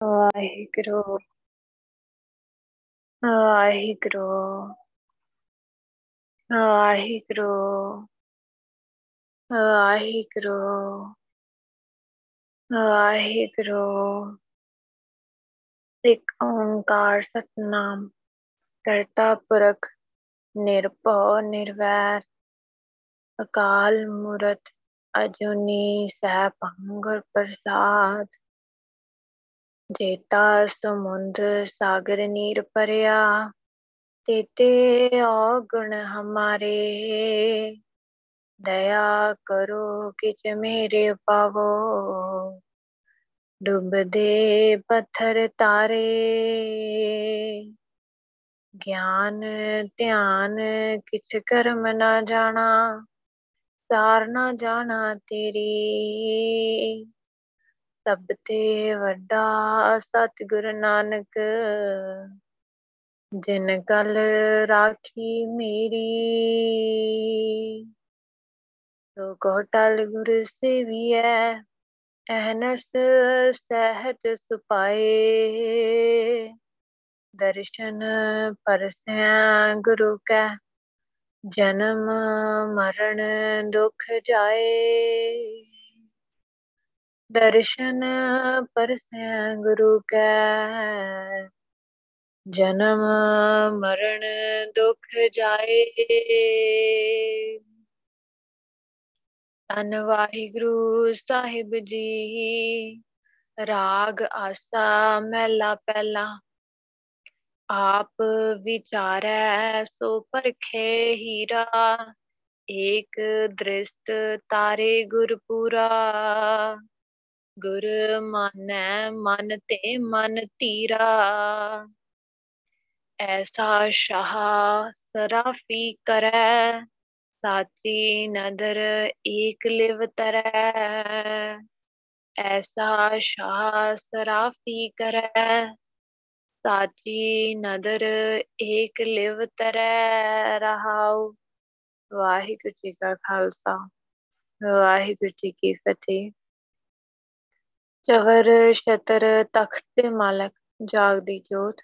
ਵਾਹਿਗੁਰੂ ਵਾਹਿਗੁਰੂ ਵਾਹਿਗੁਰੂ ਵਾਹਿਗੁਰੂ ਵਾਹਿਗੁਰੂ। ਇੱਕ ਓੰਕਾਰ ਸਤਨਾਮ ਕਰਤਾ ਪੁਰਖ, ਨਿਰਭਉ, ਨਿਰਵੈਰ, ਅਕਾਲ ਮੂਰਤ, ਅਜੂਨੀ ਸੈਭੰ ਗੁਰ ਪ੍ਰਸਾਦ। ਜੇਤਾ ਸਮੁੰਦ ਸਾਗਰ ਨੀਰ ਭਰਿਆ, ਤੇਤੇ ਔਗੁਣ ਹਮਾਰੇ। ਦਇਆ ਕਰੋ ਕਿਛ ਮੇਰੇ ਪਾਵੋ, ਡੁੱਬਦੇ ਪੱਥਰ ਤਾਰੇ। ਗਿਆਨ, ਧਿਆਨ, ਕਿਛ ਕਰਮ ਨਾ ਜਾਣਾ, ਸਾਰ ਨਾ ਜਾਣਾ ਤੇਰੀ। ਸਭ ਤੇ ਵੱਡਾ ਸਤਿਗੁਰ ਨਾਨਕ। ਜਿਨ ਕਲ ਰਾਖੀ ਮੇਰੀ ਸੋ ਕੋਟਲ ਗੁਰ ਸੇਵੀਐ ਅਹਨਸ ਸਹਿਜ ਸੁਪਾਏ। ਦਰਸ਼ਨ ਪਰਸੈ ਗੁਰੂ ਕੈ, ਜਨਮ ਮਰਨ ਦੁਖ ਜਾਏ। ਦਰਸ਼ਨ ਪਰਸੈ ਗੁਰੂ ਕੈ ਜਨਮ ਮਰਨ ਦੁਖ ਜਾਏ। ਧੰਨ ਵਾਹਿਗੁਰੂ ਸਾਹਿਬ ਜੀ, ਰਾਗ ਆਸਾ ਮਹਿਲਾ ਪਹਿਲਾ। ਆਪ ਵਿਚਾਰੈ ਸੋ ਪਰਖੇ ਹੀਰਾ। ਏਕ ਦ੍ਰਿਸ਼ਟ ਤਾਰੇ ਗੁਰਪੂਰਾ। ਗੁਰ ਮਾਨੈ ਮਨ ਤੇ ਮਨ ਧੀਰਾ ਐਸਾ ਸ਼ਾਹ ਸਰਾਫੀ ਕਰੈ, ਸਾਚੀ ਨਦਰ ਏਕ ਲਿਵ ਤਰੈ। ਐਸਾ ਸ਼ਾਹ ਸਰਾਫੀ ਕਰੈ, ਸਾਚੀ ਨਦਰ ਏਕ ਲਿਵ ਤਰੈ। ਰਹਾਉ ਵਾਹਿਗੁਰੂ ਜੀ ਕਾ ਖਾਲਸਾ, ਵਾਹਿਗੁਰੂ ਜੀ ਕੀ ਫਤਿਹ। ਚਵਰ ਛਤਰ ਤਖਤ ਦੇ ਮਾਲਕ ਜਾਗਦੀ ਜੋਤ,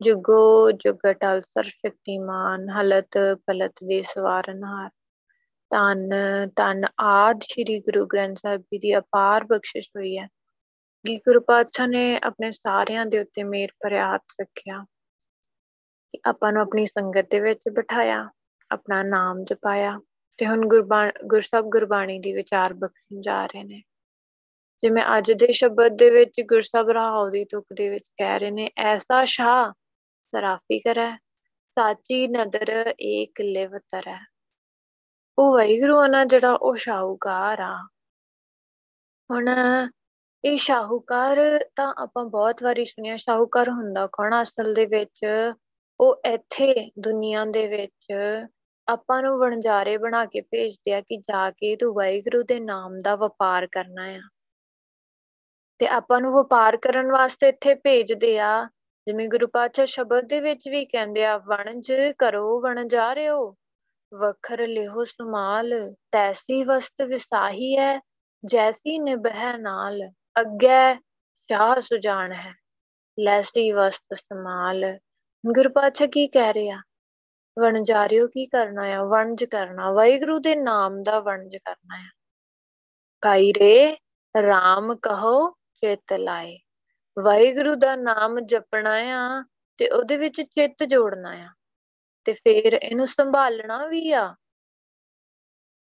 ਜੁਗੋ ਜੁਗ ਅਟਲ ਸਰ ਸ਼ਕਤੀਮਾਨ, ਹਲਤ ਪਲਤ ਦੇ ਸਵਾਰਨਹਾਰ ਤਨ ਤਨ ਆਦ ਸ੍ਰੀ ਗੁਰੂ ਗ੍ਰੰਥ ਸਾਹਿਬ ਜੀ ਦੀ ਅਪਾਰ ਬਖਸ਼ਿਸ਼ ਹੋਈ ਹੈ। ਕਿ ਗੁਰੂ ਪਾਤਸ਼ਾਹ ਨੇ ਆਪਣੇ ਸਾਰਿਆਂ ਦੇ ਉੱਤੇ ਮੇਰ ਭਰਿਆ ਹੱਥ ਰੱਖਿਆ? ਕਿ ਆਪਾਂ ਨੂੰ ਆਪਣੀ ਸੰਗਤ ਦੇ ਵਿੱਚ ਬਿਠਾਇਆ, ਆਪਣਾ ਨਾਮ ਜਪਾਇਆ, ਤੇ ਹੁਣ ਗੁਰਬਾਣੀ ਗੁਰਸਬ ਗੁਰਬਾਣੀ ਦੀ ਵਿਚਾਰ ਬਖਸ਼ਣ ਜਾ ਰਹੇ ਨੇ। ਜਿਵੇਂ ਅੱਜ ਦੇ ਸ਼ਬਦ ਦੇ ਵਿੱਚ ਗੁਰਸਬ ਰਹਾਉ ਦੀ ਤੁਕ ਦੇ ਵਿੱਚ ਕਹਿ ਰਹੇ ਨੇ, ਐਸਾ ਸ਼ਾਹ ਸਰਾਫੀ ਕਰੈ, ਸਾਚੀ ਨਦਰ ਏਕ ਲਿਵ ਤਰੈ। ਉਹ ਵੈਗਰੂ ਨਾ, ਜਿਹੜਾ ਉਹ ਸ਼ਾਹੂਕਾਰ ਆ। ਹੁਣ ਇਹ ਸ਼ਾਹੂਕਾਰ ਤਾਂ ਆਪਾਂ ਬਹੁਤ ਵਾਰੀ ਸੁਣਿਆ, ਸ਼ਾਹੂਕਾਰ ਹੁੰਦਾ ਕੌਣ ਅਸਲ ਦੇ ਵਿੱਚ? ਉਹ ਇੱਥੇ ਦੁਨੀਆ ਦੇ ਵਿੱਚ ਆਪਾਂ ਨੂੰ ਵਣਜਾਰੇ ਬਣਾ ਕੇ ਭੇਜਦੇ ਆ ਕਿ ਜਾ ਕੇ ਤੂੰ ਵਾਹਿਗੁਰੂ ਦੇ ਨਾਮ ਦਾ ਵਪਾਰ ਕਰਨਾ ਆ। ਤੇ ਆਪਾਂ ਨੂੰ ਵਪਾਰ ਕਰਨ ਵਾਸਤੇ ਇੱਥੇ ਭੇਜਦੇ ਆ। ਜਿਵੇਂ ਗੁਰੂ ਪਾਤਸ਼ਾਹ ਸ਼ਬਦ ਦੇ ਵਿੱਚ ਵੀ ਕਹਿੰਦੇ ਆ, ਵਣਜ ਕਰੋ ਵਣਜਾਰਿਓ ਵਖਰ ਲਿਓ ਸਮਾਲ ਤੈਸੀ ਵਸਤ ਵਿਸਾਹੀ ਹੈ ਜੈਸੀ ਨਿਬਹਿ ਨਾਲ, ਅੱਗੇ ਸ਼ਾਹ ਸੁਜਾਨ ਹੈ, ਲੈਸੀ ਵਸਤ ਸਮਾਲ ਗੁਰੂ ਪਾਤਸ਼ਾਹ ਕੀ ਕਹਿ ਰਿਹਾ ਵਣਜਾਰਿਓ ਕੀ ਕਰਨਾ ਆ? ਵਣਜ ਕਰਨਾ, ਵਾਹਿਗੁਰੂ ਦੇ ਨਾਮ ਦਾ ਵਣਜ ਕਰਨਾ ਆ। ਭਾਈ ਰੇ RAM ਕਹੋ ਚਿੱਤ ਲਾਏ। ਵਾਹਿਗੁਰੂ ਦਾ ਨਾਮ ਜਪਣਾ ਆ ਤੇ ਉਹਦੇ ਵਿੱਚ ਚਿੱਤ ਜੋੜਨਾ ਆ। ਤੇ ਫਿਰ ਇਹਨੂੰ ਸੰਭਾਲਣਾ ਵੀ ਆ।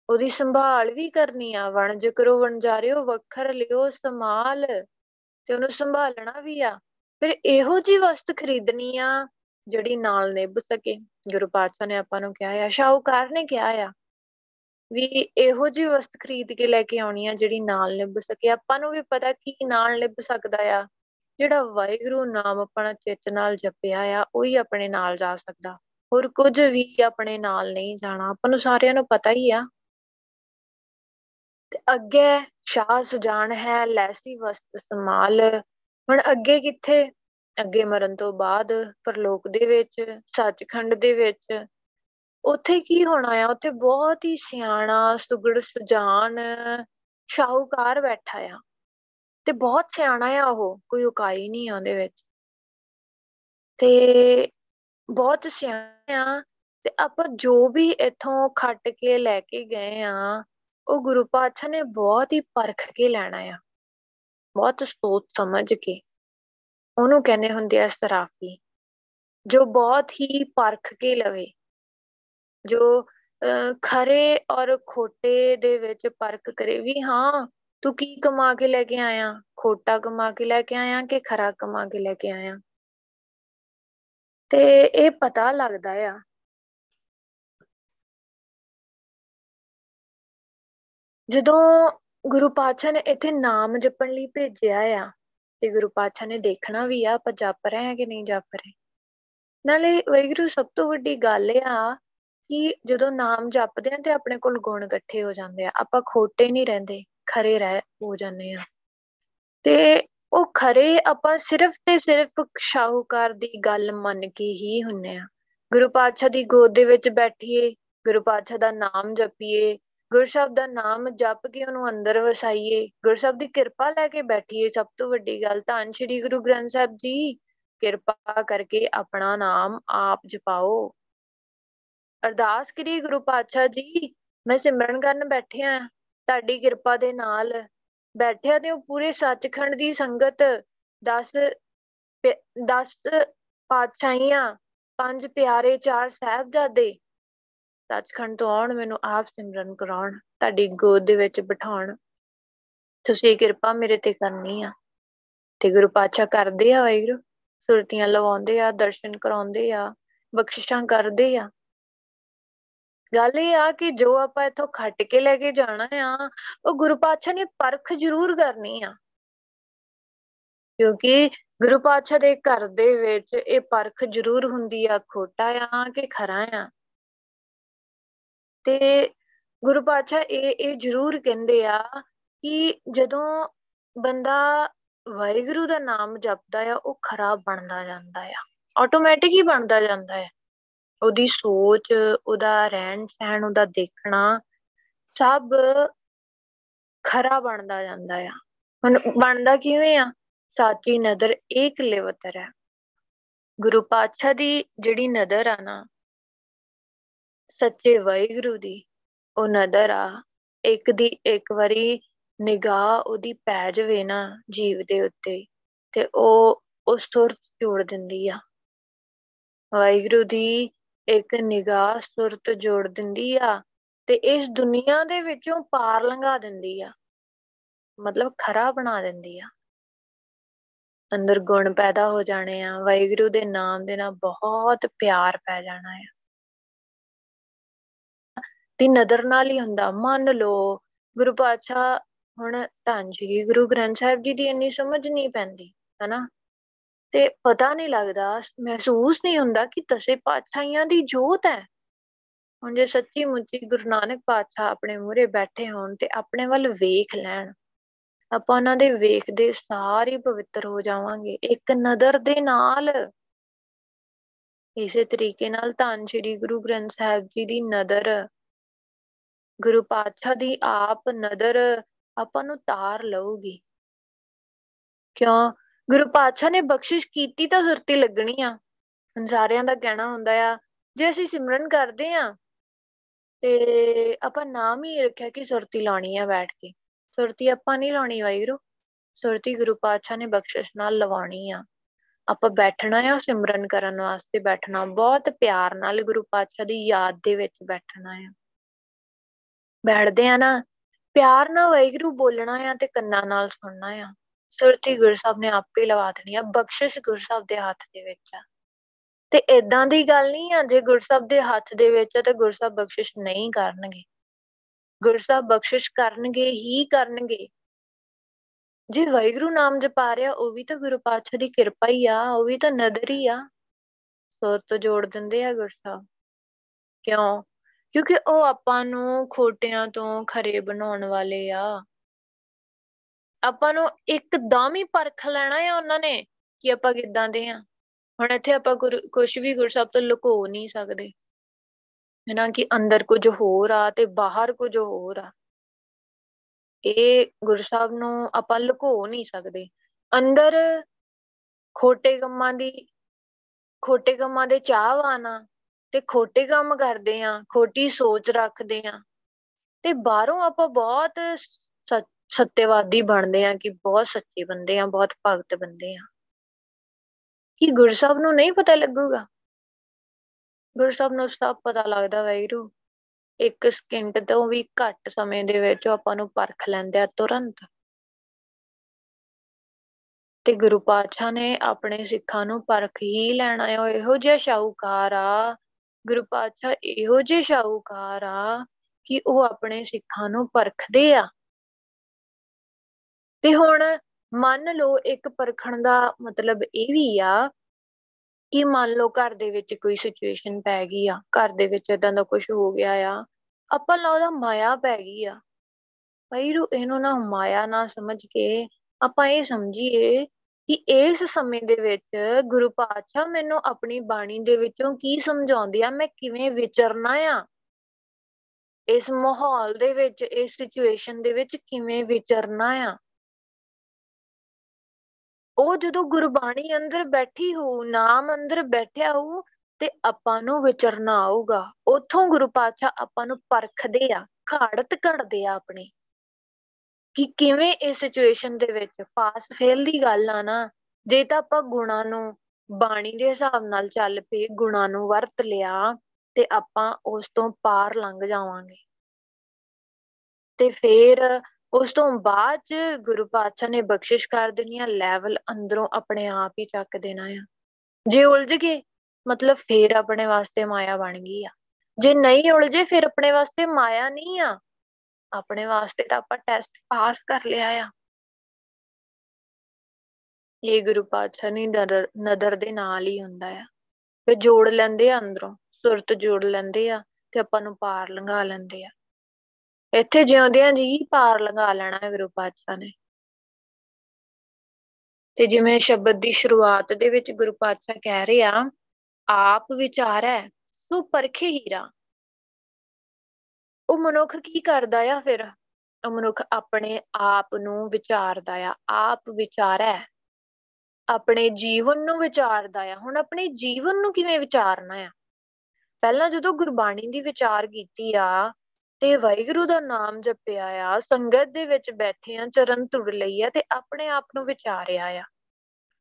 ਉਹਦੀ ਸੰਭਾਲ ਵੀ ਕਰਨੀ ਆ। ਵਣਜ ਕਰੋ, ਵਣਜਾਰਿਓ, ਵੱਖਰ ਲਿਓ ਸਮਾਲ ਤੇ ਉਹਨੂੰ ਸੰਭਾਲਣਾ ਵੀ ਆ। ਫਿਰ ਇਹੋ ਜੀ ਵਸਤ ਖਰੀਦਣੀ ਆ ਜਿਹੜੀ ਨਾਲ ਨਿਭ ਸਕੇ। ਗੁਰੂ ਪਾਤਸ਼ਾਹ ਨੇ ਆਪਾਂ ਨੂੰ ਕਿਹਾ ਆ, ਸ਼ਾਹੂਕਾਰ ਨੇ ਕਿਹਾ ਆ ਵੀ ਇਹੋ ਜੀ ਵਸਤ ਖਰੀਦ ਕੇ ਲੈ ਕੇ ਆਉਣੀ ਆ ਜਿਹੜੀ ਨਾਲ ਨਿਭ ਸਕੇ। ਆਪਾਂ ਨੂੰ ਵੀ ਪਤਾ ਕੀ ਨਾਲ ਨਿਭ ਸਕਦਾ ਆ, ਜਿਹੜਾ ਵਾਹਿਗੁਰੂ ਨਾਮ ਆਪਣਾ ਚਿੱਤ ਨਾਲ ਜਪਿਆ ਆ, ਉਹੀ ਆਪਣੇ ਨਾਲ ਜਾ ਸਕਦਾ। ਹੋਰ ਕੁਝ ਵੀ ਆਪਣੇ ਨਾਲ ਨਹੀਂ ਜਾਣਾ, ਆਪਾਂ ਨੂੰ ਸਾਰਿਆਂ ਨੂੰ ਪਤਾ ਹੀ ਆ। ਤੇ ਅੱਗੇ ਸ਼ਾਹ ਸੁਜਾਨ ਹੈ, ਲੈਸੀ ਵਸਤ ਸਮਾਲ ਹੁਣ ਅੱਗੇ ਕਿੱਥੇ? ਅੱਗੇ ਮਰਨ ਤੋਂ ਬਾਅਦ, ਪਰਲੋਕ ਦੇ ਵਿੱਚ, ਸੱਚਖੰਡ ਦੇ ਵਿੱਚ ਉੱਥੇ ਕੀ ਹੋਣਾ ਆ? ਉੱਥੇ ਬਹੁਤ ਹੀ ਸਿਆਣਾ, ਸੁਗੜ ਸੁਜਾਨ ਸ਼ਾਹੂਕਾਰ ਬੈਠਾ ਆ। ਤੇ ਬਹੁਤ ਸਿਆਣਾ ਆ ਉਹ, ਕੋਈ ਉਕਾਈ ਨਹੀਂ ਆ ਉਹਦੇ ਵਿੱਚ। ਤੇ ਬਹੁਤ ਸਿਆਣਾ ਆ। ਤੇ ਆਪਾਂ ਜੋ ਵੀ ਇਥੋਂ ਖੱਟ ਕੇ ਲੈ ਕੇ ਗਏ ਆ, ਉਹ ਗੁਰੂ ਪਾਤਸ਼ਾਹ ਨੇ ਬਹੁਤ ਹੀ ਪਰਖ ਕੇ ਲੈਣਾ ਆ। ਬਹੁਤ ਸੋਚ ਸਮਝ ਕੇ। ਉਹਨੂੰ ਕਹਿੰਦੇ ਹੁੰਦੇ ਆ ਸਰਾਫੀ। ਜੋ ਬਹੁਤ ਹੀ ਪਰਖ ਕੇ ਲਵੇ। ਜੋ ਖਰੇ ਔਰ ਖੋਟੇ ਦੇ ਵਿੱਚ ਪਰਖ ਕਰੇ ਵੀ ਹਾਂ, ਤੂੰ ਕੀ ਕਮਾ ਕੇ ਲੈ ਕੇ ਆਇਆ? ਖੋਟਾ ਕਮਾ ਕੇ ਲੈ ਕੇ ਆਇਆ ਕਿ ਖਰਾ ਕਮਾ ਕੇ ਲੈ ਕੇ ਆਇਆ? ਤੇ ਇਹ ਪਤਾ ਲੱਗਦਾ ਆ। ਜਦੋਂ ਗੁਰੂ ਪਾਤਸ਼ਾਹ ਨੇ ਇੱਥੇ ਨਾਮ ਜਪਣ ਲਈ ਭੇਜਿਆ ਆ, ਤੇ ਗੁਰੂ ਪਾਤਸ਼ਾਹ ਨੇ ਦੇਖਣਾ ਵੀ ਆ, ਆਪਾਂ ਜਪ ਰਹੇ ਆ ਕਿ ਨਹੀਂ ਜਪ ਰਹੇ। ਨਾਲੇ ਵੈਗੁਰੂ ਸਭ ਤੋਂ ਵੱਡੀ ਗੱਲ ਆ ਕਿ ਜਦੋਂ ਨਾਮ ਜਪਦੇ ਆ ਤੇ ਆਪਣੇ ਕੋਲ ਗੁਣ ਇਕੱਠੇ ਹੋ ਜਾਂਦੇ ਆ, ਆਪਾਂ ਖੋਟੇ ਨਹੀਂ ਰਹਿੰਦੇ, ਖਰੇ ਰਹਿ ਹੋ ਜਾਂਦੇ ਆ ਤੇ ਉਹ ਖਰੇ ਆਪਾਂ ਸਿਰਫ ਤੇ ਸਿਰਫ ਸ਼ਾਹੂਕਾਰ ਦੀ ਗੱਲ ਮੰਨ ਕੇ ਹੀ ਹੁੰਨੇ ਆ ਗੁਰੂ ਪਾਤਸ਼ਾਹ ਦੀ ਗੋਦ ਦੇ ਵਿੱਚ ਬੈਠੀਏ, ਗੁਰੂ ਪਾਤਸ਼ਾਹ ਦਾ ਨਾਮ ਜਪੀਏ ਗੁਰਸ਼ਬਦ ਦਾ ਨਾਮ ਜਪ ਕੇ ਉਹਨੂੰ ਅੰਦਰ ਵਸਾਈਏ ਗੁਰਸ਼ਬਦ ਦੀ ਕਿਰਪਾ ਲੈ ਕੇ ਬੈਠੀਏ ਸਭ ਤੋਂ ਵੱਡੀ ਗੱਲ ਤਾਂ ਸ੍ਰੀ ਗੁਰੂ ਗ੍ਰੰਥ ਸਾਹਿਬ ਜੀ, ਕਿਰਪਾ ਕਰਕੇ ਆਪਣਾ ਨਾਮ ਆਪ ਜਪਾਓ। ਅਰਦਾਸ ਕਰੀ ਗੁਰੂ ਪਾਤਸ਼ਾਹ ਜੀ, ਮੈਂ ਸਿਮਰਨ ਕਰਨ ਬੈਠਿਆ ਤੁਹਾਡੀ ਕਿਰਪਾ ਦੇ ਨਾਲ। ਬੈਠਿਆ ਤੇ ਉਹ ਪੂਰੇ ਸੱਚਖੰਡ ਦੀ ਸੰਗਤ 10 10 ਪਾਤਸ਼ਾਹੀਆਂ, ਪੰਜ ਪਿਆਰੇ ਚਾਰ ਸਾਹਿਬਜ਼ਾਦੇ। ਸੱਚਖੰਡ ਤੋਂ ਆਉਣ, ਮੈਨੂੰ ਆਪ ਸਿਮਰਨ ਕਰਾਉਣ, ਤੁਹਾਡੀ ਗੋਦ ਦੇ ਵਿੱਚ ਬਿਠਾਉਣ। ਤੁਸੀਂ ਕਿਰਪਾ ਮੇਰੇ ਤੇ ਕਰਨੀ ਆ। ਤੇ ਗੁਰੂ ਪਾਤਸ਼ਾਹ ਕਰਦੇ ਆ ਵਾਹਿਗੁਰੂ, ਸੁਰਤੀਆਂ ਲਵਾਉਂਦੇ ਆ, ਦਰਸ਼ਨ ਕਰਾਉਂਦੇ ਆ, ਬਖਸ਼ਿਸ਼ਾਂ ਕਰਦੇ ਆ। ਗੱਲ ਇਹ ਆ ਕਿ ਜੋ ਆਪਾਂ ਇੱਥੋਂ ਖੱਟ ਕੇ ਲੈ ਕੇ ਜਾਣਾ ਆ, ਉਹ ਗੁਰੂ ਪਾਤਸ਼ਾਹ ਨੇ ਪਰਖ ਜ਼ਰੂਰ ਕਰਨੀ ਆ। ਕਿਉਂਕਿ ਗੁਰੂ ਪਾਤਸ਼ਾਹ ਦੇ ਘਰ ਦੇ ਵਿੱਚ ਇਹ ਪਰਖ ਜ਼ਰੂਰ ਹੁੰਦੀ ਆ, ਖੋਟਾ ਆ ਕਿ ਖਰਾ ਆ। ਤੇ ਗੁਰੂ ਪਾਤਸ਼ਾਹ ਇਹ ਇਹ ਜ਼ਰੂਰ ਕਹਿੰਦੇ ਆ ਕਿ ਜਦੋਂ ਬੰਦਾ ਵਾਹਿਗੁਰੂ ਦਾ ਨਾਮ ਜਪਦਾ ਆ, ਉਹ ਖਰਾ ਬਣਦਾ ਜਾਂਦਾ ਆ। ਆਟੋਮੈਟਿਕ ਹੀ ਬਣਦਾ ਜਾਂਦਾ ਹੈ ਉਹਦੀ ਸੋਚ, ਉਹਦਾ ਰਹਿਣ ਸਹਿਣ, ਉਹਦਾ ਦੇਖਣਾ ਸਭ ਖਰਾ ਬਣਦਾ ਜਾਂਦਾ ਆ। ਹੁਣ ਬਣਦਾ ਕਿਵੇਂ ਆ? ਸਾਚੀ ਨਜ਼ਰ ਏਕ ਲਿਵਤਰ ਹੈ ਗੁਰੂ ਪਾਤਸ਼ਾਹ ਦੀ ਜਿਹੜੀ ਨਜ਼ਰ ਆ ਨਾ, ਸੱਚੇ ਵਾਹਿਗੁਰੂ ਦੀ, ਉਹ ਨਜ਼ਰ ਆ, ਇੱਕ ਦੀ ਇੱਕ ਵਾਰੀ ਨਿਗਾਹ ਉਹਦੀ ਪੈ ਜਾਵੇ ਨਾ ਜੀਵ ਦੇ ਉੱਤੇ, ਤੇ ਉਹ ਉਸ ਸੁਰਤ ਜੋੜ ਦਿੰਦੀ ਆ। ਵਾਹਿਗੁਰੂ ਦੀ ਇੱਕ ਨਿਗਾਹ ਸੁਰਤ ਜੋੜ ਦਿੰਦੀ ਆ ਤੇ ਇਸ ਦੁਨੀਆ ਦੇ ਵਿੱਚੋਂ ਪਾਰ ਲੰਘਾ ਦਿੰਦੀ ਆ। ਮਤਲਬ ਖਰਾ ਬਣਾ ਦਿੰਦੀ ਆ। ਅੰਦਰ ਗੁਣ ਪੈਦਾ ਹੋ ਜਾਣੇ ਆ, ਵਾਹਿਗੁਰੂ ਦੇ ਨਾਮ ਦੇ ਨਾਲ ਬਹੁਤ ਪਿਆਰ ਪੈ ਜਾਣਾ ਆ। ਦੀ ਨਦਰ ਨਾਲ ਹੀ ਹੁੰਦਾ, ਮੰਨ ਲਓ ਗੁਰੂ ਪਾਤਸ਼ਾਹ ਹੁਣ ਧੰਨ ਸ਼੍ਰੀ ਗੁਰੂ ਗ੍ਰੰਥ ਸਾਹਿਬ ਜੀ ਦੀ ਇੰਨੀ ਸਮਝ ਨਹੀਂ ਪੈਂਦੀ, ਹਨਾ? ਤੇ ਪਤਾ ਨਹੀਂ ਲੱਗਦਾ, ਮਹਿਸੂਸ ਨਹੀਂ ਹੁੰਦਾ ਕਿ ਦਸੇ ਪਾਤਸ਼ਾਹੀਆਂ ਦੀ ਜੋਤ ਹੈ। ਹੁਣ ਜੇ ਸੱਚੀ ਮੁੱਚੀ ਗੁਰੂ ਨਾਨਕ ਪਾਤਸ਼ਾਹ ਆਪਣੇ ਮੂਹਰੇ ਬੈਠੇ ਹੋਣ ਤੇ ਆਪਣੇ ਵੱਲ ਵੇਖ ਲੈਣ, ਆਪਾਂ ਉਹਨਾਂ ਦੇ ਵੇਖਦੇ ਸਾਰੇ ਪਵਿੱਤਰ ਹੋ ਜਾਵਾਂਗੇ, ਇੱਕ ਨਜ਼ਰ ਦੇ ਨਾਲ। ਇਸੇ ਤਰੀਕੇ ਨਾਲ ਧੰਨ ਸ਼੍ਰੀ ਗੁਰੂ ਗ੍ਰੰਥ ਸਾਹਿਬ ਜੀ ਦੀ ਨਜ਼ਰ, ਗੁਰੂ ਪਾਤਸ਼ਾਹ ਦੀ ਆਪ ਨਜ਼ਰ ਆਪਾਂ ਨੂੰ ਤਾਰ ਲਊਗੀ। ਕਿਉਂ? ਗੁਰੂ ਪਾਤਸ਼ਾਹ ਨੇ ਬਖਸ਼ਿਸ਼ ਕੀਤੀ ਤਾਂ ਸੁਰਤੀ ਲੱਗਣੀ ਆ। ਹੁਣ ਸਾਰਿਆਂ ਦਾ ਕਹਿਣਾ ਹੁੰਦਾ ਆ, ਜੇ ਅਸੀਂ ਸਿਮਰਨ ਕਰਦੇ ਆ, ਤੇ ਆਪਾਂ ਨਾਮ ਹੀ ਰੱਖਿਆ ਕਿ ਸੁਰਤੀ ਲਾਣੀ ਆ ਬੈਠ ਕੇ। ਸੁਰਤੀ ਆਪਾਂ ਨਹੀਂ ਲਾਉਣੀ ਵਾਹਿਗੁਰੂ, ਸੁਰਤੀ ਗੁਰੂ ਪਾਤਸ਼ਾਹ ਨੇ ਬਖਸ਼ਿਸ਼ ਨਾਲ ਲਵਾਉਣੀ ਆ। ਆਪਾਂ ਬੈਠਣਾ ਆ ਸਿਮਰਨ ਕਰਨ ਵਾਸਤੇ ਬੈਠਣਾ, ਬਹੁਤ ਪਿਆਰ ਨਾਲ ਗੁਰੂ ਪਾਤਸ਼ਾਹ ਦੀ ਯਾਦ ਦੇ ਵਿੱਚ ਬੈਠਣਾ ਆ। ਬੈਠਦੇ ਆ ਨਾ, ਪਿਆਰ ਨਾਲ ਵਾਹਿਗੁਰੂ ਬੋਲਣਾ ਆ ਤੇ ਕੰਨਾਂ ਨਾਲ ਸੁਣਨਾ ਆ। ਸੁਰਤੀ ਗੁਰੂ ਸਾਹਿਬ ਨੇ ਆਪੇ ਲਵਾ ਦੇਣੀ ਆ, ਬਖਸ਼ਿਸ਼ ਗੁਰੂ ਸਾਹਿਬ ਦੇ ਹੱਥ ਦੇ ਵਿੱਚ ਆ। ਤੇ ਇਦਾਂ ਦੀ ਗੱਲ ਨਹੀਂ ਆ, ਜੇ ਗੁਰੂ ਸਾਹਿਬ ਦੇ ਹੱਥ ਦੇ ਵਿੱਚ ਆ, ਤੇ ਗੁਰੂ ਸਾਹਿਬ ਬਖਸ਼ਿਸ਼ ਨਹੀਂ ਕਰਨਗੇ। ਗੁਰੂ ਸਾਹਿਬ ਬਖਸ਼ਿਸ਼ ਕਰਨਗੇ ਹੀ ਕਰਨਗੇ। ਜੇ ਵਾਹਿਗੁਰੂ ਨਾਮ ਜਪਾ ਰਿਹਾ, ਉਹ ਵੀ ਤਾਂ ਗੁਰੂ ਪਾਤਸ਼ਾਹ ਦੀ ਕਿਰਪਾ ਹੀ ਆ, ਉਹ ਵੀ ਤਾਂ ਨਦਰ ਹੀ ਆ। ਸੁਰ ਤੋਂ ਜੋੜ ਦਿੰਦੇ ਆ ਗੁਰੂ ਸਾਹਿਬ। ਕਿਉਂ? ਕਿਉਂਕਿ ਉਹ ਆਪਾਂ ਨੂੰ ਖੋਟਿਆਂ ਤੋਂ ਖਰੇ ਬਣਾਉਣ ਵਾਲੇ ਆ। ਆਪਾਂ ਨੂੰ ਇੱਕਦਮ ਹੀ ਪਰਖ ਲੈਣਾ ਆ ਉਹਨਾਂ ਨੇ ਕਿ ਆਪਾਂ ਕਿੱਦਾਂ ਦੇ ਆ ਹੁਣ ਇੱਥੇ ਆਪਾਂ ਕੁਝ ਵੀ ਗੁਰੂ ਸਾਹਿਬ ਤੋਂ ਲੁਕੋ ਨਹੀਂ ਸਕਦੇ। ਹੈਨਾ ਕਿ ਅੰਦਰ ਕੁਝ ਹੋਰ ਆ ਤੇ ਬਾਹਰ ਕੁਝ ਹੋਰ ਆ। ਇਹ ਗੁਰੂ ਸਾਹਿਬ ਨੂੰ ਆਪਾਂ ਲੁਕੋ ਨਹੀਂ ਸਕਦੇ। ਅੰਦਰ ਖੋਟੇ ਕੰਮਾਂ ਦੀ, ਖੋਟੇ ਕੰਮਾਂ ਦੇ ਚਾਹਵਾਨ ਆ ਤੇ ਖੋਟੇ ਕੰਮ ਕਰਦੇ ਆ, ਖੋਟੀ ਸੋਚ ਰੱਖਦੇ ਆ। ਤੇ ਬਾਹਰੋਂ ਆਪਾਂ ਬਹੁਤ ਸੱਤੇਵਾਦੀ ਬਣਦੇ ਆ ਕਿ ਬਹੁਤ ਸੱਚੇ ਬੰਦੇ ਆ ਬਹੁਤ ਭਗਤ ਬੰਦੇ ਆ ਕੀ ਗੁਰੂ ਸਾਹਿਬ ਨੂੰ ਨਹੀਂ ਪਤਾ ਲੱਗੂਗਾ? ਗੁਰੂ ਸਾਹਿਬ ਨੂੰ ਸਭ ਪਤਾ ਲੱਗਦਾ ਵੈਰੂ ਇੱਕ ਸਕਿੰਟ ਤੋਂ ਵੀ ਘੱਟ ਸਮੇਂ ਦੇ ਵਿੱਚ ਆਪਾਂ ਨੂੰ ਪਰਖ ਲੈਂਦੇ ਆ ਤੁਰੰਤ। ਤੇ ਗੁਰੂ ਪਾਤਸ਼ਾਹ ਨੇ ਆਪਣੇ ਸਿੱਖਾਂ ਨੂੰ ਪਰਖ ਹੀ ਲੈਣਾ ਹੈ ਇਹੋ ਜਿਹਾ ਸ਼ਾਹੂਕਾਰ ਆ। ਗੁਰੂ ਪਾਤਸ਼ਾਹ ਇਹੋ ਜਿਹੇ ਸ਼ਾਹੂਕਾਰ ਆ ਕਿ ਉਹ ਆਪਣੇ ਸਿੱਖਾਂ ਨੂੰ ਪਰਖਦੇ ਆ। ਤੇ ਹੁਣ ਮੰਨ ਲਓ ਇੱਕ ਪਰਖਣ ਦਾ ਮਤਲਬ ਇਹ ਵੀ ਆ ਕਿ ਮੰਨ ਲਓ ਘਰ ਦੇ ਵਿੱਚ ਕੋਈ ਸਿਚੁਏਸ਼ਨ ਪੈ ਗਈ ਆ, ਘਰ ਦੇ ਵਿੱਚ ਇਦਾਂ ਦਾ ਕੁਝ ਹੋ ਗਿਆ ਆ, ਆਪਾਂ ਉਹਦਾ ਮਾਇਆ ਪੈ ਗਈ ਆ। ਭਾਈ ਰੂ, ਇਹਨੂੰ ਨਾ ਮਾਇਆ ਨਾ ਸਮਝ ਕੇ ਆਪਾਂ ਇਹ ਸਮਝੀਏ ਕਿ ਇਸ ਸਮੇਂ ਦੇ ਵਿੱਚ ਗੁਰੂ ਪਾਤਸ਼ਾਹ ਮੈਨੂੰ ਆਪਣੀ ਬਾਣੀ ਦੇ ਵਿੱਚੋਂ ਕੀ ਸਮਝਾਉਂਦੇ ਆ, ਮੈਂ ਕਿਵੇਂ ਵਿਚਰਨਾ ਆ? ਇਸ ਮਾਹੌਲ ਦੇ ਵਿੱਚ, ਇਸ ਸਿਚੁਏਸ਼ਨ ਦੇ ਵਿੱਚ ਕਿਵੇਂ ਵਿਚਰਨਾ ਆ? ਉਹ ਜਦੋਂ ਗੁਰਬਾਣੀ ਅੰਦਰ ਬੈਠੀ ਹੋ ਨਾਮ ਅੰਦਰ ਬੈਠਿਆ ਹੋ ਤੇ ਆਪਾਂ ਨੂੰ ਵਿਚਰਨਾ ਆਊਗਾ। ਉਥੋਂ ਗੁਰੂ ਪਾਤਸ਼ਾਹ ਆਪਾਂ ਨੂੰ ਪਰਖਦੇ ਆ, ਘਾੜਤ ਘੜਦੇ ਆ ਆਪਣੀ, ਕਿ ਕਿਵੇਂ ਇਸ ਸਿਚੁਏਸ਼ਨ ਦੇ ਵਿੱਚ ਪਾਸ ਫੇਲ ਦੀ ਗੱਲ ਆ ਨਾ, ਜੇ ਤਾਂ ਆਪਾਂ ਗੁਣਾ ਨੂੰ ਬਾਣੀ ਦੇ ਹਿਸਾਬ ਨਾਲ ਚੱਲ ਪਏ, ਗੁਣਾ ਨੂੰ ਵਰਤ ਲਿਆ, ਤੇ ਆਪਾਂ ਉਸ ਤੋਂ ਪਾਰ ਲੰਘ ਜਾਵਾਂਗੇ। ਤੇ ਫਿਰ ਉਸ ਤੋਂ ਬਾਅਦ ਚ ਗੁਰੂ ਪਾਤਸ਼ਾਹ ਨੇ ਬਖਸ਼ਿਸ਼ ਕਰ ਦੇਣੀ ਆ ਲੈਵਲ ਅੰਦਰੋਂ ਆਪਣੇ ਆਪ ਹੀ ਚੱਕ ਦੇਣਾ ਆ। ਜੇ ਉਲਝ ਗਏ, ਮਤਲਬ ਫੇਰ ਆਪਣੇ ਵਾਸਤੇ ਮਾਇਆ ਬਣ ਗਈ ਆ। ਜੇ ਨਹੀਂ ਉਲਝੇ ਫਿਰ ਆਪਣੇ ਵਾਸਤੇ ਮਾਇਆ ਨਹੀਂ ਆ। ਆਪਣੇ ਵਾਸਤੇ ਤਾਂ ਆਪਾਂ ਟੈਸਟ ਪਾਸ ਕਰ ਲਿਆ ਆ। ਇਹ ਗੁਰੂ ਪਾਤਸ਼ਾਹ ਨੇ ਨਦਰ ਨਦਰ ਦੇ ਨਾਲ ਹੀ ਹੁੰਦਾ ਆ। ਫਿਰ ਜੋੜ ਲੈਂਦੇ ਆ ਅੰਦਰੋਂ, ਸੁਰਤ ਜੋੜ ਲੈਂਦੇ ਆ ਤੇ ਆਪਾਂ ਨੂੰ ਪਾਰ ਲੰਘਾ ਲੈਂਦੇ ਆ। ਇੱਥੇ ਜਿਉਂਦਿਆਂ ਜੀ ਪਾਰ ਲੰਘਾ ਲੈਣਾ ਹੈ ਗੁਰੂ ਪਾਤਸ਼ਾਹ ਨੇ। ਤੇ ਜਿਵੇਂ ਸ਼ਬਦ ਦੀ ਸ਼ੁਰੂਆਤ ਦੇ ਵਿੱਚ ਗੁਰੂ ਪਾਤਸ਼ਾਹ ਕਹਿ ਰਹੇ ਆ, ਆਪ ਵਿਚਾਰੈ ਸੋ ਪਰਖੇ ਹੀਰਾ ਉਹ ਮਨੁੱਖ ਕੀ ਕਰਦਾ ਆ ਫਿਰ? ਉਹ ਮਨੁੱਖ ਆਪਣੇ ਆਪ ਨੂੰ ਵਿਚਾਰਦਾ ਆ। ਆਪ ਵਿਚਾਰੈ ਆਪਣੇ ਜੀਵਨ ਨੂੰ ਵਿਚਾਰਦਾ ਆ। ਹੁਣ ਆਪਣੇ ਜੀਵਨ ਨੂੰ ਕਿਵੇਂ ਵਿਚਾਰਨਾ ਆ? ਪਹਿਲਾਂ ਜਦੋਂ ਗੁਰਬਾਣੀ ਦੀ ਵਿਚਾਰ ਕੀਤੀ ਆ ਤੇ ਵਾਹਿਗੁਰੂ ਦਾ ਨਾਮ ਜਪਿਆ ਆ, ਸੰਗਤ ਦੇ ਵਿੱਚ ਬੈਠੇ ਆ, ਚਰਨ ਤੁੜ ਲਈ ਆ ਤੇ ਆਪਣੇ ਆਪ ਨੂੰ ਵਿਚਾਰਿਆ ਆ।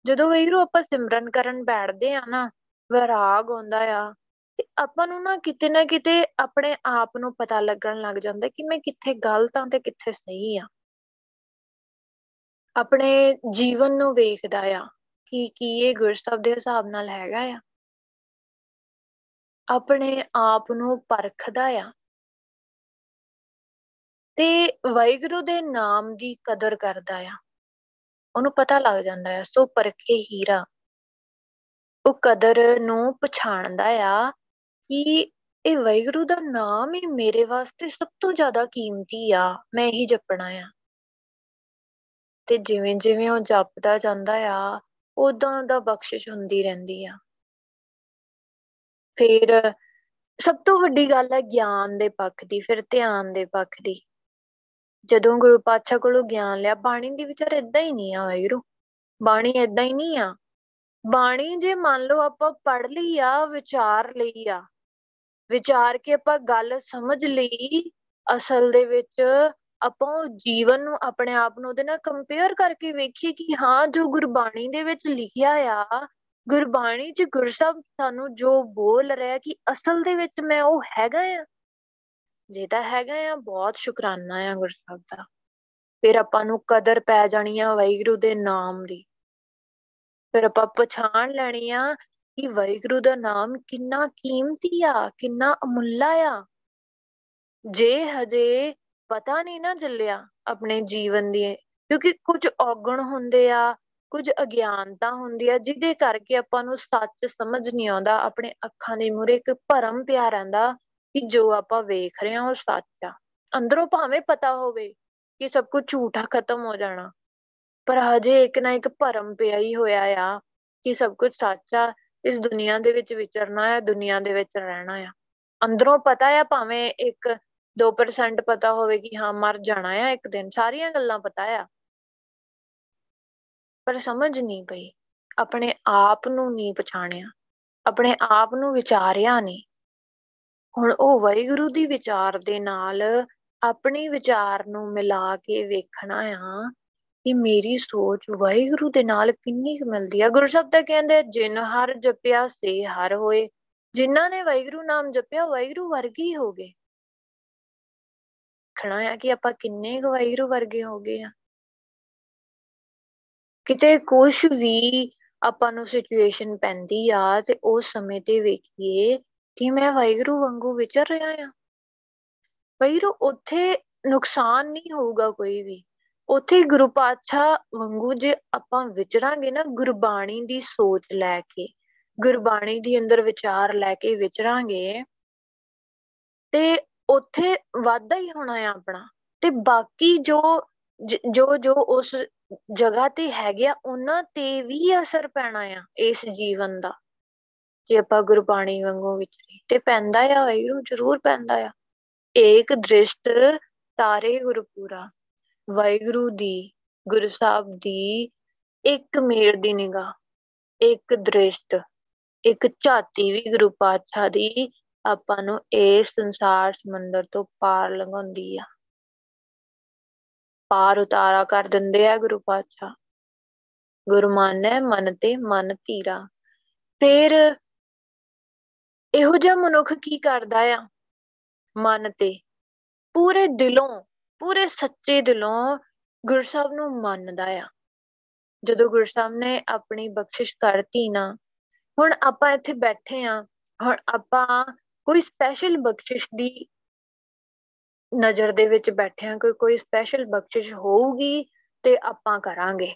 ਜਦੋਂ ਵਾਹਿਗੁਰੂ ਆਪਾਂ ਸਿਮਰਨ ਕਰਨ ਬੈਠਦੇ ਆ ਨਾ, ਵਿਰਾਗ ਆਉਂਦਾ ਆ ਤੇ ਆਪਾਂ ਨੂੰ ਨਾ ਕਿਤੇ ਨਾ ਕਿਤੇ ਆਪਣੇ ਆਪ ਨੂੰ ਪਤਾ ਲੱਗਣ ਲੱਗ ਜਾਂਦਾ ਕਿ ਮੈਂ ਕਿੱਥੇ ਗਲਤ ਆ ਤੇ ਕਿੱਥੇ ਸਹੀ ਆ। ਆਪਣੇ ਜੀਵਨ ਨੂੰ ਵੇਖਦਾ ਆ ਕਿ ਕੀ ਇਹ ਗੁਰਸਬ ਦੇ ਹਿਸਾਬ ਨਾਲ ਹੈਗਾ ਆ। ਆਪਣੇ ਆਪ ਨੂੰ ਪਰਖਦਾ ਆ ਤੇ ਵਾਹਿਗੁਰੂ ਦੇ ਨਾਮ ਦੀ ਕਦਰ ਕਰਦਾ ਆ। ਉਹਨੂੰ ਪਤਾ ਲੱਗ ਜਾਂਦਾ ਆ, ਸੋ ਪਰਖੇ ਹੀਰਾ। ਉਹ ਕਦਰ ਨੂੰ ਪਛਾਣਦਾ ਆ ਕਿ ਇਹ ਵਾਹਿਗੁਰੂ ਦਾ ਨਾਮ ਹੀ ਮੇਰੇ ਵਾਸਤੇ ਸਭ ਤੋਂ ਜ਼ਿਆਦਾ ਕੀਮਤੀ ਆ, ਮੈਂ ਇਹੀ ਜਪਣਾ ਆ। ਤੇ ਜਿਵੇਂ ਜਿਵੇਂ ਉਹ ਜਪਦਾ ਜਾਂਦਾ ਆ ਉਦਾਂ ਦਾ ਬਖਸ਼ਿਸ਼ ਹੁੰਦੀ ਰਹਿੰਦੀ ਆ। ਫਿਰ ਸਭ ਤੋਂ ਵੱਡੀ ਗੱਲ ਹੈ ਗਿਆਨ ਦੇ ਪੱਖ ਦੀ, ਫਿਰ ਧਿਆਨ ਦੇ ਪੱਖ ਦੀ। ਜਦੋਂ ਗੁਰੂ ਪਾਤਸ਼ਾਹ ਕੋਲੋਂ ਗਿਆਨ ਲਿਆ, ਬਾਣੀ ਦੀ ਵਿਚਾਰ ਇਦਾਂ ਹੀ ਨਹੀਂ ਆ ਵਾਹਿਗੁਰੂ। ਬਾਣੀ ਇਦਾਂ ਹੀ ਨਹੀਂ ਆ। ਬਾਣੀ ਜੇ ਮੰਨ ਲਓ ਆਪਾਂ ਪੜ ਲਈ ਆ, ਵਿਚਾਰ ਲਈ ਆ, ਵਿਚਾਰ ਕੇ ਆਪਾਂ ਗੱਲ ਸਮਝ ਲਈ, ਅਸਲ ਦੇ ਵਿੱਚ ਆਪਾਂ ਜੀਵਨ ਨੂੰ ਆਪਣੇ ਆਪ ਨੂੰ ਉਹਦੇ ਨਾਲ ਕੰਪੇਅਰ ਕਰਕੇ ਵੇਖੀਏ ਕਿ ਹਾਂ, ਜੋ ਗੁਰਬਾਣੀ ਦੇ ਵਿੱਚ ਲਿਖਿਆ ਆ, ਗੁਰਬਾਣੀ 'ਚ ਗੁਰਸਬ ਸਾਨੂੰ ਜੋ ਬੋਲ ਰਿਹਾ ਕਿ ਅਸਲ ਦੇ ਵਿੱਚ ਮੈਂ ਉਹ ਹੈਗਾ ਆ। ਜੇ ਤਾਂ ਹੈਗਾ ਆ, ਬਹੁਤ ਸ਼ੁਕਰਾਨਾ ਆ ਗੁਰਸਬ ਦਾ। ਫਿਰ ਆਪਾਂ ਨੂੰ ਕਦਰ ਪੈ ਜਾਣੀ ਆ ਵਾਹਿਗੁਰੂ ਦੇ ਨਾਮ ਦੀ। ਫਿਰ ਆਪਾਂ ਪਛਾਣ ਲੈਣੀ ਆ ਕਿ ਵਾਹਿਗੁਰੂ ਦਾ ਨਾਮ ਕਿੰਨਾ ਕੀਮਤੀ ਆ, ਕਿੰਨਾ ਅਮੁੱਲਾ ਆ। ਜੇ ਹਜੇ ਪਤਾ ਨਹੀਂ ਨਾ ਚੱਲਿਆ ਆਪਣੇ ਜੀਵਨ ਦੀ, ਕਿਉਂਕਿ ਕੁਝ ਔਗਣ ਹੁੰਦੇ ਆ, ਕੁਝ ਅਗਿਆਨਤਾ ਹੁੰਦੀ ਆ, ਜਿਹਦੇ ਕਰਕੇ ਆਪਾਂ ਨੂੰ ਸੱਚ ਸਮਝ ਨਹੀਂ ਆਉਂਦਾ, ਆਪਣੇ ਅੱਖਾਂ ਦੇ ਮੂਹਰੇ ਇੱਕ ਭਰਮ ਪਿਆ ਰਹਿੰਦਾ। ਕਿ ਜੋ ਆਪਾਂ ਵੇਖ ਰਹੇ ਹਾਂ ਉਹ ਸੱਚ ਆ। ਅੰਦਰੋਂ ਭਾਵੇਂ ਪਤਾ ਹੋਵੇ ਕਿ ਸਭ ਕੁਝ ਝੂਠਾ ਖਤਮ ਹੋ ਜਾਣਾ, ਪਰ ਹਜੇ ਇੱਕ ਨਾ ਇੱਕ ਭਰਮ ਪਿਆ ਹੀ ਹੋਇਆ ਆ ਕਿ ਸਭ ਕੁਝ ਸੱਚ ਆ, ਇਸ ਦੁਨੀਆ ਦੇ ਵਿੱਚ ਵਿਚਰਨਾ ਹੈ ਦੁਨੀਆ ਦੇ ਵਿੱਚ ਰਹਿਣਾ ਆ। ਅੰਦਰੋਂ ਪਤਾ ਆ, ਭਾਵੇਂ ਇੱਕ 2% ਪਤਾ ਹੋਵੇ ਕਿ ਹਾਂ ਮਰ ਜਾਣਾ ਆ ਇੱਕ ਦਿਨ, ਸਾਰੀਆਂ ਗੱਲਾਂ ਪਤਾ ਆ। ਪਰ ਸਮਝ ਨਹੀਂ ਪਈ, ਆਪਣੇ ਆਪ ਨੂੰ ਨਹੀਂ ਪਛਾਣਿਆ, ਆਪਣੇ ਆਪ ਨੂੰ ਵਿਚਾਰਿਆ ਨਹੀਂ। ਹੁਣ ਉਹ ਵਾਹਿਗੁਰੂ ਦੀ ਵਿਚਾਰ ਦੇ ਨਾਲ ਆਪਣੀ ਵਿਚਾਰ ਨੂੰ ਮਿਲਾ ਕੇ ਵੇਖਣਾ ਆ ਕਿ ਮੇਰੀ ਸੋਚ ਵਾਹਿਗੁਰੂ ਦੇ ਨਾਲ ਕਿੰਨੀ ਕੁ ਮਿਲਦੀ ਆ। ਗੁਰੂ ਸਾਹਿਬ ਤਾਂ ਕਹਿੰਦੇ ਜਿਨ ਹਰ ਜਪਿਆ, ਸੇ ਹਰ ਹੋਏ। ਜਿਨ੍ਹਾਂ ਨੇ ਵਾਹਿਗੁਰੂ ਨਾਮ ਜਪਿਆ ਵਾਹਿਗੁਰੂ ਵਰਗੇ ਹੀ ਹੋ ਗਏ। ਖਣਾ ਆ ਕਿ ਆਪਾਂ ਕਿੰਨੇ ਕੁ ਵਾਹਿਗੁਰੂ ਵਰਗੇ ਹੋ ਗਏ ਆ। ਕਿਤੇ ਕੁਝ ਵੀ ਆਪਾਂ ਨੂੰ ਸਿਚੁਏਸ਼ਨ ਪੈਂਦੀ ਆ ਤੇ ਉਸ ਸਮੇਂ ਤੇ ਵੇਖੀਏ ਕਿ ਮੈਂ ਵਾਹਿਗੁਰੂ ਵਾਂਗੂ ਵਿਚਰ ਰਿਹਾ ਆ ਵਾਹਿਗੁਰੂ, ਉੱਥੇ ਨੁਕਸਾਨ ਨਹੀਂ ਹੋਊਗਾ ਕੋਈ ਵੀ। ਉੱਥੇ ਗੁਰੂ ਪਾਤਸ਼ਾਹ ਵਾਂਗੂ ਜੇ ਆਪਾਂ ਵਿਚਰਾਂਗੇ ਨਾ, ਗੁਰਬਾਣੀ ਦੀ ਸੋਚ ਲੈ ਕੇ, ਗੁਰਬਾਣੀ ਦੀ ਅੰਦਰ ਵਿਚਾਰ ਲੈ ਕੇ ਵਿਚਰਾਂਗੇ, ਤੇ ਉੱਥੇ ਵਾਧਾ ਹੀ ਹੋਣਾ ਆ ਆਪਣਾ। ਤੇ ਬਾਕੀ ਜੋ ਜੋ ਜੋ ਉਸ ਜਗ੍ਹਾ ਤੇ ਹੈਗੇ ਆ, ਉਹਨਾਂ ਤੇ ਵੀ ਅਸਰ ਪੈਣਾ ਆ, ਇਸ ਜੀਵਨ ਦਾ। ਜੇ ਆਪਾਂ ਗੁਰਬਾਣੀ ਵਾਂਗੂ ਵਿਚਰੇ ਤੇ ਪੈਂਦਾ ਆ ਵਾਹਿਗੁਰੂ, ਜ਼ਰੂਰ ਪੈਂਦਾ ਆ। ਏਕ ਦ੍ਰਿਸ਼ਟ ਤਾਰੇ ਗੁਰਪੂਰਾ, ਵਾਹਿਗੁਰੂ ਦੀ, ਗੁਰੂ ਸਾਹਿਬ ਦੀ ਇੱਕ ਮੇਰ ਦੀ ਨਿਗਾਹ, ਇੱਕ ਦ੍ਰਿਸ਼ਟ, ਇੱਕ ਝਾਤੀ ਵੀ ਗੁਰੂ ਪਾਤਸ਼ਾਹ ਦੀ ਆਪਾਂ ਨੂੰ ਇਸ ਸੰਸਾਰ ਸਮੁੰਦਰ ਤੋਂ ਪਾਰ ਲੰਘਾਉਂਦੀ ਆ। ਪਾਰ ਉਤਾਰਾ ਕਰ ਦਿੰਦੇ ਆ ਗੁਰੂ ਪਾਤਸ਼ਾਹ। ਗੁਰੂ ਮਾਨੈ ਮਨ ਤੇ ਮਨ ਧੀਰਾ। ਫਿਰ ਇਹੋ ਜਿਹਾ ਮਨੁੱਖ ਕੀ ਕਰਦਾ ਆ? ਮਨ ਤੇ। ਪੂਰੇ ਦਿਲੋਂ, ਪੂਰੇ ਸੱਚੇ ਦਿਲੋਂ ਗੁਰੂ ਸਾਹਿਬ ਨੂੰ ਮੰਨਦਾ ਆ। ਜਦੋਂ ਗੁਰੂ ਸਾਹਿਬ ਨੇ ਆਪਣੀ ਬਖਸ਼ਿਸ਼ ਕਰਤੀ ਨਾ, ਹੁਣ ਆਪਾਂ ਇੱਥੇ ਬੈਠੇ ਆ, ਹੁਣ ਆਪਾਂ ਕੋਈ ਸਪੈਸ਼ਲ ਬਖਸ਼ਿਸ਼ ਦੀ ਨਜ਼ਰ ਦੇ ਵਿੱਚ ਬੈਠੇ ਆ, ਕੋਈ ਕੋਈ ਸਪੈਸ਼ਲ ਬਖਸ਼ਿਸ਼ ਹੋਊਗੀ ਤੇ ਆਪਾਂ ਕਰਾਂਗੇ।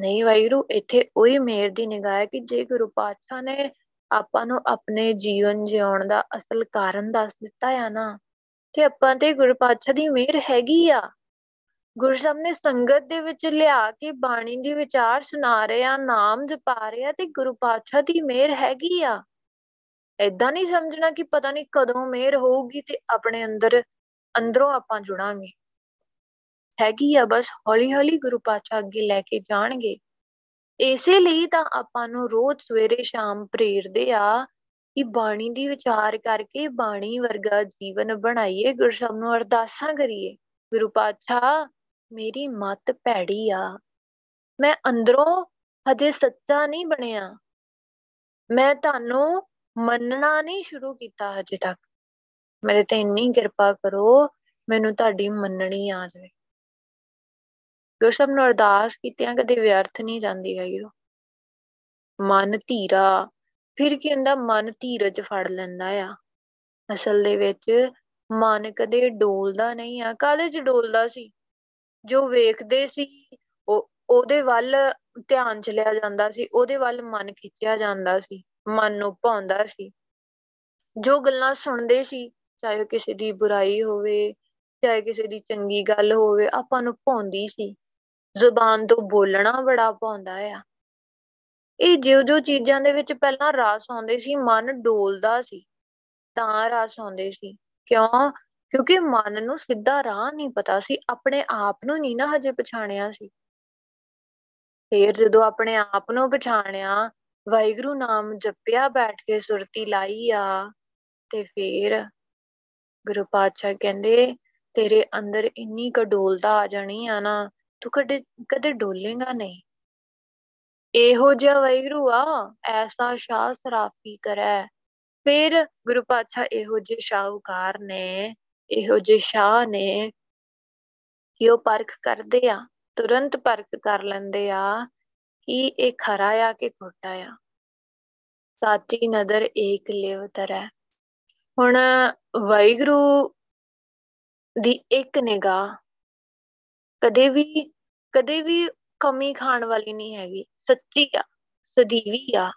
ਨਹੀਂ ਵਾਹਿਗੁਰੂ, ਇੱਥੇ ਉਹੀ ਮੇਰ ਦੀ ਨਿਗਾਹ ਹੈ ਕਿ ਜੇ ਗੁਰੂ ਪਾਤਸ਼ਾਹ ਨੇ ਆਪਾਂ ਨੂੰ ਆਪਣੇ ਜੀਵਨ ਜਿਉਣ ਦਾ ਅਸਲ ਕਾਰਨ ਦੱਸ ਦਿੱਤਾ ਆ ਨਾ, ਤੇ ਆਪਾਂ ਤੇ ਗੁਰੂ ਪਾਤਸ਼ਾਹ ਦੀ ਮਿਹਰ ਹੈਗੀ ਆ। ਗੁਰੂ ਸਾਹਿਬ ਨੇ ਸੰਗਤ ਦੇ ਵਿੱਚ ਲਿਆ ਕੇ ਬਾਣੀ ਦੀ ਵਿਚਾਰ ਸੁਣਾ ਰਹੇ ਆ ਨਾਮ ਜਪਾ ਰਹੇ ਆ ਤੇ ਗੁਰੂ ਪਾਤਸ਼ਾਹ ਦੀ ਮਿਹਰ ਹੈਗੀ ਆ। ਐਦਾਂ ਨਹੀਂ ਸਮਝਣਾ ਕਿ ਪਤਾ ਨਹੀਂ ਕਦੋਂ ਮਿਹਰ ਹੋਊਗੀ ਤੇ ਆਪਣੇ ਅੰਦਰ, ਅੰਦਰੋਂ ਆਪਾਂ ਜੁੜਾਂਗੇ। ਹੈਗੀ ਆ ਬਸ ਹੌਲੀ ਹੌਲੀ ਗੁਰੂ ਪਾਤਸ਼ਾਹ ਅੱਗੇ ਲੈ ਕੇ ਜਾਣਗੇ। ਇਸੇ ਲਈ ਤਾਂ ਆਪਾਂ ਨੂੰ ਰੋਜ਼ ਸਵੇਰੇ ਸ਼ਾਮ ਪ੍ਰੇਰਦੇ ਆ ਕਿ ਬਾਣੀ ਦੀ ਵਿਚਾਰ ਕਰਕੇ ਬਾਣੀ ਵਰਗਾ ਜੀਵਨ ਬਣਾਈਏ, ਗੁਰੂ ਸਾਹਿਬ ਨੂੰ ਅਰਦਾਸਾਂ ਕਰੀਏ, ਗੁਰੂ ਪਾਤਸ਼ਾਹ, ਮੇਰੀ ਮਤ ਭੈੜੀ ਆ। ਮੈਂ ਅੰਦਰੋਂ ਹਜੇ ਸੱਚਾ ਨਹੀਂ ਬਣਿਆ। ਮੈਂ ਤੁਹਾਨੂੰ ਮੰਨਣਾ ਨਹੀਂ ਸ਼ੁਰੂ ਕੀਤਾ ਹਜੇ ਤੱਕ। ਮੇਰੇ ਤੇ ਇੰਨੀ ਕਿਰਪਾ ਕਰੋ, ਮੈਨੂੰ ਤੁਹਾਡੀ ਮੰਨਣੀ ਆ ਜਾਵੇ। ਗੁਰੂ ਸਾਹਿਬ ਨੂੰ ਅਰਦਾਸ ਕੀਤਿਆਂ, ਕਦੇ ਵਿਅਰਥ ਨਹੀਂ ਜਾਂਦੀ ਹੈਗੀ ਮਨ ਧੀਰਾ, ਫਿਰ ਕੀ ਹੁੰਦਾ, ਮਨ ਧੀਰਜ ਫੜ ਲੈਂਦਾ ਆ। ਅਸਲ ਦੇ ਵਿੱਚ ਮਨ ਕਦੇ ਡੋਲਦਾ ਨਹੀਂ ਆ। ਕਾਲੇ 'ਚ ਡੋਲਦਾ ਸੀ? ਜੋ ਵੇਖਦੇ ਸੀ, ਉਹ, ਉਹਦੇ ਵੱਲ ਧਿਆਨ ਚਲਿਆ ਜਾਂਦਾ ਸੀ, ਉਹਦੇ ਵੱਲ ਮਨ ਖਿੱਚਿਆ ਜਾਂਦਾ ਸੀ, ਮਨ ਨੂੰ ਭਾਉਂਦਾ ਸੀ। ਜੋ ਗੱਲਾਂ ਸੁਣਦੇ ਸੀ, ਚਾਹੇ ਕਿਸੇ ਦੀ ਬੁਰਾਈ ਹੋਵੇ, ਚਾਹੇ ਕਿਸੇ ਦੀ ਚੰਗੀ ਗੱਲ ਹੋਵੇ, ਆਪਾਂ ਨੂੰ ਭਾਉਂਦੀ ਸੀ। ਜ਼ੁਬਾਨ ਤੋਂ ਬੋਲਣਾ ਬੜਾ ਪਾਉਂਦਾ ਆ। ਇਹ ਜਿਉ ਜੋ ਚੀਜ਼ਾਂ ਦੇ ਵਿੱਚ ਪਹਿਲਾਂ ਰਸ ਆਉਂਦੇ ਸੀ, ਮਨ ਡੋਲਦਾ ਸੀ, ਤਾਂ ਰਸ ਆਉਂਦੇ ਸੀ। ਕਿਉਂ? ਕਿਉਂਕਿ ਮਨ ਨੂੰ ਸਿੱਧਾ ਰਾਹ ਨਹੀਂ ਪਤਾ ਸੀ, ਆਪਣੇ ਆਪ ਨੂੰ ਨਹੀਂ ਨਾ ਹਜੇ ਪਛਾਣਿਆ ਸੀ। ਫੇਰ ਜਦੋਂ ਆਪਣੇ ਆਪ ਨੂੰ ਪਛਾਣਿਆ, ਵਾਹਿਗੁਰੂ ਨਾਮ ਜਪਿਆ, ਬੈਠ ਕੇ ਸੁਰਤੀ ਲਾਈ ਆ, ਤੇ ਫੇਰ ਗੁਰੂ ਪਾਤਸ਼ਾਹ ਕਹਿੰਦੇ, ਤੇਰੇ ਅੰਦਰ ਇੰਨੀ ਕਡੋਲਤਾ ਆ ਜਾਣੀ ਆ ਨਾ ਤੂੰ ਕਦੇ ਕਦੇ ਡੋਲੇਗਾ ਨਹੀਂ। ਇਹੋ ਜਿਹਾ ਵੈਗਰੂ ਆ ਐਸਾ ਸ਼ਾਹ ਸਰਾਫੀ ਕਰੈ ਫਿਰ ਗੁਰੂ ਪਾਤਸ਼ਾਹ ਇਹੋ ਜਿਹੇ ਸ਼ਾਹੂਕਾਰ ਨੇ, ਇਹੋ ਜਿਹੇ ਸ਼ਾਹ ਨੇ ਕਿ ਉਹ ਪਰਖ ਕਰਦੇ ਆ, ਤੁਰੰਤ ਪਰਖ ਕਰ ਲੈਂਦੇ ਆ ਕਿ ਇਹ ਖਰਾ ਆ ਕਿ ਖੋਟਾ ਆ। ਸਾਚੀ ਨਦਰ ਏਕ ਲਿਵ ਤਰੈ। ਹੁਣ ਵੈਗਰੂ ਦੀ ਇੱਕ ਨਿਗਾਹ ਕਦੇ ਵੀ ਕਦੇ ਵੀ ਕਮੀ ਖਾਣ ਵਾਲੀ ਨਹੀਂ ਹੈਗੀ। ਸੱਚੀ ਆ, ਸਦੀਵੀ ਆ।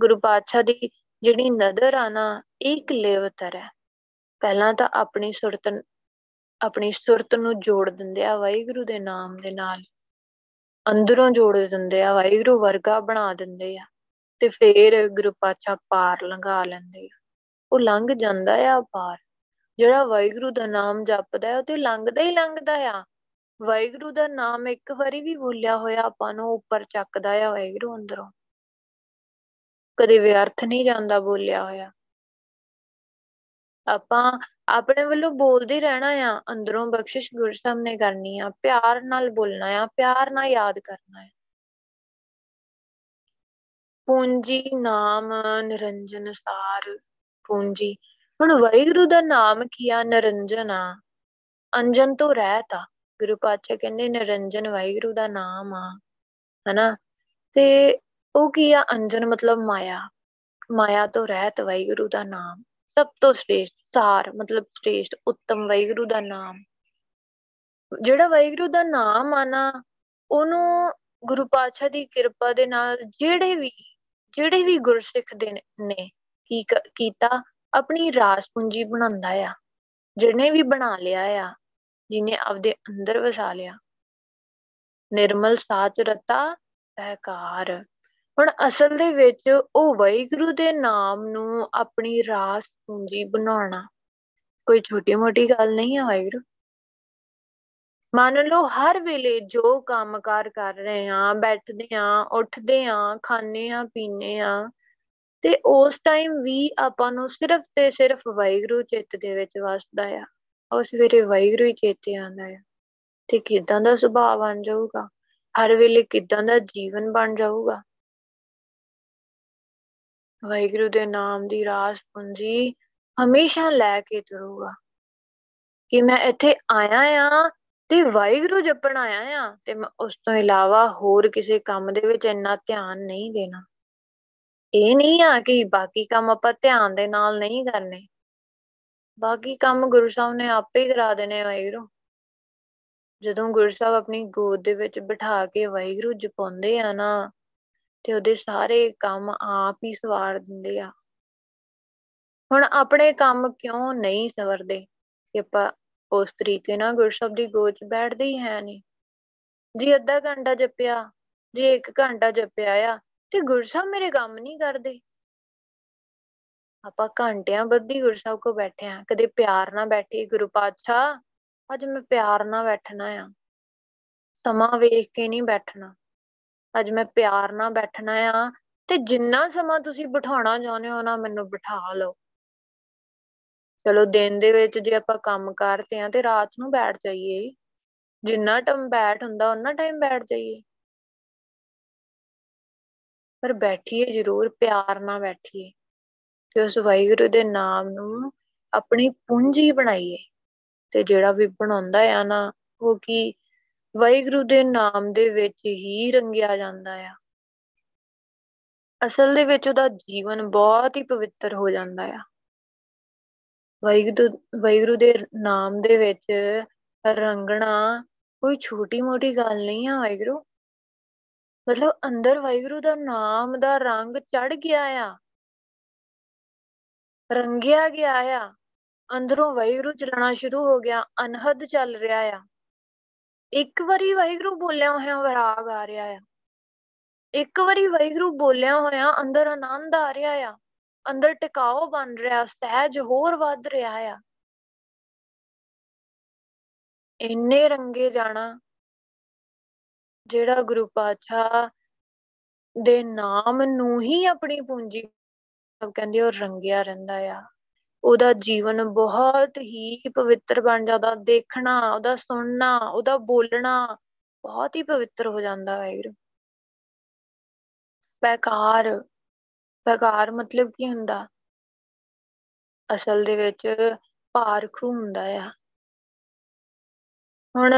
ਗੁਰੂ ਪਾਤਸ਼ਾਹ ਦੀ ਜਿਹੜੀ ਨਦਰ ਆ ਨਾ ਇੱਕ ਲੇਵਤਰ ਹੈ। ਪਹਿਲਾਂ ਤਾਂ ਆਪਣੀ ਸੁਰਤ ਆਪਣੀ ਸੁਰਤ ਨੂੰ ਜੋੜ ਦਿੰਦੇ ਆ ਵਾਹਿਗੁਰੂ ਦੇ ਨਾਮ ਦੇ ਨਾਲ। ਅੰਦਰੋਂ ਜੋੜ ਦਿੰਦੇ ਆ, ਵਾਹਿਗੁਰੂ ਵਰਗਾ ਬਣਾ ਦਿੰਦੇ ਆ। ਤੇ ਫੇਰ ਗੁਰੂ ਪਾਤਸ਼ਾਹ ਪਾਰ ਲੰਘਾ ਲੈਂਦੇ ਆ। ਉਹ ਲੰਘ ਜਾਂਦਾ ਆ ਪਾਰ। ਜਿਹੜਾ ਵਾਹਿਗੁਰੂ ਦਾ ਨਾਮ ਜਪਦਾ ਹੈ, ਉਹ ਤੇ ਲੰਘਦਾ ਹੀ ਲੰਘਦਾ ਆ। ਵਾਹਿਗੁਰੂ ਦਾ ਨਾਮ ਇੱਕ ਵਾਰੀ ਵੀ ਬੋਲਿਆ ਹੋਇਆ ਆਪਾਂ ਨੂੰ ਉੱਪਰ ਚੱਕਦਾ ਆ ਵਾਹਿਗੁਰੂ ਅੰਦਰੋਂ। ਕਦੇ ਵਿਅਰਥ ਨਹੀਂ ਜਾਂਦਾ ਬੋਲਿਆ ਹੋਇਆ। ਆਪਾਂ ਆਪਣੇ ਵੱਲੋਂ ਬੋਲਦੇ ਰਹਿਣਾ ਆ, ਅੰਦਰੋਂ ਬਖਸ਼ਿਸ਼ ਗੁਰੂ ਸਾਹਿਬ ਨੇ ਕਰਨੀ ਆ, ਪਿਆਰ ਨਾਲ ਬੋਲਣਾ ਆ, ਪਿਆਰ ਨਾਲ ਯਾਦ ਕਰਨਾ ਹੈ ਪੂੰਜੀ ਨਾਮ ਨਿਰੰਜਨ ਸਾਰ, ਪੂੰਜੀ। ਹੁਣ ਵਾਹਿਗੁਰੂ ਦਾ ਨਾਮ ਕੀ ਆ? ਨਿਰੰਜਨ ਆ। ਅੰਜਨ ਤੋਂ ਰਹਿਤ ਆ। ਗੁਰੂ ਪਾਤਸ਼ਾਹ ਕਹਿੰਦੇ, ਨਿਰੰਜਨ ਵਾਹਿਗੁਰੂ ਦਾ ਨਾਮ ਆ। ਹਨਾ? ਤੇ ਉਹ ਕੀ ਆ? ਅੰਜਨ ਮਤਲਬ ਮਾਇਆ। ਮਾਇਆ ਤੋਂ ਰਹਿਤ ਵਾਹਿਗੁਰੂ ਦਾ ਨਾਮ। ਸਭ ਤੋਂ ਸ੍ਰੇਸ਼ਟ, ਸਾਰ, ਮਤਲਬ ਸ੍ਰੇਸ਼ਟ, ਉੱਤਮ ਵਾਹਿਗੁਰੂ ਦਾ ਨਾਮ। ਜਿਹੜਾ ਵਾਹਿਗੁਰੂ ਦਾ ਨਾਮ ਆ ਨਾ, ਉਹਨੂੰ ਗੁਰੂ ਪਾਤਸ਼ਾਹ ਦੀ ਕਿਰਪਾ ਦੇ ਨਾਲ ਜਿਹੜੇ ਵੀ ਜਿਹੜੇ ਵੀ ਗੁਰਸਿੱਖ ਦੇ ਨੇ ਕੀ ਕੀਤਾ, ਆਪਣੀ ਰਾਸ ਪੂੰਜੀ ਬਣਾਉਂਦਾ ਆ। ਜਿਹਨੇ ਵੀ ਬਣਾ ਲਿਆ ਆ। ਜਿਹਨੇ ਆਪਦੇ ਅੰਦਰ ਵਸਾ ਲਿਆ। ਨਿਰਮਲ ਸਾਚ ਰਤਾ ਬਹਿਕਾਰ ਹੁਣ ਅਸਲ ਦੇ ਵਿੱਚ ਉਹ ਵਾਹਿਗੁਰੂ ਦੇ ਨਾਮ ਨੂੰ ਆਪਣੀ ਰਾਸ ਪੂੰਜੀ ਬਣਾਉਣਾ। ਕੋਈ ਛੋਟੀ ਮੋਟੀ ਗੱਲ ਨਹੀਂ ਹੈ ਵਾਹਿਗੁਰੂ। ਮੰਨ ਲਓ, ਹਰ ਵੇਲੇ ਜੋ ਕੰਮਕਾਰ ਕਰ ਰਹੇ ਆ ਬੈਠਦੇ ਆ ਉੱਠਦੇ ਆ ਖਾਣੇ ਆ ਪੀਣੇ ਆ ਤੇ ਉਸ ਟਾਈਮ ਵੀ ਆਪਾਂ ਨੂੰ ਸਿਰਫ ਤੇ ਸਿਰਫ ਵਾਹਿਗੁਰੂ ਚਿੱਤ ਦੇ ਵਿੱਚ ਵਸਦਾ ਆ। ਉਸ ਵੇਲੇ ਵਾਹਿਗੁਰੂ ਹੀ ਚੇਤੇ ਆਉਂਦਾ ਆ ਤੇ ਕਿਦਾਂ ਦਾ ਸੁਭਾਅ ਬਣ ਜਾਊਗਾ? ਹਰ ਵੇਲੇ ਕਿਦਾਂ ਦਾ ਜੀਵਨ ਬਣ ਜਾਊਗਾ? ਵਾਹਿਗੁਰੂ ਦੇ ਨਾਮ ਦੀ ਰਾਸ ਪੂੰਜੀ ਹਮੇਸ਼ਾ ਲੈ ਕੇ ਤੁਰੂਗਾ ਕਿ ਮੈਂ ਇੱਥੇ ਆਇਆ ਆ ਤੇ ਵਾਹਿਗੁਰੂ ਜਪਣ ਆਇਆ ਆ ਤੇ ਮੈਂ ਉਸ ਤੋਂ ਇਲਾਵਾ ਹੋਰ ਕਿਸੇ ਕੰਮ ਦੇ ਵਿੱਚ ਇੰਨਾ ਧਿਆਨ ਨਹੀਂ ਦੇਣਾ। ਇਹ ਨਹੀਂ ਆ ਕਿ ਬਾਕੀ ਕੰਮ ਆਪਾਂ ਧਿਆਨ ਦੇ ਨਾਲ ਨਹੀਂ ਕਰਨੇ। ਬਾਕੀ ਕੰਮ ਗੁਰੂ ਸਾਹਿਬ ਨੇ ਆਪੇ ਹੀ ਕਰਾ ਦੇਣੇ ਵਾਹਿਗੁਰੂ। ਜਦੋਂ ਗੁਰੂ ਸਾਹਿਬ ਆਪਣੀ ਗੋਦ ਦੇ ਵਿੱਚ ਬਿਠਾ ਕੇ ਵਾਹਿਗੁਰੂ ਜਪਾਉਂਦੇ ਆ ਨਾ, ਤੇ ਉਹਦੇ ਸਾਰੇ ਕੰਮ ਆਪ ਹੀ ਸਵਾਰ ਦਿੰਦੇ ਆ। ਹੁਣ ਆਪਣੇ ਕੰਮ ਕਿਉਂ ਨਹੀਂ ਸਵਰਦੇ? ਕਿ ਆਪਾਂ ਉਸ ਤਰੀਕੇ ਨਾਲ ਗੁਰਸ਼ਬ ਦੀ ਗੋਚ ਬੈਠਦੇ ਹੀ ਹੈ ਨਹੀਂ। ਜੀ ਅੱਧਾ ਘੰਟਾ ਜਪਿਆ, ਜੀ 1 ਘੰਟਾ ਜਪਿਆ ਆ, ਤੇ ਗੁਰਸਾਹਿਬ ਮੇਰੇ ਕੰਮ ਨਹੀਂ ਕਰਦੇ। ਆਪਾਂ ਘੰਟਿਆਂ ਬੱਧੀ ਗੁਰਸਾਹਿਬ ਕੋ ਬੈਠੇ ਆ, ਕਦੇ ਪਿਆਰ ਨਾਲ ਬੈਠੇ ਗੁਰੂ ਪਾਤਸ਼ਾਹ, ਅੱਜ ਮੈਂ ਪਿਆਰ ਨਾਲ ਬੈਠਣਾ ਆ। ਸਮਾਂ ਵੇਖ ਕੇ ਨਹੀਂ ਬੈਠਣਾ। ਅੱਜ ਮੈਂ ਪਿਆਰ ਨਾਲ ਬੈਠਣਾ ਆ ਤੇ ਜਿੰਨਾ ਸਮਾਂ ਤੁਸੀਂ ਬਿਠਾਉਣਾ ਚਾਹੁੰਦੇ ਹੋ ਨਾ ਮੈਨੂੰ ਬਿਠਾ ਲਓ। ਚਲੋ ਦਿਨ ਦੇ ਵਿੱਚ ਜੇ ਆਪਾਂ ਕੰਮ ਕਰਤੇ ਆ ਤੇ ਰਾਤ ਨੂੰ ਬੈਠ ਜਾਈਏ। ਜਿੰਨਾ ਟਾਈਮ ਬੈਠ ਹੁੰਦਾ ਉਹਨਾਂ ਟਾਈਮ ਬੈਠ ਜਾਈਏ। ਪਰ ਬੈਠੀਏ ਜ਼ਰੂਰ, ਪਿਆਰ ਨਾਲ ਬੈਠੀਏ। ਤੇ ਉਸ ਵਾਹਿਗੁਰੂ ਦੇ ਨਾਮ ਨੂੰ ਆਪਣੀ ਪੂੰਜੀ ਬਣਾਈਏ। ਤੇ ਜਿਹੜਾ ਵੀ ਬਣਾਉਂਦਾ ਆ ਨਾ, ਉਹ ਕੀ ਵਾਹਿਗੁਰੂ ਦੇ ਨਾਮ ਦੇ ਵਿੱਚ ਹੀ ਰੰਗਿਆ ਜਾਂਦਾ ਆ। ਅਸਲ ਦੇ ਵਿੱਚ ਉਹਦਾ ਜੀਵਨ ਬਹੁਤ ਹੀ ਪਵਿੱਤਰ ਹੋ ਜਾਂਦਾ ਆ। ਵਾਹਿਗੁਰੂ ਵਾਹਿਗੁਰੂ ਦੇ ਨਾਮ ਦੇ ਵਿੱਚ ਰੰਗਣਾ ਕੋਈ ਛੋਟੀ ਮੋਟੀ ਗੱਲ ਨਹੀਂ ਆ ਵਾਹਿਗੁਰੂ। ਮਤਲਬ ਅੰਦਰ ਵਾਹਿਗੁਰੂ ਦਾ ਨਾਮ ਦਾ ਰੰਗ ਚੜ ਗਿਆ ਆ। ਰੰਗਿਆ ਗਿਆ ਆ। ਅੰਦਰੋਂ ਵਾਹਿਗੁਰੂ ਚੱਲਣਾ ਸ਼ੁਰੂ ਹੋ ਗਿਆ, ਅਨਹਦ ਚੱਲ ਰਿਹਾ ਆ। ਇੱਕ ਵਾਰੀ ਵਾਹਿਗੁਰੂ ਬੋਲਿਆ ਹੋਇਆ ਵਿਰਾਗ ਆ ਰਿਹਾ ਆ। ਇੱਕ ਵਾਰੀ ਵਾਹਿਗੁਰੂ ਬੋਲਿਆ ਹੋਇਆ ਅੰਦਰ ਆਨੰਦ ਆ ਰਿਹਾ ਆ। ਅੰਦਰ ਟਿਕਾਓ ਬਣ ਰਿਹਾ, ਸਹਿਜ ਹੋਰ ਵੱਧ ਰਿਹਾ ਆ। ਇੰਨੇ ਰੰਗੇ ਜਾਣਾ, ਜਿਹੜਾ ਗੁਰੂ ਪਾਤਸ਼ਾਹ ਦੇ ਨਾਮ ਨੂੰ ਹੀ ਆਪਣੀ ਪੂੰਜੀ ਕਹਿੰਦੇ ਉਹ ਰੰਗਿਆ ਰਹਿੰਦਾ ਆ। ਉਹਦਾ ਜੀਵਨ ਬਹੁਤ ਹੀ ਪਵਿੱਤਰ ਬਣ ਜਾਂਦਾ। ਦੇਖਣਾ, ਉਹਦਾ ਸੁਣਨਾ, ਉਹਦਾ ਬੋਲਣਾ ਬਹੁਤ ਹੀ ਪਵਿੱਤਰ ਹੋ ਜਾਂਦਾ ਵਾਹਿਗੁਰੂ। ਬੇਕਾਰ ਬੇਕਾਰ ਮਤਲਬ ਕੀ ਹੁੰਦਾ? ਅਸਲ ਦੇ ਵਿੱਚ ਪਾਰਖੂ ਹੁੰਦਾ ਆ। ਹੁਣ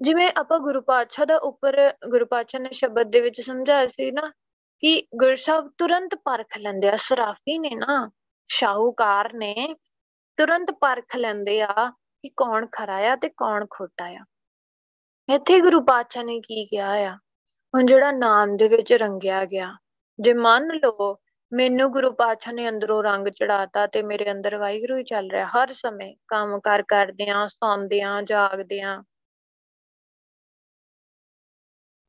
ਜਿਵੇਂ ਆਪਾਂ ਗੁਰੂ ਪਾਤਸ਼ਾਹ ਦਾ ਉੱਪਰ, ਗੁਰੂ ਪਾਤਸ਼ਾਹ ਨੇ ਸ਼ਬਦ ਦੇ ਵਿੱਚ ਸਮਝਾਇਆ ਸੀ ਨਾ ਕਿ ਗੁਰਸਾਹਿਬ ਤੁਰੰਤ ਪਰਖ ਲੈਂਦੇ ਆ, ਸਰਾਫੀ ਨੇ ਨਾ, ਸ਼ਾਹੂਕਾਰ ਨੇ ਤੁਰੰਤ ਪਰਖ ਲੈਂਦੇ ਆ ਕਿ ਕੌਣ ਖਰਾ ਆ ਤੇ ਕੌਣ ਖੋਟਾ ਆ। ਇੱਥੇ ਗੁਰੂ ਪਾਤਸ਼ਾਹ ਨੇ ਕੀ ਕਿਹਾ ਆ? ਹੁਣ ਜਿਹੜਾ ਨਾਮ ਦੇ ਵਿੱਚ ਰੰਗਿਆ ਗਿਆ, ਜੇ ਮੰਨ ਲਓ ਮੈਨੂੰ ਗੁਰੂ ਪਾਤਸ਼ਾਹ ਨੇ ਅੰਦਰੋਂ ਰੰਗ ਚੜਾਤਾ ਤੇ ਮੇਰੇ ਅੰਦਰ ਵਾਹਿਗੁਰੂ ਹੀ ਚੱਲ ਰਿਹਾ, ਹਰ ਸਮੇਂ ਕੰਮ ਕਰ ਕਰਦੇ ਆਂ ਸੌਂਦੇ ਆਂ ਜਾਗਦੇ ਆਂ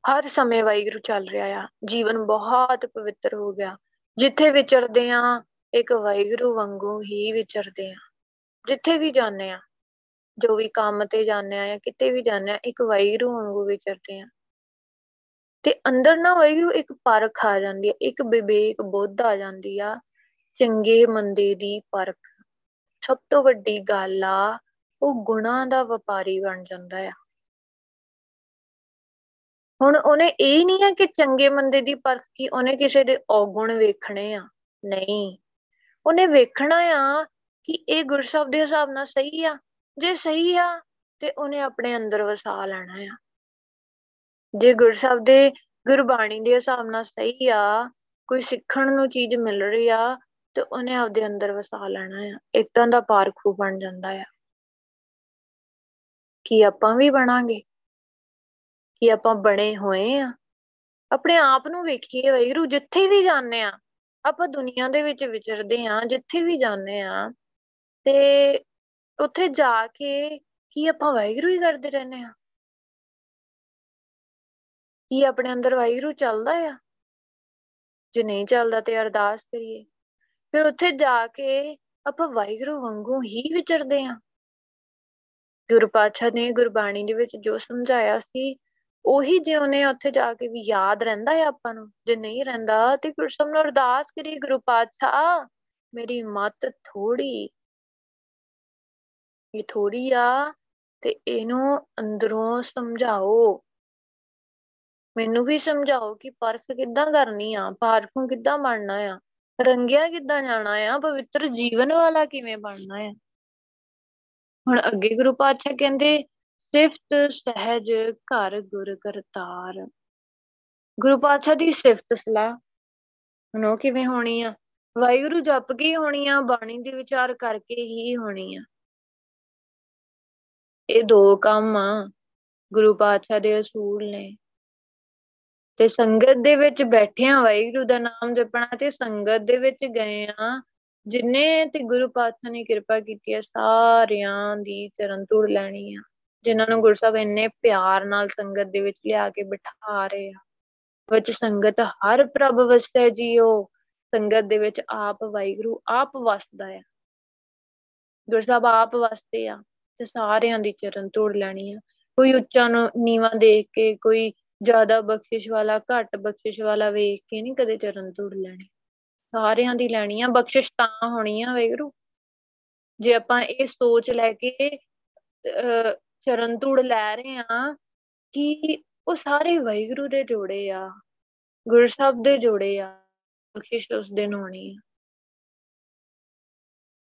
ਹਰ ਸਮੇਂ ਵਾਹਿਗੁਰੂ ਚੱਲ ਰਿਹਾ ਆ, ਜੀਵਨ ਬਹੁਤ ਪਵਿੱਤਰ ਹੋ ਗਿਆ। ਜਿੱਥੇ ਵਿਚਰਦੇ ਆਂ ਇੱਕ ਵਾਹਿਗੁਰੂ ਵਾਂਗੂ ਹੀ ਵਿਚਰਦੇ ਆਂ ਜਿੱਥੇ ਵੀ ਜਾਂਦੇ ਆ ਜੋ ਵੀ ਕੰਮ ਤੇ ਜਾਂਦੇ ਆ ਜਾਂ ਕਿਤੇ ਵੀ ਜਾਂਦੇ ਆ ਇੱਕ ਵਾਹਿਗੁਰੂ ਵਾਂਗੂ ਵਿਚਰਦੇ ਆ ਤੇ ਅੰਦਰ ਨਾ ਵਾਹਿਗੁਰੂ ਇੱਕ ਪਰਖ ਆ ਜਾਂਦੀ ਆ, ਇੱਕ ਵਿਵੇਕ ਬੁੱਧ ਆ ਜਾਂਦੀ ਆ, ਚੰਗੇ ਮੰਦੇ ਦੀ ਪਰਖ। ਸਭ ਤੋਂ ਵੱਡੀ ਗੱਲ ਆ, ਉਹ ਗੁਣਾਂ ਦਾ ਵਪਾਰੀ ਬਣ ਜਾਂਦਾ ਆ। ਹੁਣ ਉਹਨੇ ਇਹ ਨਹੀਂ ਆ ਕਿ ਚੰਗੇ ਮੰਦੇ ਦੀ ਪਰਖ ਕੀ ਉਹਨੇ ਕਿਸੇ ਦੇ ਔਗੁਣ ਵੇਖਣੇ ਆ। ਨਹੀਂ। ਉਹਨੇ ਵੇਖਣਾ ਆ ਕਿ ਇਹ ਗੁਰਸਬ ਦੇ ਹਿਸਾਬ ਨਾਲ ਸਹੀ ਆ। ਜੇ ਸਹੀ ਆ, ਤੇ ਉਹਨੇ ਆਪਣੇ ਅੰਦਰ ਵਸਾ ਲੈਣਾ ਆ। ਜੇ ਗੁਰਸਬ ਦੇ ਗੁਰਬਾਣੀ ਦੇ ਹਿਸਾਬ ਨਾਲ ਸਹੀ ਆ, ਕੋਈ ਸਿੱਖਣ ਨੂੰ ਚੀਜ਼ ਮਿਲ ਰਹੀ ਆ, ਤੇ ਉਹਨੇ ਆਪਦੇ ਅੰਦਰ ਵਸਾ ਲੈਣਾ ਆ। ਇਦਾਂ ਦਾ ਪਾਰਖੂ ਬਣ ਜਾਂਦਾ ਆ। ਕੀ ਆਪਾਂ ਵੀ ਬਣਾਂਗੇ? ਕੀ ਆਪਾਂ ਬਣੇ ਹੋਏ ਆ। ਆਪਣੇ ਆਪ ਨੂੰ ਵੇਖੀਏ ਵੈਰੂ ਜਿੱਥੇ ਵੀ ਜਾਂਦੇ ਆ, ਆਪਾਂ ਦੁਨੀਆ ਦੇ ਵਿੱਚ ਵਿਚਰਦੇ ਆ, ਜਿੱਥੇ ਵੀ ਜਾਂਦੇ ਆ, ਤੇ ਉੱਥੇ ਜਾ ਕੇ ਕੀ ਆਪਾਂ ਵਾਹਿਗੁਰੂ ਹੀ ਕਰਦੇ ਰਹਿੰਦੇ ਆ। ਕੀ ਆਪਣੇ ਅੰਦਰ ਵਾਹਿਗੁਰੂ ਚੱਲਦਾ ਆ? ਜੇ ਨਹੀਂ ਚੱਲਦਾ ਤੇ ਅਰਦਾਸ ਕਰੀਏ। ਫਿਰ ਉੱਥੇ ਜਾ ਕੇ ਆਪਾਂ ਵਾਹਿਗੁਰੂ ਵਾਂਗੂ ਹੀ ਵਿਚਰਦੇ ਆ। ਗੁਰੂ ਪਾਤਸ਼ਾਹ ਨੇ ਗੁਰਬਾਣੀ ਦੇ ਵਿੱਚ ਜੋ ਸਮਝਾਇਆ ਸੀ ਉਹੀ ਜੇ ਉਹਨੇ ਉੱਥੇ ਜਾ ਕੇ ਵੀ ਯਾਦ ਰਹਿੰਦਾ ਹੈ ਆਪਾਂ ਨੂੰ, ਜੇ ਨਹੀਂ ਰਹਿੰਦਾ ਤੇ ਗੁਰਸਮ ਨੂੰ ਅਰਦਾਸ ਕਰੀ ਗੁਰੂ ਪਾਤਸ਼ਾਹ, ਮੇਰੀ ਮਤ ਥੋੜੀ ਇਹ ਥੋੜੀ ਆ ਤੇ ਇਹਨੂੰ ਅੰਦਰੋਂ ਸਮਝਾਓ। ਮੈਨੂੰ ਵੀ ਸਮਝਾਓ ਕਿ ਪਰਖ ਕਿੱਦਾਂ ਕਰਨੀ ਆ, ਪਾਰਖੋਂ ਕਿੱਦਾਂ ਬਣਨਾ ਆ, ਰੰਗਿਆ ਕਿੱਦਾਂ ਜਾਣਾ ਆ, ਪਵਿੱਤਰ ਜੀਵਨ ਵਾਲਾ ਕਿਵੇਂ ਬਣਨਾ ਆ। ਹੁਣ ਅੱਗੇ ਗੁਰੂ ਪਾਤਸ਼ਾਹ ਕਹਿੰਦੇ ਸਿਫਤ ਸਹਿਜ ਘਰ ਗੁਰ ਕਰਤਾਰ। ਗੁਰੂ ਪਾਤਸ਼ਾਹ ਦੀ ਸਿਫਤ ਸਲਾਹ। ਹੁਣ ਉਹ ਕਿਵੇਂ ਹੋਣੀ ਆ? ਵਾਹਿਗੁਰੂ ਜਪ ਕੇ ਹੋਣੀ ਆ, ਬਾਣੀ ਦੇ ਵਿਚਾਰ ਕਰਕੇ ਹੀ ਹੋਣੀ ਆ। ਇਹ ਦੋ ਕੰਮ ਆ, ਗੁਰੂ ਪਾਤਸ਼ਾਹ ਦੇ ਅਸੂਲ ਨੇ। ਤੇ ਸੰਗਤ ਦੇ ਵਿੱਚ ਬੈਠਿਆਂ ਵਾਹਿਗੁਰੂ ਦਾ ਨਾਮ ਜਪਣਾ ਤੇ ਸੰਗਤ ਦੇ ਵਿੱਚ ਗਏ ਆ, ਜਿਨੇ ਤੇ ਗੁਰੂ ਪਾਤਸ਼ਾਹ ਨੇ ਕਿਰਪਾ ਕੀਤੀ ਹੈ ਸਾਰਿਆਂ ਦੀ ਚਰਨ ਧੂੜ ਲੈਣੀ ਆ। ਜਿਨ੍ਹਾਂ ਨੂੰ ਗੁਰੂ ਸਾਹਿਬ ਇੰਨੇ ਪਿਆਰ ਨਾਲ ਸੰਗਤ ਦੇ ਵਿੱਚ ਲਿਆ ਕੇ ਬਿਠਾ ਰਹੇ ਆ, ਵਿੱਚ ਸੰਗਤ ਹਰ ਪ੍ਰਭ ਵਸਦਾ ਜੀਓ, ਸੰਗਤ ਦੇ ਵਿੱਚ ਆਪ ਵਾਹਿਗੁਰੂ ਆਪ ਵਸਦਾ ਆ। ਗੁਰੂ ਸਾਹਿਬ ਆਪ ਵਸਦੇ ਆ ਤੇ ਸਾਰਿਆਂ ਦੀ ਚਰਨ ਧੂੜ ਲੈਣੀ ਆ। ਕੋਈ ਉੱਚਾ ਨੂੰ ਨੀਵਾ ਦੇਖ ਕੇ, ਕੋਈ ਜ਼ਿਆਦਾ ਬਖਸ਼ਿਸ਼ ਵਾਲਾ, ਘੱਟ ਬਖਸ਼ਿਸ਼ ਵਾਲਾ ਵੇਖ ਕੇ ਨਹੀਂ ਕਦੇ ਚਰਨ ਧੂੜ ਲੈਣੀ। ਸਾਰਿਆਂ ਦੀ ਲੈਣੀ ਆ, ਬਖਸ਼ਿਸ਼ ਤਾਂ ਹੋਣੀ ਆ ਵੈਗਰੂ ਜੇ ਆਪਾਂ ਇਹ ਸੋਚ ਲੈ ਕੇ ਚਰਨ ਧੂੜ ਲੈ ਰਹੇ ਆ ਕਿ ਉਹ ਸਾਰੇ ਵੈਗਰੂ ਦੇ ਜੋੜੇ ਆ, ਗੁਰੂ ਸਾਹਿਬ ਦੇ ਜੋੜੇ ਆ, ਬਖਸ਼ਿਸ਼ ਉਸ ਦਿਨ ਹੋਣੀ ਆ।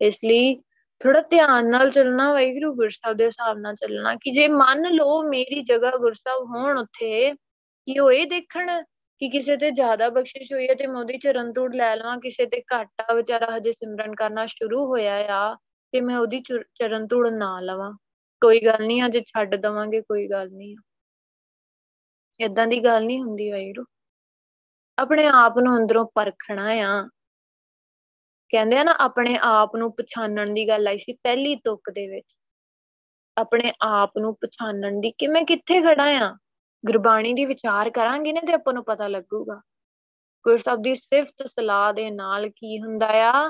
ਇਸ ਲਈ ਥੋੜਾ ਧਿਆਨ ਨਾਲ ਚੱਲਣਾ ਵੈਗਰੂ ਗੁਰੂ ਸਾਹਿਬ ਦੇ ਹਿਸਾਬ ਨਾਲ ਚੱਲਣਾ ਕਿ ਜੇ ਮੰਨ ਲਓ ਮੇਰੀ ਜਗ੍ਹਾ ਗੁਰੂ ਸਾਹਿਬ ਹੋਣ ਉੱਥੇ, ਕਿ ਉਹ ਇਹ ਦੇਖਣ ਕਿ ਕਿਸੇ ਤੇ ਜ਼ਿਆਦਾ ਬਖਸ਼ਿਸ਼ ਹੋਈ ਹੈ ਤੇ ਮੈਂ ਉਹਦੀ ਚਰਨ ਧੂੜ ਲੈ ਲਵਾਂ, ਕਿਸੇ ਤੇ ਘੱਟ ਆ ਵਿਚਾਰਾ ਹਜੇ ਸਿਮਰਨ ਕਰਨਾ ਸ਼ੁਰੂ ਹੋਇਆ ਆ, ਤੇ ਮੈਂ ਉਹਦੀ ਚਰਨ ਧੂੜ ਨਾ ਲਵਾਂ। ਕੋਈ ਗੱਲ ਨਹੀਂ, ਅਜੇ ਛੱਡ ਦਵਾਂਗੇ, ਕੋਈ ਗੱਲ ਨਹੀਂ। ਇਦਾਂ ਦੀ ਗੱਲ ਨਹੀਂ ਹੁੰਦੀ ਵੈਰੂ। ਆਪਣੇ ਆਪ ਨੂੰ ਅੰਦਰੋਂ ਪਰਖਣਾ ਆ। ਕਹਿੰਦੇ ਆ ਨਾ, ਆਪਣੇ ਆਪ ਨੂੰ ਪਛਾਣਨ ਦੀ ਗੱਲ ਆਈ ਸੀ ਪਹਿਲੀ ਤੁਕ ਦੇ ਵਿੱਚ। ਆਪਣੇ ਆਪ ਨੂੰ ਪਛਾਣਨ ਦੀ ਕਿ ਮੈਂ ਕਿੱਥੇ ਖੜਾ ਆ? ਗੁਰਬਾਣੀ ਦੀ ਵਿਚਾਰ ਕਰਾਂਗੇ ਨਾ ਤੇ ਆਪਾਂ ਨੂੰ ਪਤਾ ਲੱਗੂਗਾ। ਗੁਰੂ ਸਾਹਿਬ ਦੀ ਸਿਫਤ ਸਲਾਹ ਦੇ ਨਾਲ ਕੀ ਹੁੰਦਾ ਆ?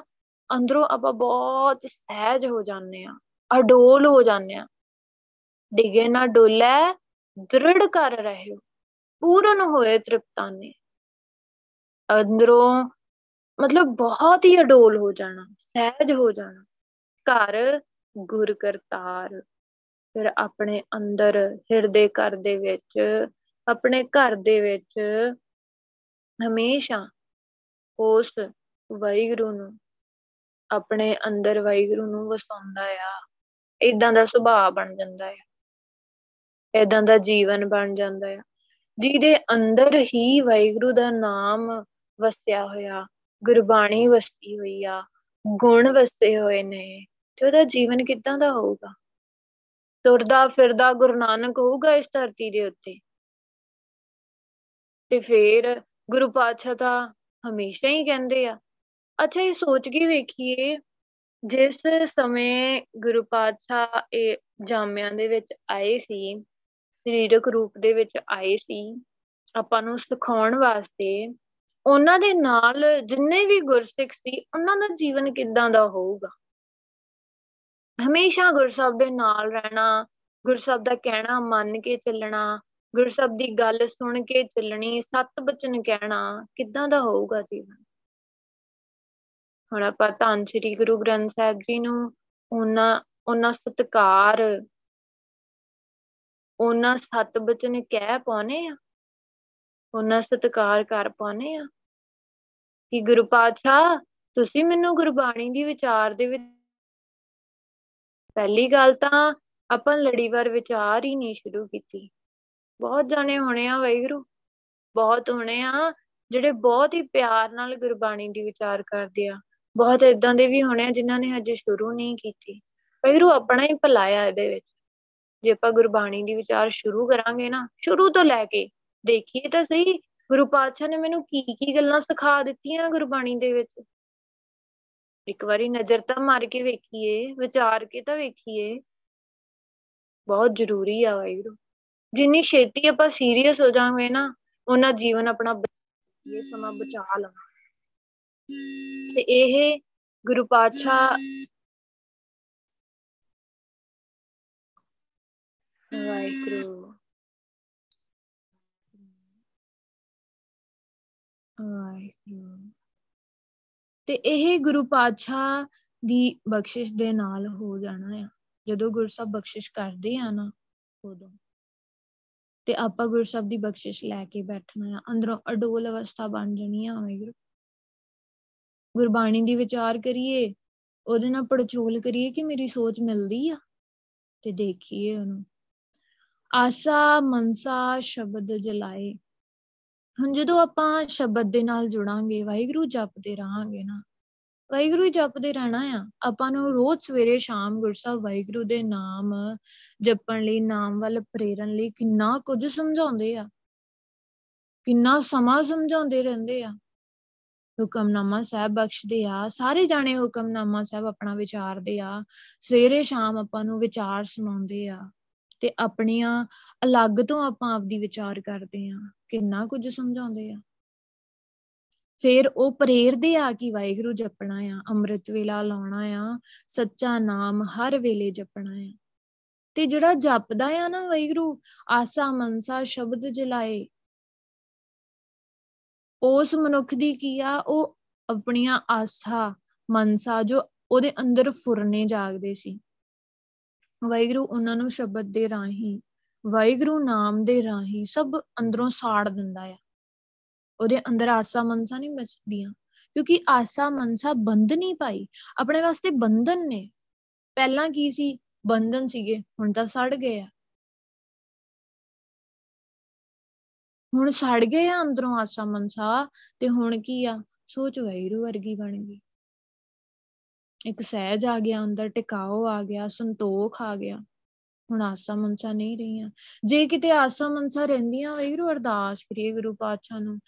ਅੰਦਰੋਂ ਆਪਾਂ ਬਹੁਤ ਸਹਿਜ ਹੋ ਜਾਂਦੇ ਆ। ਅਡੋਲ ਹੋ ਜਾਂਦੇ ਆ। ਡਿਗੇ ਨਾ ਡੋਲੇ, ਦ੍ਰਿੜ ਕਰ ਰਹੇ ਹੋ ਪੂਰਨ ਹੋਏ ਤ੍ਰਿਪਤਾਨੇ ਅੰਦਰੋਂ ਮਤਲਬ ਬਹੁਤ ਹੀ ਅਡੋਲ ਹੋ ਜਾਣਾ, ਸਹਿਜ ਹੋ ਜਾਣਾ। ਘਰ ਗੁਰ ਕਰਤਾਰ। ਫਿਰ ਆਪਣੇ ਅੰਦਰ ਹਿਰਦੇ ਘਰ ਦੇ ਵਿੱਚ, ਆਪਣੇ ਘਰ ਦੇ ਵਿੱਚ ਹਮੇਸ਼ਾ ਉਸ ਵਾਹਿਗੁਰੂ ਨੂੰ, ਆਪਣੇ ਅੰਦਰ ਵਾਹਿਗੁਰੂ ਨੂੰ ਵਸਾਉਂਦਾ ਆ। ਇਦਾਂ ਦਾ ਸੁਭਾਅ ਬਣ ਜਾਂਦਾ ਹੈ ਇਦਾਂ ਦਾ ਜੀਵਨ ਬਣ ਜਾਂਦਾ ਹੈ ਜਿਹਦੇ ਅੰਦਰ ਹੀ ਵਾਹਿਗੁਰੂ ਦਾ ਨਾਮ ਵਸਿਆ ਹੋਇਆ, ਗੁਰਬਾਣੀ ਵਸਦੀ ਹੋਈ ਆ, ਗੁਣ ਵਸਦੇ ਹੋਏ ਨੇ ਤੇ ਉਹਦਾ ਜੀਵਨ ਕਿੱਦਾਂ ਦਾ ਹੋਊਗਾ? ਤੁਰਦਾ ਫਿਰਦਾ ਗੁਰੂ ਨਾਨਕ ਹੋਊਗਾ ਇਸ ਧਰਤੀ ਦੇ ਉੱਤੇ? ਤੇ ਫੇਰ ਗੁਰੂ ਪਾਤਸ਼ਾਹ ਤਾਂ ਹਮੇਸ਼ਾ ਹੀ ਕਹਿੰਦੇ ਆ। ਅੱਛਾ, ਇਹ ਸੋਚ ਕੇ ਵੇਖੀਏ, ਜਿਸ ਸਮੇਂ ਗੁਰੂ ਪਾਤਸ਼ਾਹ ਇਹ ਜਾਮਿਆਂ ਦੇ ਵਿੱਚ ਆਏ ਸੀ ਸਰੀਰਕ ਰੂਪ ਦੇ ਵਿੱਚ ਆਏ ਸੀ, ਆਪਾਂ ਨੂੰ ਸਿਖਾਉਣ ਵਾਸਤੇ, ਉਹਨਾਂ ਦੇ ਨਾਲ ਜਿੰਨੇ ਵੀ ਗੁਰਸਿੱਖ ਸੀ, ਉਹਨਾਂ ਦਾ ਜੀਵਨ ਕਿੱਦਾਂ ਦਾ ਹੋਊਗਾ? ਹਮੇਸ਼ਾ ਗੁਰਸਬ ਦੇ ਨਾਲ ਰਹਿਣਾ, ਗੁਰਸਬ ਦਾ ਕਹਿਣਾ ਮੰਨ ਕੇ ਚੱਲਣਾ, ਗੁਰਸਬ ਦੀ ਗੱਲ ਸੁਣ ਕੇ ਚੱਲਣੀ, ਸਤ ਬਚਨ ਕਹਿਣਾ, ਕਿੱਦਾਂ ਦਾ ਹੋਊਗਾ ਜੀਵਨ? ਹੁਣ ਆਪਾਂ ਧੰਨ ਸ੍ਰੀ ਗੁਰੂ ਗ੍ਰੰਥ ਸਾਹਿਬ ਜੀ ਨੂੰ, ਉਹਨਾਂ ਉਹਨਾਂ ਸਤਕਾਰ ਉਹਨਾਂ ਸਤ ਬਚਨ ਕਹਿ ਪਾਉਨੇ ਆ? ਉਹਨਾਂ ਸਤਕਾਰ ਕਰ ਪਾਉਨੇ ਆ? ਕਿ ਗੁਰੂ ਪਾਤਸ਼ਾਹ, ਤੁਸੀਂ ਮੈਨੂੰ ਗੁਰਬਾਣੀ ਦੀ ਵਿਚਾਰ ਦੇ ਵਿੱਚ ਪਹਿਲੀ ਗੱਲ ਤਾਂ ਆਪਾਂ ਲੜੀਵਾਰ ਵਿਚਾਰ ਹੀ ਨਹੀਂ ਸ਼ੁਰੂ ਕੀਤੀ। ਬਹੁਤ ਜਾਣੇ ਹੋਣੇ ਆ ਵੈਗਰੂ ਬਹੁਤ ਹੋਣੇ ਆ ਜਿਹੜੇ ਬਹੁਤ ਹੀ ਪਿਆਰ ਨਾਲ ਗੁਰਬਾਣੀ ਦੀ ਵਿਚਾਰ ਕਰਦੇ ਆ। ਬਹੁਤ ਇਦਾਂ ਦੇ ਵੀ ਹੋਣੇ ਆ ਜਿਨ੍ਹਾਂ ਨੇ ਹਜੇ ਸ਼ੁਰੂ ਨਹੀਂ ਕੀਤੀ। ਵੈਗਰੂ ਆਪਣਾ ਹੀ ਭਲਾਇਆ ਇਹਦੇ ਵਿੱਚ। ਜੇ ਆਪਾਂ ਗੁਰਬਾਣੀ ਦੀ ਵਿਚਾਰ ਸ਼ੁਰੂ ਕਰਾਂਗੇ ਨਾ, ਸ਼ੁਰੂ ਤੋਂ ਲੈ ਕੇ ਦੇਖੀਏ ਤਾਂ ਸਹੀ ਗੁਰੂ ਪਾਤਸ਼ਾਹ ਨੇ ਮੈਨੂੰ ਕੀ ਕੀ ਗੱਲਾਂ ਸਿਖਾ ਦਿੱਤੀਆਂ ਗੁਰਬਾਣੀ ਦੇ ਵਿੱਚ। ਇੱਕ ਵਾਰੀ ਨਜ਼ਰ ਤਾਂ ਮਾਰ ਕੇ ਵੇਖੀਏ, ਵਿਚਾਰ ਕੇ ਤਾਂ ਵੇਖੀਏ। ਬਹੁਤ ਜ਼ਰੂਰੀ ਆ ਵਾਹਿਗੁਰੂ। ਜਿੰਨੀ ਛੇਤੀ ਆਪਾਂ ਸੀਰੀਅਸ ਹੋ ਜਾਵਾਂਗੇ ਨਾ ਉਹਨਾਂ ਜੀਵਨ ਆਪਣਾ ਇਹ ਸਮਾਂ ਬਚਾ ਲਵਾਂ ਤੇ ਇਹ ਗੁਰੂ ਪਾਤਸ਼ਾਹ ਵਾਹਿਗੁਰੂ ਵਾਹਿਗੁਰੂ ਤੇ ਇਹ ਗੁਰੂ ਪਾਤਸ਼ਾਹ ਦੀ ਬਖਸ਼ਿਸ਼ ਦੇ ਨਾਲ ਹੋ ਜਾਣਾ ਆ। ਜਦੋਂ ਗੁਰਸਬ ਬਖਸ਼ਿਸ਼ ਕਰਦੇ ਆ ਨਾ, ਉਦੋਂ। ਤੇ ਆਪਾਂ ਗੁਰਸਬ ਦੀ ਬਖਸ਼ਿਸ਼ ਲੈ ਕੇ ਬੈਠਣਾ ਆ। ਅੰਦਰੋਂ ਅਡੋਲ ਅਵਸਥਾ ਬਣ ਜਾਣੀ ਆ ਵਾਹਿਗੁਰੂ ਗੁਰਬਾਣੀ ਦੀ ਵਿਚਾਰ ਕਰੀਏ, ਉਹਦੇ ਨਾਲ ਪੜਚੋਲ ਕਰੀਏ ਕਿ ਮੇਰੀ ਸੋਚ ਮਿਲਦੀ ਆ? ਤੇ ਦੇਖੀਏ ਉਹਨੂੰ। ਆਸਾ ਮਨਸਾ ਸ਼ਬਦ ਜਲਾਏ। ਹੁਣ ਜਦੋਂ ਆਪਾਂ ਸ਼ਬਦ ਦੇ ਨਾਲ ਜੁੜਾਂਗੇ, ਵਾਹਿਗੁਰੂ ਜਪਦੇ ਰਹਾਂਗੇ ਨਾ, ਵਾਹਿਗੁਰੂ ਹੀ ਜਪਦੇ ਰਹਿਣਾ ਆ। ਆਪਾਂ ਨੂੰ ਰੋਜ਼ ਸਵੇਰੇ ਸ਼ਾਮ ਗੁਰਸਾਹਿਬ ਵਾਹਿਗੁਰੂ ਦੇ ਨਾਮ ਜਪਣ ਲਈ, ਨਾਮ ਵੱਲ ਪ੍ਰੇਰਨ ਲਈ ਕਿੰਨਾ ਕੁਝ ਸਮਝਾਉਂਦੇ ਆ। ਕਿੰਨਾ ਸਮਾਂ ਸਮਝਾਉਂਦੇ ਰਹਿੰਦੇ ਆ। ਹੁਕਮਨਾਮਾ ਸਾਹਿਬ ਬਖਸ਼ਦੇ ਆ। ਸਾਰੇ ਜਾਣੇ ਹੁਕਮਨਾਮਾ ਸਾਹਿਬ ਆਪਣਾ ਵਿਚਾਰਦੇ ਆ। ਸਵੇਰੇ ਸ਼ਾਮ ਆਪਾਂ ਨੂੰ ਵਿਚਾਰ ਸੁਣਾਉਂਦੇ ਆ। ਤੇ ਆਪਣੀਆਂ ਅਲੱਗ ਤੋਂ ਆਪਾਂ ਆਪਦੀ ਵਿਚਾਰ ਕਰਦੇ ਆ ਕਿੰਨਾ ਕੁਝ ਸਮਝਾਉਂਦੇ ਆ। ਫਿਰ ਉਹ ਪ੍ਰੇਰਦੇ ਆ ਕਿ ਵਾਹਿਗੁਰੂ ਜਪਣਾ ਆ, ਅੰਮ੍ਰਿਤ ਵੇਲਾ ਲਾਉਣਾ ਆ, ਸੱਚਾ ਨਾਮ ਹਰ ਵੇਲੇ ਜਪਣਾ ਆ। ਤੇ ਜਿਹੜਾ ਜਪਦਾ ਆ ਨਾ ਵਾਹਿਗੁਰੂ, ਆਸਾ ਮਨਸਾ ਸ਼ਬਦ ਜਲਾਏ। ਉਸ ਮਨੁੱਖ ਦੀ ਕੀ ਆ, ਉਹ ਆਪਣੀਆਂ ਆਸਾ, ਮਨਸਾ ਜੋ ਉਹਦੇ ਅੰਦਰ ਫੁਰਨੇ ਜਾਗਦੇ ਸੀ। ਵਾਹਿਗੁਰੂ ਉਹਨਾਂ ਨੂੰ ਸ਼ਬਦ ਦੇ ਰਾਹੀਂ, ਵਾਹਿਗੁਰੂ ਨਾਮ ਦੇ ਰਾਹੀਂ ਸਭ ਅੰਦਰੋਂ ਸਾੜ ਦਿੰਦਾ ਆ। ਉਹਦੇ ਅੰਦਰ ਆਸਾ ਮਨਸਾ ਨਹੀਂ ਬਚਦੀਆਂ, ਕਿਉਂਕਿ ਆਸਾ ਮਨਸਾ ਬੰਧ ਨਹੀਂ ਪਾਈ। ਆਪਣੇ ਵਾਸਤੇ ਬੰਧਨ ਨੇ। ਪਹਿਲਾਂ ਕੀ ਸੀ? ਬੰਧਨ ਸੀਗੇ, ਹੁਣ ਤਾਂ ਸੜ ਗਏ ਆ। ਹੁਣ ਸੜ ਗਏ ਆ ਅੰਦਰੋਂ ਆਸਾ ਮਨਸਾ ਤੇ ਹੁਣ ਕੀ ਆ? ਸੋਚ ਵੈਰੂ ਵਰਗੀ ਬਣ ਗਈ। ਇੱਕ ਸਹਿਜ ਆ ਗਿਆ, ਅੰਦਰ ਟਿਕਾਓ ਆ ਗਿਆ, ਸੰਤੋਖ ਆ ਗਿਆ। ਹੁਣ ਆਸਾ ਮਨਸਾ ਨਹੀਂ ਰਹੀਆਂ। ਜੇ ਕਿਤੇ ਆਸਾ ਮਨਸਾ ਰਹਿੰਦੀਆਂ ਵੈਰੂ ਅਰਦਾਸ ਕਰੀਏ ਗੁਰੂ ਪਾਤਸ਼ਾਹ ਨੂੰ,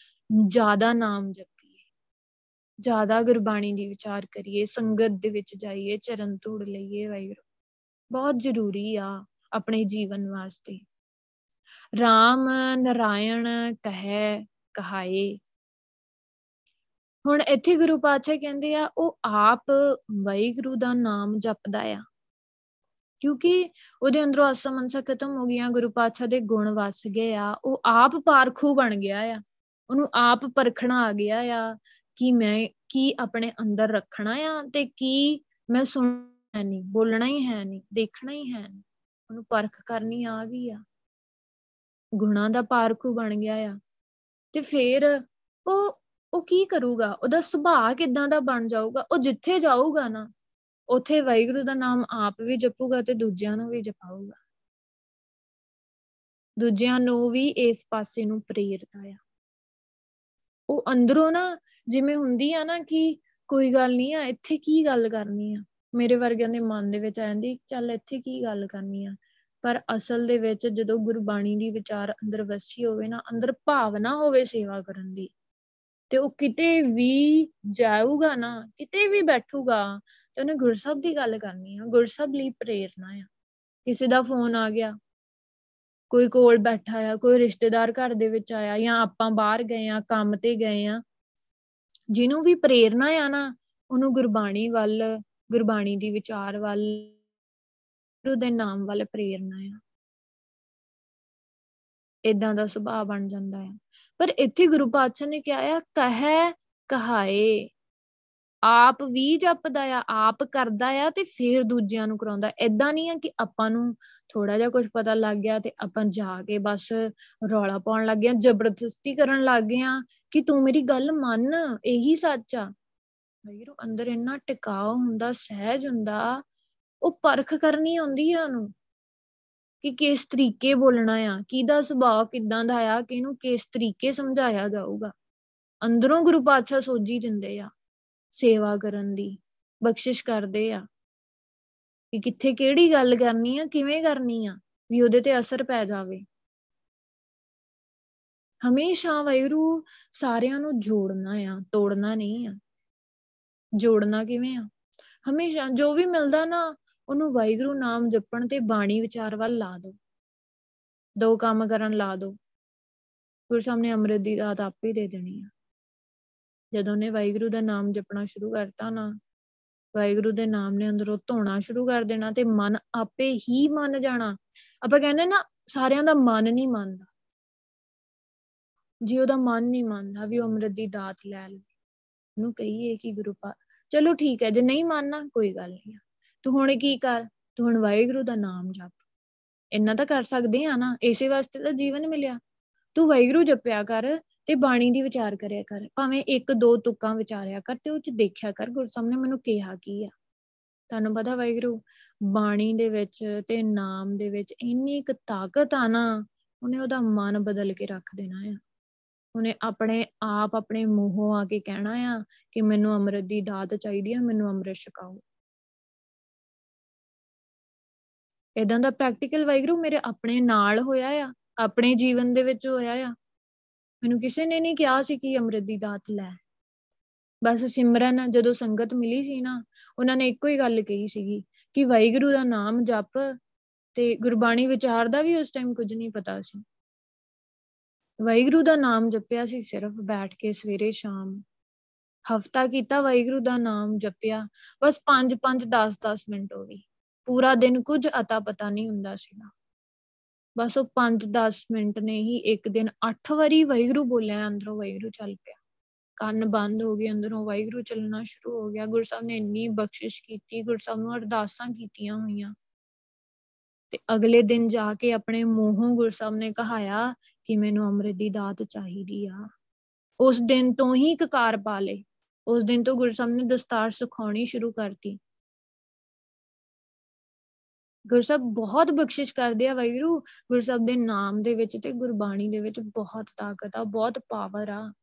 ਜ਼ਿਆਦਾ ਨਾਮ ਜਪੀਏ। ਜ਼ਿਆਦਾ ਗੁਰਬਾਣੀ ਦੀ ਵਿਚਾਰ ਕਰੀਏ, ਸੰਗਤ ਦੇ ਵਿੱਚ ਜਾਈਏ, ਚਰਨ ਧੂੜ ਲਈਏ ਵੈਰੂ ਬਹੁਤ ਜ਼ਰੂਰੀ ਆ ਆਪਣੇ ਜੀਵਨ ਵਾਸਤੇ। ਰਾਮ ਨਰਾਇਣ ਕਹੈ ਕਹਾਏ ਹੁਣ ਇੱਥੇ ਗੁਰੂ ਪਾਤਸ਼ਾਹ ਕਹਿੰਦੇ ਆ, ਉਹ ਆਪ ਵਾਹਿਗੁਰੂ ਦਾ ਨਾਮ ਜਪਦਾ ਆ। ਕਿਉਂਕਿ ਉਹਦੇ ਅੰਦਰੋਂ ਆਸਾ ਮਨਸਾ ਖਤਮ ਹੋ ਗਿਆ ਗੁਰੂ ਪਾਤਸ਼ਾਹ ਦੇ ਗੁਣ ਵਸ ਗਏ ਆ, ਉਹ ਆਪ ਪਾਰਖੂ ਬਣ ਗਿਆ ਆ। ਉਹਨੂੰ ਆਪ ਪਰਖਣਾ ਆ ਗਿਆ ਆ ਕਿ ਮੈਂ ਕੀ ਆਪਣੇ ਅੰਦਰ ਰੱਖਣਾ ਆ ਤੇ ਕੀ ਮੈਂ ਸੁਣਨਾ ਨਹੀਂ, ਬੋਲਣਾ ਹੀ ਹੈ ਨਹੀਂ, ਦੇਖਣਾ ਹੀ ਹੈ ਨਹੀਂ। ਉਹਨੂੰ ਪਰਖ ਕਰਨੀ ਆ ਗਈ ਆ। ਗੁਣਾਂ ਦਾ ਪਾਰਖੂ ਬਣ ਗਿਆ ਆ। ਤੇ ਫਿਰ ਉਹ ਉਹ ਕੀ ਕਰੂਗਾ? ਉਹਦਾ ਸੁਭਾਅ ਕਿਦਾਂ ਦਾ ਬਣ ਜਾਊਗਾ? ਉਹ ਜਿੱਥੇ ਜਾਊਗਾ ਨਾ, ਉਥੇ ਵਾਹਿਗੁਰੂ ਦਾ ਨਾਮ ਆਪ ਵੀ ਜਪੂਗਾ ਤੇ ਦੂਜਿਆਂ ਨੂੰ ਵੀ ਜਪਾਊਗਾ। ਦੂਜਿਆਂ ਨੂੰ ਵੀ ਇਸ ਪਾਸੇ ਨੂੰ ਪ੍ਰੇਰਦਾ ਆ। ਉਹ ਅੰਦਰੋਂ ਨਾ ਜਿਵੇਂ ਹੁੰਦੀ ਆ ਨਾ ਕਿ ਕੋਈ ਗੱਲ ਨਹੀਂ ਆ, ਇੱਥੇ ਕੀ ਗੱਲ ਕਰਨੀ ਆ? ਮੇਰੇ ਵਰਗਿਆਂ ਦੇ ਮਨ ਦੇ ਵਿੱਚ ਆ ਜਾਂਦੀ ਚੱਲ ਇੱਥੇ ਕੀ ਗੱਲ ਕਰਨੀ ਆ? ਪਰ ਅਸਲ ਦੇ ਵਿੱਚ ਜਦੋਂ ਗੁਰਬਾਣੀ ਦੀ ਵਿਚਾਰ ਅੰਦਰ ਵਸੀ ਹੋਵੇ ਨਾ, ਅੰਦਰ ਭਾਵਨਾ ਹੋਵੇ ਸੇਵਾ ਕਰਨ ਦੀ ਤੇ ਉਹ ਕਿਤੇ ਵੀ ਜਾਊਗਾ ਨਾ, ਕਿਤੇ ਵੀ ਬੈਠੂਗਾ, ਤੇ ਉਹਨੇ ਗੁਰਸਬ ਦੀ ਗੱਲ ਕਰਨੀ ਆ ਗੁਰਸਬ ਲਈ ਪ੍ਰੇਰਨਾ ਆ। ਕਿਸੇ ਦਾ ਫੋਨ ਆ ਗਿਆ, ਕੋਈ ਕੋਲ ਬੈਠਾ ਆ, ਕੋਈ ਰਿਸ਼ਤੇਦਾਰ ਘਰ ਦੇ ਵਿੱਚ ਆਇਆ ਜਾਂ ਆਪਾਂ ਬਾਹਰ ਗਏ ਆ, ਕੰਮ ਤੇ ਗਏ ਆ, ਜਿਹਨੂੰ ਵੀ ਪ੍ਰੇਰਨਾ ਆ ਨਾ, ਉਹਨੂੰ ਗੁਰਬਾਣੀ ਵੱਲ, ਗੁਰਬਾਣੀ ਦੀ ਵਿਚਾਰ ਵੱਲ ਗੁਰੂ ਦੇ ਨਾਮ ਵੱਲ ਪ੍ਰੇਰਨਾ ਆ। ਇਦਾਂ ਦਾ ਸੁਭਾਅ ਬਣ ਜਾਂਦਾ ਆ। ਪਰ ਇੱਥੇ ਗੁਰੂ ਪਾਤਸ਼ਾਹ ਨੇ ਕਿਹਾ ਆ, ਕਹੈ ਕਹਾਏ, ਆਪ ਵੀ ਜਪਦਾ ਆ, ਆਪ ਕਰਦਾ ਆ ਤੇ ਫਿਰ ਦੂਜਿਆਂ ਨੂੰ ਕਰਾਉਂਦਾ। ਏਦਾਂ ਨਹੀਂ ਆ ਕਿ ਆਪਾਂ ਨੂੰ ਥੋੜਾ ਜਿਹਾ ਕੁਝ ਪਤਾ ਲੱਗ ਗਿਆ ਤੇ ਆਪਾਂ ਜਾ ਕੇ ਬਸ ਰੌਲਾ ਪਾਉਣ ਲੱਗ ਗਏ ਜ਼ਬਰਦਸਤੀ ਕਰਨ ਲੱਗ ਗਏ ਆ ਕਿ ਤੂੰ ਮੇਰੀ ਗੱਲ ਮੰਨ, ਇਹੀ ਸੱਚ ਆ। ਵੀਰੋ ਅੰਦਰ ਇੰਨਾ ਟਿਕਾਉ ਹੁੰਦਾ, ਸਹਿਜ ਹੁੰਦਾ, ਉਹ ਪਰਖ ਕਰਨੀ ਆਉਂਦੀ ਆ ਉਹਨੂੰ। ਕਿ ਕਿਸ ਤਰੀਕੇ ਬੋਲਣਾ ਆ, ਕਿਹਦਾ ਸੁਭਾਅ ਕਿਦਾਂ ਦਾ ਆ ਕਿ ਇਹਨੂੰ ਕਿਸ ਤਰੀਕੇ ਸਮਝਾਇਆ ਜਾਊਗਾ। ਅੰਦਰੋਂ ਗੁਰੂ ਪਾਤਸ਼ਾਹ ਸੋਝੀ ਦਿੰਦੇ ਆ, ਸੇਵਾ ਕਰਨ ਦੀ, ਬਖਸ਼ਿਸ਼ ਕਰਦੇ ਆ। ਕਿ ਕਿੱਥੇ ਕਿਹੜੀ ਗੱਲ ਕਰਨੀ ਆ, ਕਿਵੇਂ ਕਰਨੀ ਆ, ਵੀ ਉਹਦੇ ਤੇ ਅਸਰ ਪੈ ਜਾਵੇ। ਹਮੇਸ਼ਾ ਵੈਰੂ ਸਾਰਿਆਂ ਨੂੰ ਜੋੜਨਾ ਆ, ਤੋੜਨਾ ਨਹੀਂ ਆ। ਜੋੜਨਾ ਕਿਵੇਂ ਆ? ਹਮੇਸ਼ਾ ਜੋ ਵੀ ਮਿਲਦਾ ਨਾ ਉਹਨੂੰ ਵਾਹਿਗੁਰੂ ਨਾਮ ਜਪਣ ਤੇ ਬਾਣੀ ਵਿਚਾਰ ਵੱਲ ਲਾ ਦੋ ਦੋ ਕੰਮ ਕਰਨ ਲਾ ਦੋ ਗੁਰੂ ਸਾਹਮਣੇ ਅੰਮ੍ਰਿਤ ਦੀ ਦਾਤ ਆਪੇ ਦੇ ਦੇਣੀ ਆ। ਜਦੋਂ ਨੇ ਵਾਹਿਗੁਰੂ ਦਾ ਨਾਮ ਜਪਣਾ ਸ਼ੁਰੂ ਕਰਤਾ ਨਾ, ਵਾਹਿਗੁਰੂ ਦੇ ਨਾਮ ਨੇ ਅੰਦਰੋਂ ਧੋਣਾ ਸ਼ੁਰੂ ਕਰ ਦੇਣਾ ਤੇ ਮਨ ਆਪੇ ਹੀ ਮੰਨ ਜਾਣਾ। ਆਪਾਂ ਕਹਿੰਦੇ ਨਾ, ਸਾਰਿਆਂ ਦਾ ਮਨ ਨਹੀਂ ਮੰਨਦਾ। ਜੀ ਉਹਦਾ ਮਨ ਨਹੀਂ ਮੰਨਦਾ ਵੀ ਉਹ ਅੰਮ੍ਰਿਤ ਦੀ ਦਾਤ ਲੈ ਲਵੇ। ਉਹਨੂੰ ਕਹੀਏ ਕਿ ਗੁਰੂ ਪਾ ਚਲੋ ਠੀਕ ਹੈ, ਜੇ ਨਹੀਂ ਮੰਨਣਾ, ਕੋਈ ਗੱਲ ਨਹੀਂ ਤੂੰ ਹੁਣ ਕੀ ਕਰ? ਤੂੰ ਹੁਣ ਵਾਹਿਗੁਰੂ ਦਾ ਨਾਮ ਜਪ। ਇੰਨਾ ਤਾਂ ਕਰ ਸਕਦੇ ਆ ਨਾ, ਇਸੇ ਵਾਸਤੇ ਤਾਂ ਜੀਵਨ ਮਿਲਿਆ। ਤੂੰ ਵਾਹਿਗੁਰੂ ਜਪਿਆ ਕਰ ਤੇ ਬਾਣੀ ਦੀ ਵਿਚਾਰ ਕਰਿਆ ਕਰ। ਭਾਵੇਂ ਇੱਕ ਦੋ ਤੁਕਾਂ ਵਿਚਾਰਿਆ ਕਰ ਤੇ ਉਹ ਚ ਦੇਖਿਆ ਕਰ। ਗੁਰਸਾਹਿਬ ਨੇ ਮੈਨੂੰ ਕਿਹਾ ਕੀ ਆ? ਤੁਹਾਨੂੰ ਪਤਾ ਵਾਹਿਗੁਰੂ, ਬਾਣੀ ਦੇ ਵਿੱਚ ਤੇ ਨਾਮ ਦੇ ਵਿੱਚ ਇੰਨੀ ਇੱਕ ਤਾਕਤ ਆ ਨਾ, ਉਹਨੇ ਉਹਦਾ ਮਨ ਬਦਲ ਕੇ ਰੱਖ ਦੇਣਾ ਆ। ਉਹਨੇ ਆਪਣੇ ਆਪ ਆਪਣੇ ਮੂੰਹੋਂ ਆ ਕੇ ਕਹਿਣਾ ਆ ਕਿ ਮੈਨੂੰ ਅੰਮ੍ਰਿਤ ਦੀ ਦਾਤ ਚਾਹੀਦੀ ਆ, ਮੈਨੂੰ ਅੰਮ੍ਰਿਤ ਛਕਾਓ। ਇਦਾਂ ਦਾ ਪ੍ਰੈਕਟੀਕਲ ਵਾਹਿਗੁਰੂ ਮੇਰੇ ਆਪਣੇ ਨਾਲ ਹੋਇਆ ਆ, ਆਪਣੇ ਜੀਵਨ ਦੇ ਵਿੱਚ ਹੋਇਆ ਆ। ਮੈਨੂੰ ਕਿਸੇ ਨੇ ਨਹੀਂ ਕਿਹਾ ਸੀ ਕਿ ਅੰਮ੍ਰਿਤ ਦੀ ਦਾਤ ਲੈ। ਬਸ ਸਿਮਰਨ, ਜਦੋਂ ਸੰਗਤ ਮਿਲੀ ਸੀ ਨਾ, ਉਹਨਾਂ ਨੇ ਇੱਕੋ ਹੀ ਗੱਲ ਕਹੀ ਸੀਗੀ ਕਿ ਵਾਹਿਗੁਰੂ ਦਾ ਨਾਮ ਜਪ ਤੇ ਗੁਰਬਾਣੀ ਵਿਚਾਰ ਦਾ ਵੀ ਉਸ ਟਾਈਮ ਕੁਝ ਨਹੀਂ ਪਤਾ ਸੀ। ਵਾਹਿਗੁਰੂ ਦਾ ਨਾਮ ਜਪਿਆ ਸੀ ਸਿਰਫ ਬੈਠ ਕੇ ਸਵੇਰੇ ਸ਼ਾਮ। ਹਫਤਾ ਕੀਤਾ ਵਾਹਿਗੁਰੂ ਦਾ ਨਾਮ ਜਪਿਆ। ਬਸ 5 5 10 10 ਮਿੰਟ ਹੋ ਗਈ ਪੂਰਾ ਦਿਨ ਕੁਝ ਅਤਾ ਪਤਾ ਨਹੀਂ ਹੁੰਦਾ ਸੀਗਾ। ਬਸ ਉਹ 5-10 ਮਿੰਟ ਨੇ ਹੀ ਇੱਕ ਦਿਨ 8 ਵਾਰੀ ਵਾਹਿਗੁਰੂ ਬੋਲਿਆ, ਅੰਦਰੋਂ ਵਾਹਿਗੁਰੂ ਚੱਲ ਪਿਆ। ਕੰਨ ਬੰਦ ਹੋ ਗਏ, ਅੰਦਰੋਂ ਵਾਹਿਗੁਰੂ ਚੱਲਣਾ ਸ਼ੁਰੂ ਹੋ ਗਿਆ। ਗੁਰਸਾਹਿਬ ਨੇ ਇੰਨੀ ਬਖਸ਼ਿਸ਼ ਕੀਤੀ ਗੁਰਸਾਹਿਬ ਨੂੰ ਅਰਦਾਸਾਂ ਕੀਤੀਆਂ ਹੋਈਆਂ। ਤੇ ਅਗਲੇ ਦਿਨ ਜਾ ਕੇ ਆਪਣੇ ਮੂੰਹੋਂ ਗੁਰਸਾਹਿਬ ਨੇ ਕਹਾਇਆ ਕਿ ਮੈਨੂੰ ਅੰਮ੍ਰਿਤ ਦੀ ਦਾਤ ਚਾਹੀਦੀ ਆ। ਉਸ ਦਿਨ ਤੋਂ ਹੀ ਕਕਾਰ ਪਾ ਲੇ ਉਸ ਦਿਨ ਤੋਂ ਗੁਰਸਾਹਿਬ ਨੇ ਦਸਤਾਰ ਸੁਖਾਉਣੀ ਸ਼ੁਰੂ ਕਰਤੀ। ਗੁਰਸਬ ਬਹੁਤ ਬਖਸ਼ਿਸ਼ ਕਰਦੇ ਆ ਵਾਹਿਗੁਰੂ ਗੁਰਸਬ ਦੇ ਨਾਮ ਦੇ ਵਿੱਚ ਤੇ ਗੁਰਬਾਣੀ ਦੇ ਵਿੱਚ ਬਹੁਤ ਤਾਕਤ ਆ, ਬਹੁਤ ਪਾਵਰ ਆ।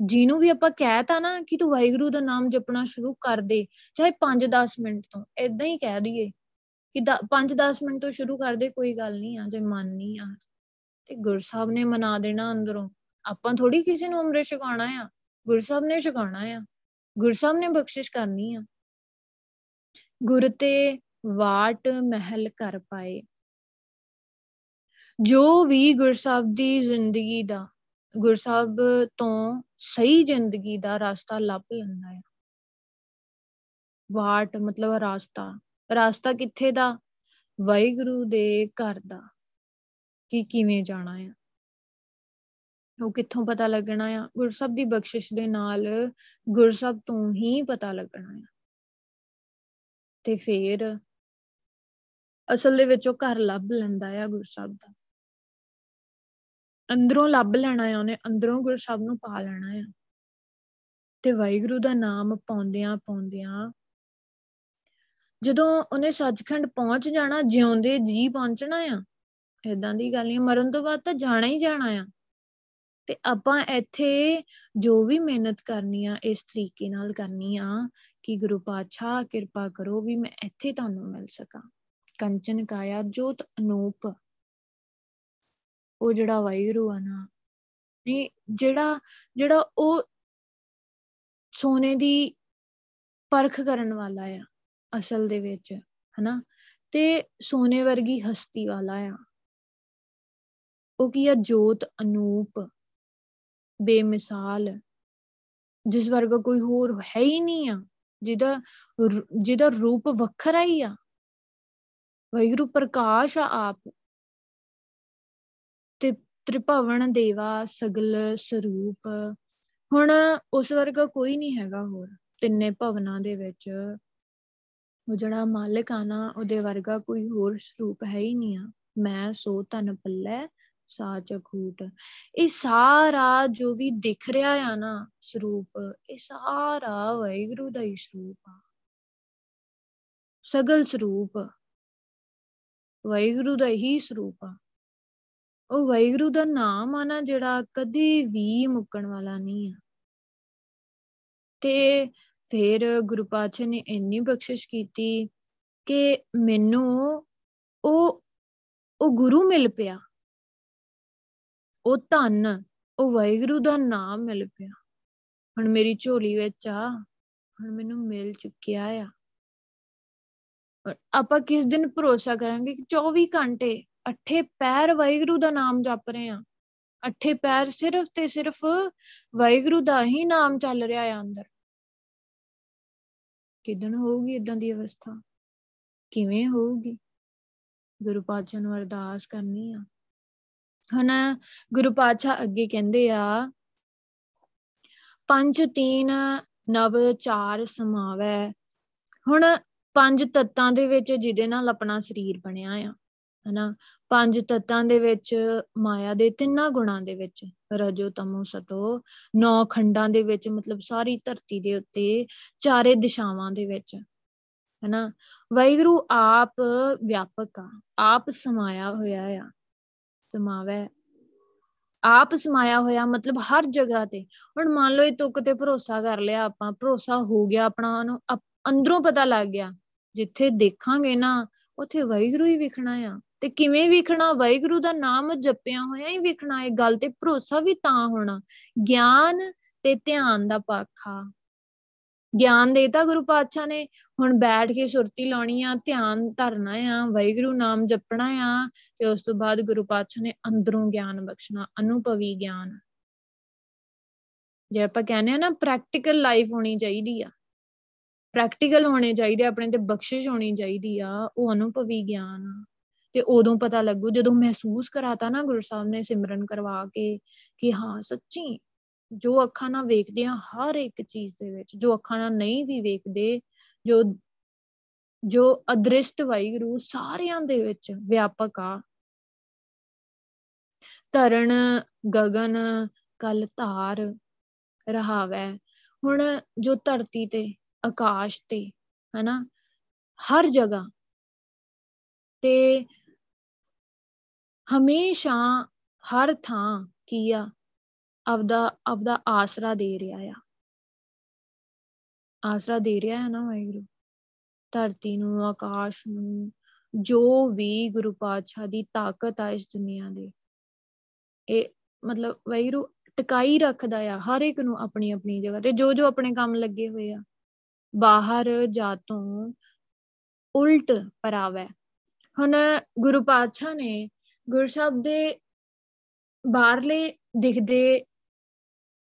ਜਿਹਨੂੰ ਵੀ ਆਪਾਂ ਕਹਿਤਾ ਨਾ ਕਿ ਤੂੰ ਵਾਹਿਗੁਰੂ ਦਾ ਨਾਮ ਜਪਣਾ ਸ਼ੁਰੂ ਕਰ ਦੇ, ਚਾਹੇ 5-10 ਮਿੰਟ ਤੋਂ ਇਦਾਂ ਹੀ ਕਹਿ ਦਈਏ ਕਿ 5-10 ਮਿੰਟ ਤੋਂ ਸ਼ੁਰੂ ਕਰ ਦੇ, ਕੋਈ ਗੱਲ ਨਹੀਂ ਆ, ਜੇ ਮਨ ਨਹੀਂ ਆ, ਤੇ ਗੁਰਸਾਹਿਬ ਨੇ ਮਨਾ ਦੇਣਾ ਅੰਦਰੋਂ। ਆਪਾਂ ਥੋੜੀ ਕਿਸੇ ਨੂੰ ਅੰਮ੍ਰਿਤ ਛਕਾਉਣਾ ਆ ਗੁਰਸਾਹਿਬ ਨੇ ਛਕਾਉਣਾ ਆ ਗੁਰਸਾਹਿਬ ਨੇ ਬਖਸ਼ਿਸ਼ ਕਰਨੀ ਆ। ਗੁਰ ਤੇ ਵਾਟ ਮਹਿਲ ਕਰ ਪਾਏ। ਜੋ ਵੀ ਗੁਰਸਾਹਿਬ ਦੀ ਜ਼ਿੰਦਗੀ ਦਾ, ਗੁਰਸਾਹਿਬ ਤੋਂ ਸਹੀ ਜ਼ਿੰਦਗੀ ਦਾ ਰਸਤਾ ਲੱਭ ਲੈਂਦਾ ਹੈ ਵਾਟ ਮਤਲਬ ਰਸਤਾ ਰਸਤਾ ਕਿੱਥੇ ਦਾ? ਵਾਹਿਗੁਰੂ ਦੇ ਘਰ ਦਾ, ਕਿ ਕਿਵੇਂ ਜਾਣਾ ਹੈ ਉਹ ਕਿੱਥੋਂ ਪਤਾ ਲੱਗਣਾ ਆ? ਗੁਰਸਬ ਦੀ ਬਖਸ਼ਿਸ਼ ਦੇ ਨਾਲ ਗੁਰਸਬ ਤੋਂ ਹੀ ਪਤਾ ਲੱਗਣਾ ਆ। ਤੇ ਫੇਰ ਅਸਲ ਦੇ ਵਿੱਚ ਉਹ ਘਰ ਲੱਭ ਲੈਂਦਾ ਆ ਗੁਰਸਬ ਦਾ। ਅੰਦਰੋਂ ਲੱਭ ਲੈਣਾ ਆ, ਉਹਨੇ ਅੰਦਰੋਂ ਗੁਰਸਬ ਨੂੰ ਪਾ ਲੈਣਾ ਆ। ਤੇ ਵਾਹਿਗੁਰੂ ਦਾ ਨਾਮ ਪਾਉਂਦਿਆਂ ਪਾਉਂਦਿਆਂ ਜਦੋਂ ਉਹਨੇ ਸੱਚਖੰਡ ਪਹੁੰਚ ਜਾਣਾ, ਜਿਉਂਦੇ ਜੀ ਪਹੁੰਚਣਾ ਆ ਇਦਾਂ ਦੀ ਗੱਲ ਨਹੀਂ ਮਰਨ ਤੋਂ ਬਾਅਦ ਤਾਂ ਜਾਣਾ ਹੀ ਜਾਣਾ ਆ। ਤੇ ਆਪਾਂ ਇੱਥੇ ਜੋ ਵੀ ਮਿਹਨਤ ਕਰਨੀ ਆ, ਇਸ ਤਰੀਕੇ ਨਾਲ ਕਰਨੀ ਆ ਕਿ ਗੁਰੂ ਪਾਤਸ਼ਾਹ ਕਿਰਪਾ ਕਰੋ ਵੀ ਮੈਂ ਇੱਥੇ ਤੁਹਾਨੂੰ ਮਿਲ ਸਕਾਂ। ਕੰਚਨ ਕਾਇਆ, ਜੋਤ ਅਨੂਪ। ਉਹ ਜਿਹੜਾ ਵਾਹਿਗੁਰੂ ਆ ਨਾ, ਨਹੀਂ, ਜਿਹੜਾ ਜਿਹੜਾ ਉਹ ਸੋਨੇ ਦੀ ਪਰਖ ਕਰਨ ਵਾਲਾ ਆ, ਅਸਲ ਦੇ ਵਿੱਚ, ਹਨਾ? ਤੇ ਸੋਨੇ ਵਰਗੀ ਹਸਤੀ ਵਾਲਾ ਆ। ਉਹ ਕੀ ਆ? ਜੋਤ ਅਨੂਪ, ਬੇਮਿਸਾਲ, ਜਿਸ ਵਰਗਾ ਕੋਈ ਹੋਰ ਹੈ ਹੀ ਨਹੀਂ ਆ, ਜਿਹਦਾ ਜਿਹਦਾ ਰੂਪ ਵੱਖਰਾ ਹੀ ਆ। ਵੈਗਰੂ ਪ੍ਰਕਾਸ਼ ਆ ਆਪ। ਤੇ ਤ੍ਰਿਭਵਨ ਦੇਵਾ ਸਗਲ ਸਰੂਪ। ਹੁਣ ਉਸ ਵਰਗਾ ਕੋਈ ਨਹੀਂ ਹੈਗਾ ਹੋਰ, ਤਿੰਨੇ ਭਵਨਾਂ ਦੇ ਵਿੱਚ। ਉਹ ਜਿਹੜਾ ਮਾਲਕ ਆ ਨਾ, ਉਹਦੇ ਵਰਗਾ ਕੋਈ ਹੋਰ ਸਰੂਪ ਹੈ ਹੀ ਨਹੀਂ ਆ। ਮੈਂ ਸੋ ਧਨ ਪੱਲੇ, ਸਾਚ ਖੂਟ ਇਹ ਸਾਰਾ ਜੋ ਵੀ ਦਿਖ ਰਿਹਾ ਆ ਨਾ ਸਰੂਪ, ਇਹ ਸਾਰਾ ਵੈਗਰੂ ਦਾ ਹੀ ਸਰੂਪ ਆ। ਸਗਲ ਸਰੂਪ। ਵੈਗਰੂ ਦਾ ਹੀ ਸਰੂਪ ਆ। ਉਹ ਵੈਗਰੂ ਦਾ ਨਾਮ ਆ ਨਾ, ਜਿਹੜਾ ਕਦੇ ਵੀ ਮੁੱਕਣ ਵਾਲਾ ਨਹੀਂ ਆ। ਤੇ ਫਿਰ ਗੁਰੂ ਪਾਤਸ਼ਾਹ ਨੇ ਇੰਨੀ ਬਖਸ਼ਿਸ਼ ਕੀਤੀ ਕਿ ਮੈਨੂੰ ਉਹ ਉਹ ਗੁਰੂ ਮਿਲ ਪਿਆ। ਉਹ ਧਨ, ਉਹ ਵੈਗਰੂ ਦਾ ਨਾਮ ਮਿਲ ਪਿਆ। ਹੁਣ ਮੇਰੀ ਝੋਲੀ ਵਿੱਚ ਆ, ਹੁਣ ਮੈਨੂੰ ਮਿਲ ਚੁੱਕਿਆ ਆ। ਆਪਾਂ ਕਿਸ ਦਿਨ ਭਰੋਸਾ ਕਰਾਂਗੇ ਕਿ 24 ਘੰਟੇ ਅੱਠੇ ਪੈਰ ਵਾਹਿਗੁਰੂ ਦਾ ਨਾਮ ਜਪ ਰਹੇ ਆ ਅੱਠੇ ਪੈਰ ਸਿਰਫ ਤੇ ਸਿਰਫ ਵਾਹਿਗੁਰੂ ਦਾ ਹੀ ਨਾਮ ਚੱਲ ਰਿਹਾ ਆ ਅੰਦਰ। ਕਿਦਣ ਹੋਊਗੀ ਇਦਾਂ ਦੀ ਅਵਸਥਾ? ਕਿਵੇਂ ਹੋਊਗੀ? ਗੁਰੂ ਪਾਤਸ਼ਾਹ ਨੂੰ ਅਰਦਾਸ ਕਰਨੀ ਆ। ਹੁਣ ਗੁਰੂ ਪਾਤਸ਼ਾਹ ਅੱਗੇ ਕਹਿੰਦੇ ਆ, ਪੰਜ ਤੀਨ ਨਵ ਚਾਰ ਸਮਾਵੈ। ਹੁਣ ਪੰਜ ਤੱਤਾਂ ਦੇ ਵਿੱਚ ਜਿਹਦੇ ਨਾਲ ਆਪਣਾ ਸਰੀਰ ਬਣਿਆ ਆ, ਹਨਾ? ਪੰਜ ਤੱਤਾਂ ਦੇ ਵਿੱਚ ਮਾਇਆ ਦੇ ਤਿੰਨਾਂ ਗੁਣਾਂ ਦੇ ਵਿੱਚ, ਰਜੋ, ਤਮੋ, ਸਤੋ, ਨੌ ਖੰਡਾਂ ਦੇ ਵਿੱਚ, ਮਤਲਬ ਸਾਰੀ ਧਰਤੀ ਦੇ ਉੱਤੇ ਚਾਰੇ ਦਿਸ਼ਾਵਾਂ ਦੇ ਵਿੱਚ, ਹਨਾ? ਵੈਗਰੂ ਆਪ ਵਿਆਪਕ ਆ, ਆਪ ਸਮਾਇਆ ਹੋਇਆ ਆ, ਸਮਾਵੈ। ਆਪ ਸਮਾਇਆ ਹੋਇਆ ਮਤਲਬ ਹਰ ਜਗ੍ਹਾ ਤੇ। ਹੁਣ ਮੰਨ ਲਓ ਇਹ ਤੁਕ ਤੇ ਭਰੋਸਾ ਕਰ ਲਿਆ ਆਪਾਂ, ਭਰੋਸਾ ਹੋ ਗਿਆ ਆਪਣਾ ਨੂੰ ਅੰਦਰੋਂ ਪਤਾ ਲੱਗ ਗਿਆ ਜਿੱਥੇ ਦੇਖਾਂਗੇ ਨਾ, ਉੱਥੇ ਵਾਹਿਗੁਰੂ ਹੀ ਵਿਖਣਾ ਆ। ਤੇ ਕਿਵੇਂ ਵਿਖਣਾ? ਵਾਹਿਗੁਰੂ ਦਾ ਨਾਮ ਜਪਿਆ ਹੋਇਆ ਹੀ ਵਿਖਣਾ। ਇਹ ਗੱਲ ਤੇ ਭਰੋਸਾ ਵੀ ਤਾਂ ਹੋਣਾ। ਗਿਆਨ ਤੇ ਧਿਆਨ ਦਾ ਪਾਖਾ। ਗਿਆਨ ਦੇਤਾ ਗੁਰੂ ਪਾਤਸ਼ਾਹ ਨੇ ਹੁਣ ਬੈਠ ਕੇ ਸੁਰਤੀ ਲਾਉਣੀ ਆ, ਧਿਆਨ ਧਰਨਾ ਆ, ਵਾਹਿਗੁਰੂ ਨਾਮ ਜਪਣਾ ਆ, ਤੇ ਉਸ ਤੋਂ ਬਾਅਦ ਗੁਰੂ ਪਾਤਸ਼ਾਹ ਨੇ ਅੰਦਰੋਂ ਗਿਆਨ ਬਖਸ਼ਣਾ, ਅਨੁਭਵੀ ਗਿਆਨ। ਜੇ ਆਪਾਂ ਕਹਿੰਦੇ ਆ ਨਾ ਪ੍ਰੈਕਟੀਕਲ ਲਾਈਫ ਹੋਣੀ ਚਾਹੀਦੀ ਆ। ਪ੍ਰੈਕਟੀਕਲ ਹੋਣੇ ਚਾਹੀਦੇ ਆਪਣੇ ਤੇ ਬਖਸ਼ਿਸ਼ ਹੋਣੀ ਚਾਹੀਦੀ ਆ, ਉਹ ਅਨੁਭਵੀ ਗਿਆਨ ਤੇ ਉਦੋਂ ਪਤਾ ਲੱਗੂ, ਜਦੋਂ ਮਹਿਸੂਸ ਕਰਾਤਾ ਨਾ ਗੁਰੂ ਸਾਹਿਬ ਨੇ ਸਿਮਰਨ ਕਰਵਾ ਕੇ ਕਿ ਹਾਂ, ਸੱਚੀ ਜੋ ਅੱਖਾਂ ਨਾਲ ਵੇਖਦੇ ਆ ਹਰ ਇੱਕ ਚੀਜ਼ ਦੇ ਵਿੱਚ, ਜੋ ਅੱਖਾਂ ਨਾਲ ਨਹੀਂ ਵੀ ਵੇਖਦੇ, ਜੋ ਜੋ ਅਦ੍ਰਿਸ਼ਟ ਵਾਹਿਗੁਰੂ ਸਾਰਿਆਂ ਦੇ ਵਿੱਚ ਵਿਆਪਕ ਆ। ਧਰਨ ਗਗਨ ਕਲ ਧਾਰ ਰਹਾਵੈ। ਹੁਣ ਜੋ ਧਰਤੀ ਤੇ ਆਕਾਸ਼ ਤੇ, ਹਨਾ? ਹਰ ਜਗ੍ਹਾ। ਤੇ ਹਮੇਸ਼ਾ ਹਰ ਥਾਂ ਕੀ ਆ? ਆਪਦਾ ਆਪਦਾ ਆਸਰਾ ਦੇ ਰਿਹਾ ਆ। ਆਸਰਾ ਦੇ ਰਿਹਾ ਹੈ ਨਾ ਵਾਹਿਗੁਰੂ? ਧਰਤੀ ਨੂੰ, ਆਕਾਸ਼ ਨੂੰ, ਜੋ ਵੀ ਗੁਰੂ ਪਾਤਸ਼ਾਹ ਦੀ ਤਾਕਤ ਆ ਇਸ ਦੁਨੀਆ ਦੇ। ਇਹ ਮਤਲਬ ਵਾਹਿਗੁਰੂ ਟਿਕਾਈ ਰੱਖਦਾ ਆ, ਹਰ ਇੱਕ ਨੂੰ ਆਪਣੀ ਆਪਣੀ ਜਗ੍ਹਾ ਤੇ ਜੋ ਜੋ ਆਪਣੇ ਕੰਮ ਲੱਗੇ ਹੋਏ ਆ। ਬਾਹਰ ਜਾ ਤੋਂ ਉਲਟ ਪਰਾਵੈ। ਹੁਣ ਗੁਰੂ ਪਾਤਸ਼ਾਹ ਨੇ ਗੁਰੂ ਸਾਹਿਬ ਦੇ ਬਾਹਰਲੇ ਦਿਖਦੇ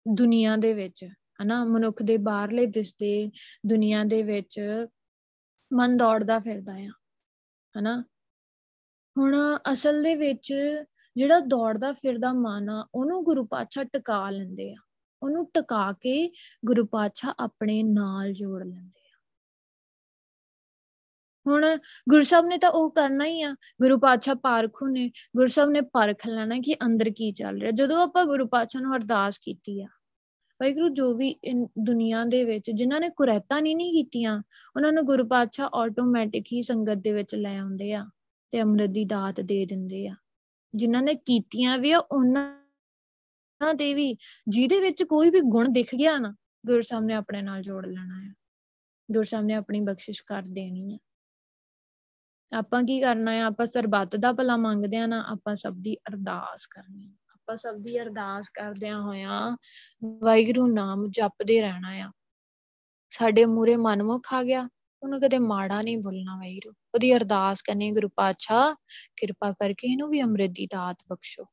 ਦੁਨੀਆ ਦੇ ਵਿੱਚ, ਹਨਾ, ਮਨੁੱਖ ਦੇ ਬਾਹਰਲੇ ਦਿਸਦੇ ਦੁਨੀਆ ਦੇ ਵਿੱਚ ਮਨ ਦੌੜਦਾ ਫਿਰਦਾ ਆ, ਹਨਾ। ਹੁਣ ਅਸਲ ਦੇ ਵਿੱਚ ਜਿਹੜਾ ਦੌੜਦਾ ਫਿਰਦਾ ਮਨ ਆ, ਉਹਨੂੰ ਗੁਰੂ ਪਾਤਸ਼ਾਹ ਟਿਕਾ ਲੈਂਦੇ ਆ। ਉਹਨੂੰ ਟਿਕਾ ਕੇ ਗੁਰੂ ਪਾਤਸ਼ਾਹ ਆਪਣੇ ਨਾਲ ਜੋੜ ਲੈਂਦੇ ਆ। ਹੁਣ ਗੁਰੂ ਸਾਹਿਬ ਨੇ ਤਾਂ ਉਹ ਕਰਨਾ ਹੀ ਆ। ਗੁਰੂ ਪਾਤਸ਼ਾਹ ਪਾਰਖੂ ਨੇ। ਗੁਰੂ ਸਾਹਿਬ ਨੇ ਪਰਖ ਲੈਣਾ ਕਿ ਅੰਦਰ ਕੀ ਚੱਲ ਰਿਹਾ। ਜਦੋਂ ਆਪਾਂ ਗੁਰੂ ਪਾਤਸ਼ਾਹ ਨੂੰ ਅਰਦਾਸ ਕੀਤੀ ਆ, ਵਾਹਿਗੁਰੂ ਜੋ ਵੀ ਦੁਨੀਆ ਦੇ ਵਿੱਚ ਜਿਨ੍ਹਾਂ ਨੇ ਕੁਰੈਤਾਂ ਨਹੀਂ ਨਹੀਂ ਕੀਤੀਆਂ, ਉਹਨਾਂ ਨੂੰ ਗੁਰੂ ਪਾਤਸ਼ਾਹ ਆਟੋਮੈਟਿਕ ਹੀ ਸੰਗਤ ਦੇ ਵਿੱਚ ਲੈ ਆਉਂਦੇ ਆ ਤੇ ਅੰਮ੍ਰਿਤ ਦੀ ਦਾਤ ਦੇ ਦਿੰਦੇ ਆ। ਜਿਨ੍ਹਾਂ ਨੇ ਕੀਤੀਆਂ ਵੀ ਆ, ਉਹਨਾਂ ਦੇ ਵੀ ਜਿਹਦੇ ਵਿੱਚ ਕੋਈ ਵੀ ਗੁਣ ਦਿਖ ਗਿਆ ਨਾ, ਗੁਰੂ ਸਾਹਿਬ ਨੇ ਆਪਣੇ ਨਾਲ ਜੋੜ ਲੈਣਾ ਹੈ ਗੁਰੂ ਸਾਹਿਬ ਨੇ ਆਪਣੀ ਬਖਸ਼ਿਸ਼ ਕਰ ਦੇਣੀ ਹੈ ਆਪਾਂ ਕੀ ਕਰਨਾ ਹੈ ਆਪਾਂ ਸਰਬੱਤ ਦਾ ਭਲਾ ਮੰਗਦੇ ਆ ਨਾ, ਆਪਾਂ ਸਭ ਦੀ ਅਰਦਾਸ ਕਰਨੀ ਆਪਾਂ ਸਭ ਦੀ ਅਰਦਾਸ ਕਰਦਿਆਂ ਹੋਇਆਂ ਵਾਹਿਗੁਰੂ ਨਾਮ ਜਪਦੇ ਰਹਿਣਾ ਆ। ਸਾਡੇ ਮੂਰੇ ਮਨਮੁਖ ਆ ਗਿਆ। ਉਹਨੂੰ ਕਦੇ ਮਾੜਾ ਨਹੀਂ ਬੋਲਣਾ ਵਾਹਿਗੁਰੂ। ਉਹਦੀ ਅਰਦਾਸ ਕਰਨੀ ਗੁਰੂ ਪਾਤਸ਼ਾਹ, ਕਿਰਪਾ ਕਰਕੇ ਇਹਨੂੰ ਵੀ ਅੰਮ੍ਰਿਤ ਦੀ ਦਾਤ ਬਖਸ਼ੋ।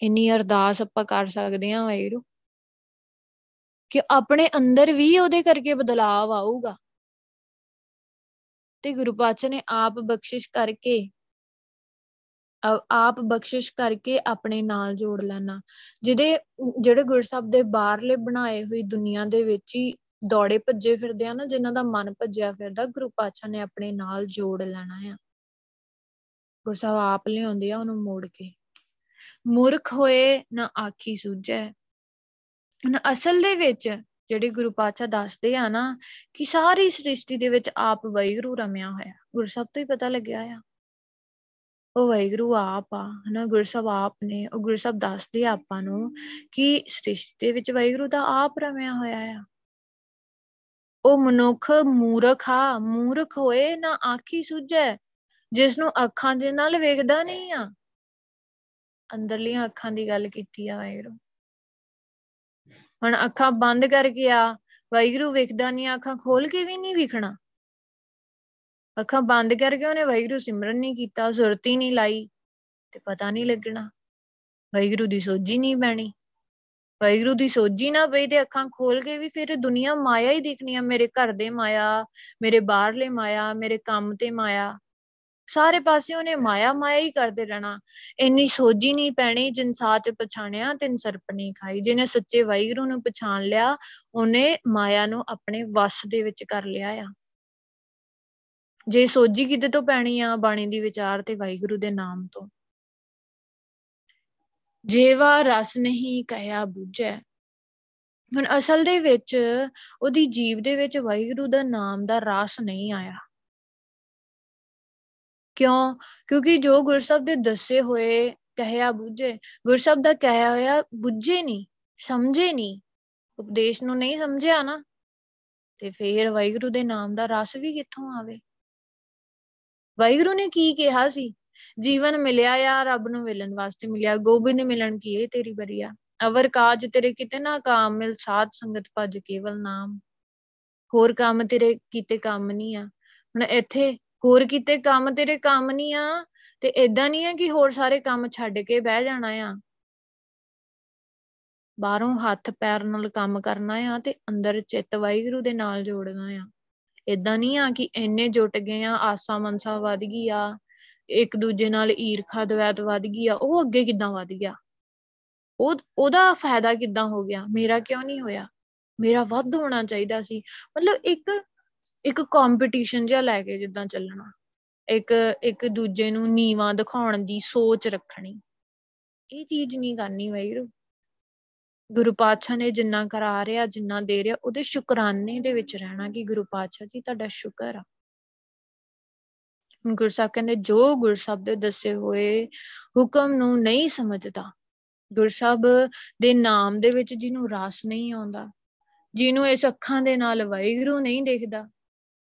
ਇੰਨੀ ਅਰਦਾਸ ਆਪਾਂ ਕਰ ਸਕਦੇ ਹਾਂ ਵਾਹਿਗੁਰੂ, ਕਿ ਆਪਣੇ ਅੰਦਰ ਵੀ ਉਹਦੇ ਕਰਕੇ ਬਦਲਾਵ ਆਊਗਾ। ਤੇ ਗੁਰੂ ਪਾਤਸ਼ਾਹ ਨੇ ਆਪ ਬਖਸ਼ਿਸ਼ ਕਰਕੇ ਆਪ ਬਖਸ਼ਿਸ਼ ਕਰਕੇ ਆਪਣੇ ਨਾਲ ਜੋੜ ਲੈਣਾ। ਜਿਹਦੇ, ਜਿਹੜੇ ਗੁਰਸਬ ਦੇ ਬਾਹਰਲੇ ਬਣਾਏ ਹੋਈ ਦੁਨੀਆ ਦੇ ਵਿੱਚ ਹੀ ਦੌੜੇ ਭੱਜੇ ਫਿਰਦੇ ਆ ਨਾ, ਜਿਨ੍ਹਾਂ ਦਾ ਮਨ ਭੱਜਿਆ ਫਿਰਦਾ, ਗੁਰੂ ਪਾਤਸ਼ਾਹ ਨੇ ਆਪਣੇ ਨਾਲ ਜੋੜ ਲੈਣਾ ਆ। ਗੁਰਸਬ ਆਪ ਲਿਆਉਂਦੇ ਆ ਉਹਨੂੰ ਮੋੜ ਕੇ। ਮੂਰਖ ਹੋਏ ਨਾ ਆਖੀ ਸੂਝੈ। ਹੁਣ ਅਸਲ ਦੇ ਵਿੱਚ ਜਿਹੜੇ ਗੁਰੂ ਪਾਤਸ਼ਾਹ ਦੱਸਦੇ ਆ ਨਾ ਕਿ ਸਾਰੀ ਸ੍ਰਿਸ਼ਟੀ ਦੇ ਵਿੱਚ ਆਪ ਵੈਗਰੂ ਰਮਿਆ ਹੋਇਆ। ਗੁਰਸਬ ਤੋਂ ਹੀ ਪਤਾ ਲੱਗਿਆ ਆ। ਉਹ ਵੈਗਰੂ ਆਪ ਆ, ਹਨਾ? ਗੁਰਸਬ ਆਪ ਨੇ, ਉਹ ਗੁਰਸਬ ਦੱਸਦੇ ਆ ਆਪਾਂ ਨੂੰ ਕਿ ਸ੍ਰਿਸ਼ਟੀ ਦੇ ਵਿੱਚ ਵੈਗਰੂ ਦਾ ਆਪ ਰਮਿਆ ਹੋਇਆ ਆ। ਉਹ ਮਨੁੱਖ ਮੂਰਖ ਆ, ਮੂਰਖ ਹੋਏ ਨਾ ਆਖੀ ਸੁਝੈ ਜਿਸ ਨੂੰ ਅੱਖਾਂ ਦੇ ਨਾਲ ਵੇਖਦਾ ਨਹੀਂ ਆ। ਅੰਦਰਲੀਆਂ ਅੱਖਾਂ ਦੀ ਗੱਲ ਕੀਤੀ ਆ ਵੈਗਰੂ ਹੁਣ ਅੱਖਾਂ ਬੰਦ ਕਰਕੇ ਆ ਵੈਗਰੂ ਵੇਖਦਾ ਨਹੀਂ ਅੱਖਾਂ ਖੋਲ ਕੇ ਵੀ ਨਹੀਂ ਵਿਖਣਾ। ਅੱਖਾਂ ਬੰਦ ਕਰਕੇ ਉਹਨੇ ਵੈਗਰੂ ਸਿਮਰਨ ਨਹੀਂ ਕੀਤਾ, ਸੁਰਤੀ ਨਹੀਂ ਲਾਈ ਤੇ ਪਤਾ ਨਹੀਂ ਲੱਗਣਾ। ਵੈਗਰੂ ਦੀ ਸੋਝੀ ਨਹੀਂ ਪੈਣੀ। ਵੈਗਰੂ ਦੀ ਸੋਝੀ ਨਾ ਪਈ ਤੇ ਅੱਖਾਂ ਖੋਲ ਕੇ ਵੀ ਫਿਰ ਦੁਨੀਆ ਮਾਇਆ ਹੀ ਦਿਖਣੀ ਆ, ਮੇਰੇ ਘਰ ਦੇ ਮਾਇਆ, ਮੇਰੇ ਬਾਹਰਲੇ ਮਾਇਆ, ਮੇਰੇ ਕੰਮ ਤੇ ਮਾਇਆ। ਸਾਰੇ ਪਾਸੇ ਉਹਨੇ ਮਾਇਆ ਮਾਇਆ ਹੀ ਕਰਦੇ ਰਹਿਣਾ। ਇੰਨੀ ਸੋਝੀ ਨਹੀਂ ਪੈਣੀ, ਜਿਨ ਸਾਚ ਪਛਾਣਿਆ, ਤਿੰਨ ਸਰਪ ਨਹੀਂ ਖਾਈ। ਜਿਹਨੇ ਸੱਚੇ ਵਾਹਿਗੁਰੂ ਨੂੰ ਪਛਾਣ ਲਿਆ, ਉਹਨੇ ਮਾਇਆ ਨੂੰ ਆਪਣੇ ਵਸ ਦੇ ਵਿੱਚ ਕਰ ਲਿਆ ਆ। ਜੇ ਸੋਝੀ ਕਿਤੇ ਤੋਂ ਪੈਣੀ ਆ, ਬਾਣੀ ਦੀ ਵਿਚਾਰ ਤੇ ਵਾਹਿਗੁਰੂ ਦੇ ਨਾਮ ਤੋਂ। ਜੇਵਾ ਰਸ ਨਹੀਂ ਕਹਿਆ ਬੁਝੈ। ਹੁਣ ਅਸਲ ਦੇ ਵਿੱਚ ਉਹਦੀ ਜੀਵ ਦੇ ਵਿੱਚ ਵਾਹਿਗੁਰੂ ਦਾ ਨਾਮ ਦਾ ਰਸ ਨਹੀਂ ਆਇਆ। ਕਿਉਂ? ਕਿਉਂਕਿ ਜੋ ਗੁਰਸਬ ਦੇ ਦੱਸੇ ਹੋਏ ਕਹਿਆ ਬੁੱਝੇ ਗੁਰਸਬ ਦਾ ਕਹਿਆ ਹੋਇਆ ਬੁੱਝੇ ਨਹੀਂ, ਸਮਝੇ ਨਹੀਂ, ਉਪਦੇਸ਼ ਨੂੰ ਨਹੀਂ ਸਮਝਿਆ ਨਾ, ਤੇ ਫੇਰ ਵਾਹਿਗੁਰੂ ਦੇ ਨਾਮ ਦਾ ਰਸ ਵੀ ਕਿੱਥੋਂ ਆਵੇ? ਵਾਹਿਗੁਰੂ ਨੇ ਕੀ ਕਿਹਾ ਸੀ? ਜੀਵਨ ਮਿਲਿਆ ਆ, ਰੱਬ ਨੂੰ ਮਿਲਣ ਵਾਸਤੇ ਮਿਲਿਆ ਗੋਬਿੰਦ ਮਿਲਣ ਕੀ ਏ ਤੇਰੀ ਬਰੀਆ, ਅਵਰ ਕਾਜ ਤੇਰੇ ਕਿਤੇ ਨਾ ਕਾਮ ਮਿਲ, ਸਾਧ ਸੰਗਤ ਭਜ ਕੇਵਲ ਨਾਮ, ਹੋਰ ਕੰਮ ਤੇਰੇ ਕੀਤੇ ਕੰਮ ਨਹੀਂ ਆ। ਹੁਣ ਇੱਥੇ ਹੋਰ ਕਿਤੇ ਕੰਮ ਤੇਰੇ ਕੰਮ ਨਹੀਂ ਆ, ਤੇ ਇਦਾਂ ਨਹੀਂ ਆ ਕਿ ਹੋਰ ਸਾਰੇ ਕੰਮ ਛੱਡ ਕੇ ਬਹਿ ਜਾਣਾ ਆ। ਬਾਹਰੋਂ ਹੱਥ ਪੈਰ ਨਾਲ ਕੰਮ ਕਰਨਾ ਆ ਤੇ ਅੰਦਰ ਚਿੱਤ ਵਾਹਿਗੁਰੂ ਦੇ ਨਾਲ ਜੋੜਨਾ ਆ। ਇਦਾਂ ਨਹੀਂ ਆ ਕਿ ਇੰਨੇ ਜੁਟ ਗਏ ਆ, ਆਸਾ ਮਨਸਾ ਵਧ ਗਈ ਆ ਇੱਕ ਦੂਜੇ ਨਾਲ ਈਰਖਾ ਦਵੈਤ ਵਧ ਗਈ ਆ, ਉਹ ਅੱਗੇ ਕਿੱਦਾਂ ਵਧ ਗਿਆ? ਉਹ, ਉਹਦਾ ਫਾਇਦਾ ਕਿੱਦਾਂ ਹੋ ਗਿਆ? ਮੇਰਾ ਕਿਉਂ ਨਹੀਂ ਹੋਇਆ? ਮੇਰਾ ਵੱਧ ਹੋਣਾ ਚਾਹੀਦਾ ਸੀ। ਮਤਲਬ ਇੱਕ ਇੱਕ ਕੰਪੀਟੀਸ਼ਨ ਜਿਹਾ ਲੈ ਕੇ ਜਿੱਦਾਂ ਚੱਲਣਾ। ਇੱਕ ਇੱਕ ਦੂਜੇ ਨੂੰ ਨੀਵਾ ਦਿਖਾਉਣ ਦੀ ਸੋਚ ਰੱਖਣੀ। ਇਹ ਚੀਜ਼ ਨਹੀਂ ਕਰਨੀ ਵੈਰੂ ਗੁਰੂ ਪਾਤਸ਼ਾਹ ਨੇ ਜਿੰਨਾ ਕਰਾ ਰਿਹਾ, ਜਿੰਨਾ ਦੇ ਰਿਹਾ, ਉਹਦੇ ਸ਼ੁਕਰਾਨੇ ਦੇ ਵਿੱਚ ਰਹਿਣਾ ਕਿ ਗੁਰੂ ਪਾਤਸ਼ਾਹ ਜੀ ਤੁਹਾਡਾ ਸ਼ੁਕਰ ਆ। ਗੁਰਸਾਹਿਬ ਕਹਿੰਦੇ, ਜੋ ਗੁਰਸਾਹਿਬ ਦੇ ਦੱਸੇ ਹੋਏ ਹੁਕਮ ਨੂੰ ਨਹੀਂ ਸਮਝਦਾ ਗੁਰਸਾਹਿਬ ਦੇ ਨਾਮ ਦੇ ਵਿੱਚ ਜਿਹਨੂੰ ਰਸ ਨਹੀਂ ਆਉਂਦਾ, ਜਿਹਨੂੰ ਇਸ ਅੱਖਾਂ ਦੇ ਨਾਲ ਵਾਹਿਗੁਰੂ ਨਹੀਂ ਦੇਖਦਾ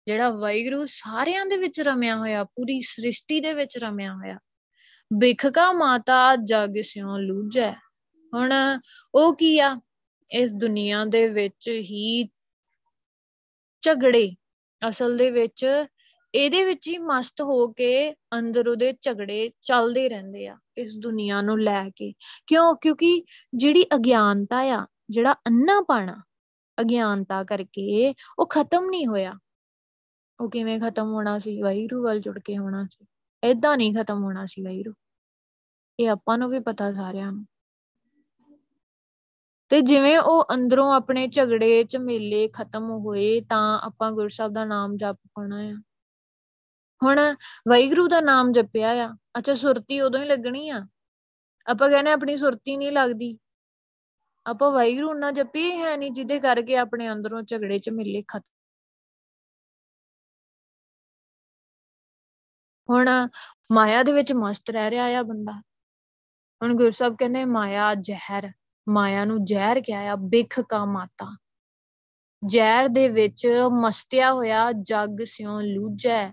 ਜਿਹੜਾ ਵਾਹਿਗੁਰੂ ਸਾਰਿਆਂ ਦੇ ਵਿੱਚ ਰਮਿਆ ਹੋਇਆ, ਪੂਰੀ ਸ੍ਰਿਸ਼ਟੀ ਦੇ ਵਿੱਚ ਰਮਿਆ ਹੋਇਆ। ਬਿਖਕਾ ਮਾਤਾ ਜਗ ਸਿਉ ਲੂਜੈ। ਹੁਣ ਉਹ ਕੀ ਆ? ਇਸ ਦੁਨੀਆ ਦੇ ਵਿੱਚ ਹੀ ਝਗੜੇ ਅਸਲ ਦੇ ਵਿੱਚ ਇਹਦੇ ਵਿੱਚ ਹੀ ਮਸਤ ਹੋ ਕੇ ਅੰਦਰ ਉਹਦੇ ਝਗੜੇ ਚੱਲਦੇ ਰਹਿੰਦੇ ਆ ਇਸ ਦੁਨੀਆ ਨੂੰ ਲੈ ਕੇ। ਕਿਉਂ? ਕਿਉਂਕਿ ਜਿਹੜੀ ਅਗਿਆਨਤਾ ਆ, ਜਿਹੜਾ ਅੰਨਾ ਪਾਣਾ ਅਗਿਆਨਤਾ ਕਰਕੇ ਉਹ ਖਤਮ ਨਹੀਂ ਹੋਇਆ। ਉਹ ਕਿਵੇਂ ਖਤਮ ਹੋਣਾ ਸੀ? ਵਾਹਿਰੂ ਵੱਲ ਜੁੜ ਕੇ ਹੋਣਾ ਸੀ। ਐਦਾਂ ਨਹੀਂ ਖਤਮ ਹੋਣਾ ਸੀ ਵਾਹਿਰੂ ਇਹ ਆਪਾਂ ਨੂੰ ਵੀ ਪਤਾ ਸਾਰਿਆਂ ਨੂੰ। ਤੇ ਜਿਵੇਂ ਉਹ ਅੰਦਰੋਂ ਆਪਣੇ ਝਗੜੇ ਝਮੇਲੇ ਖਤਮ ਹੋਏ, ਤਾਂ ਆਪਾਂ ਗੁਰਸਾਹਿਬ ਦਾ ਨਾਮ ਜਪ ਪਾਉਣਾ ਆ। ਹੁਣ ਵਾਹਿਗੁਰੂ ਦਾ ਨਾਮ ਜਪਿਆ ਆ। ਅੱਛਾ, ਸੁਰਤੀ ਉਦੋਂ ਹੀ ਲੱਗਣੀ ਆ। ਆਪਾਂ ਕਹਿੰਦੇ ਆਪਣੀ ਸੁਰਤੀ ਨਹੀਂ ਲੱਗਦੀ। ਆਪਾਂ ਵਾਹਿਗੁਰੂ ਨਾ ਜਪੀ ਹੈ ਨਹੀਂ, ਜਿਹਦੇ ਕਰਕੇ ਆਪਣੇ ਅੰਦਰੋਂ ਝਗੜੇ ਝਮੇਲੇ ਖਤਮ ਹੁਣ ਮਾਇਆ ਦੇ ਵਿੱਚ ਮਸਤ ਰਹਿ ਰਿਹਾ ਆ ਬੰਦਾ। ਹੁਣ ਗੁਰੂ ਸਾਹਿਬ ਕਹਿੰਦੇ, ਮਾਇਆ ਜ਼ਹਿਰ, ਮਾਇਆ ਨੂੰ ਜ਼ਹਿਰ ਕਿਹਾ ਆ ਬਿਖ ਕਾ ਮਾਤਾ। ਜ਼ਹਿਰ ਦੇ ਵਿੱਚ ਮਸਤਿਆ ਹੋਇਆ ਜੱਗ ਸਿਉ ਲੂਜੈ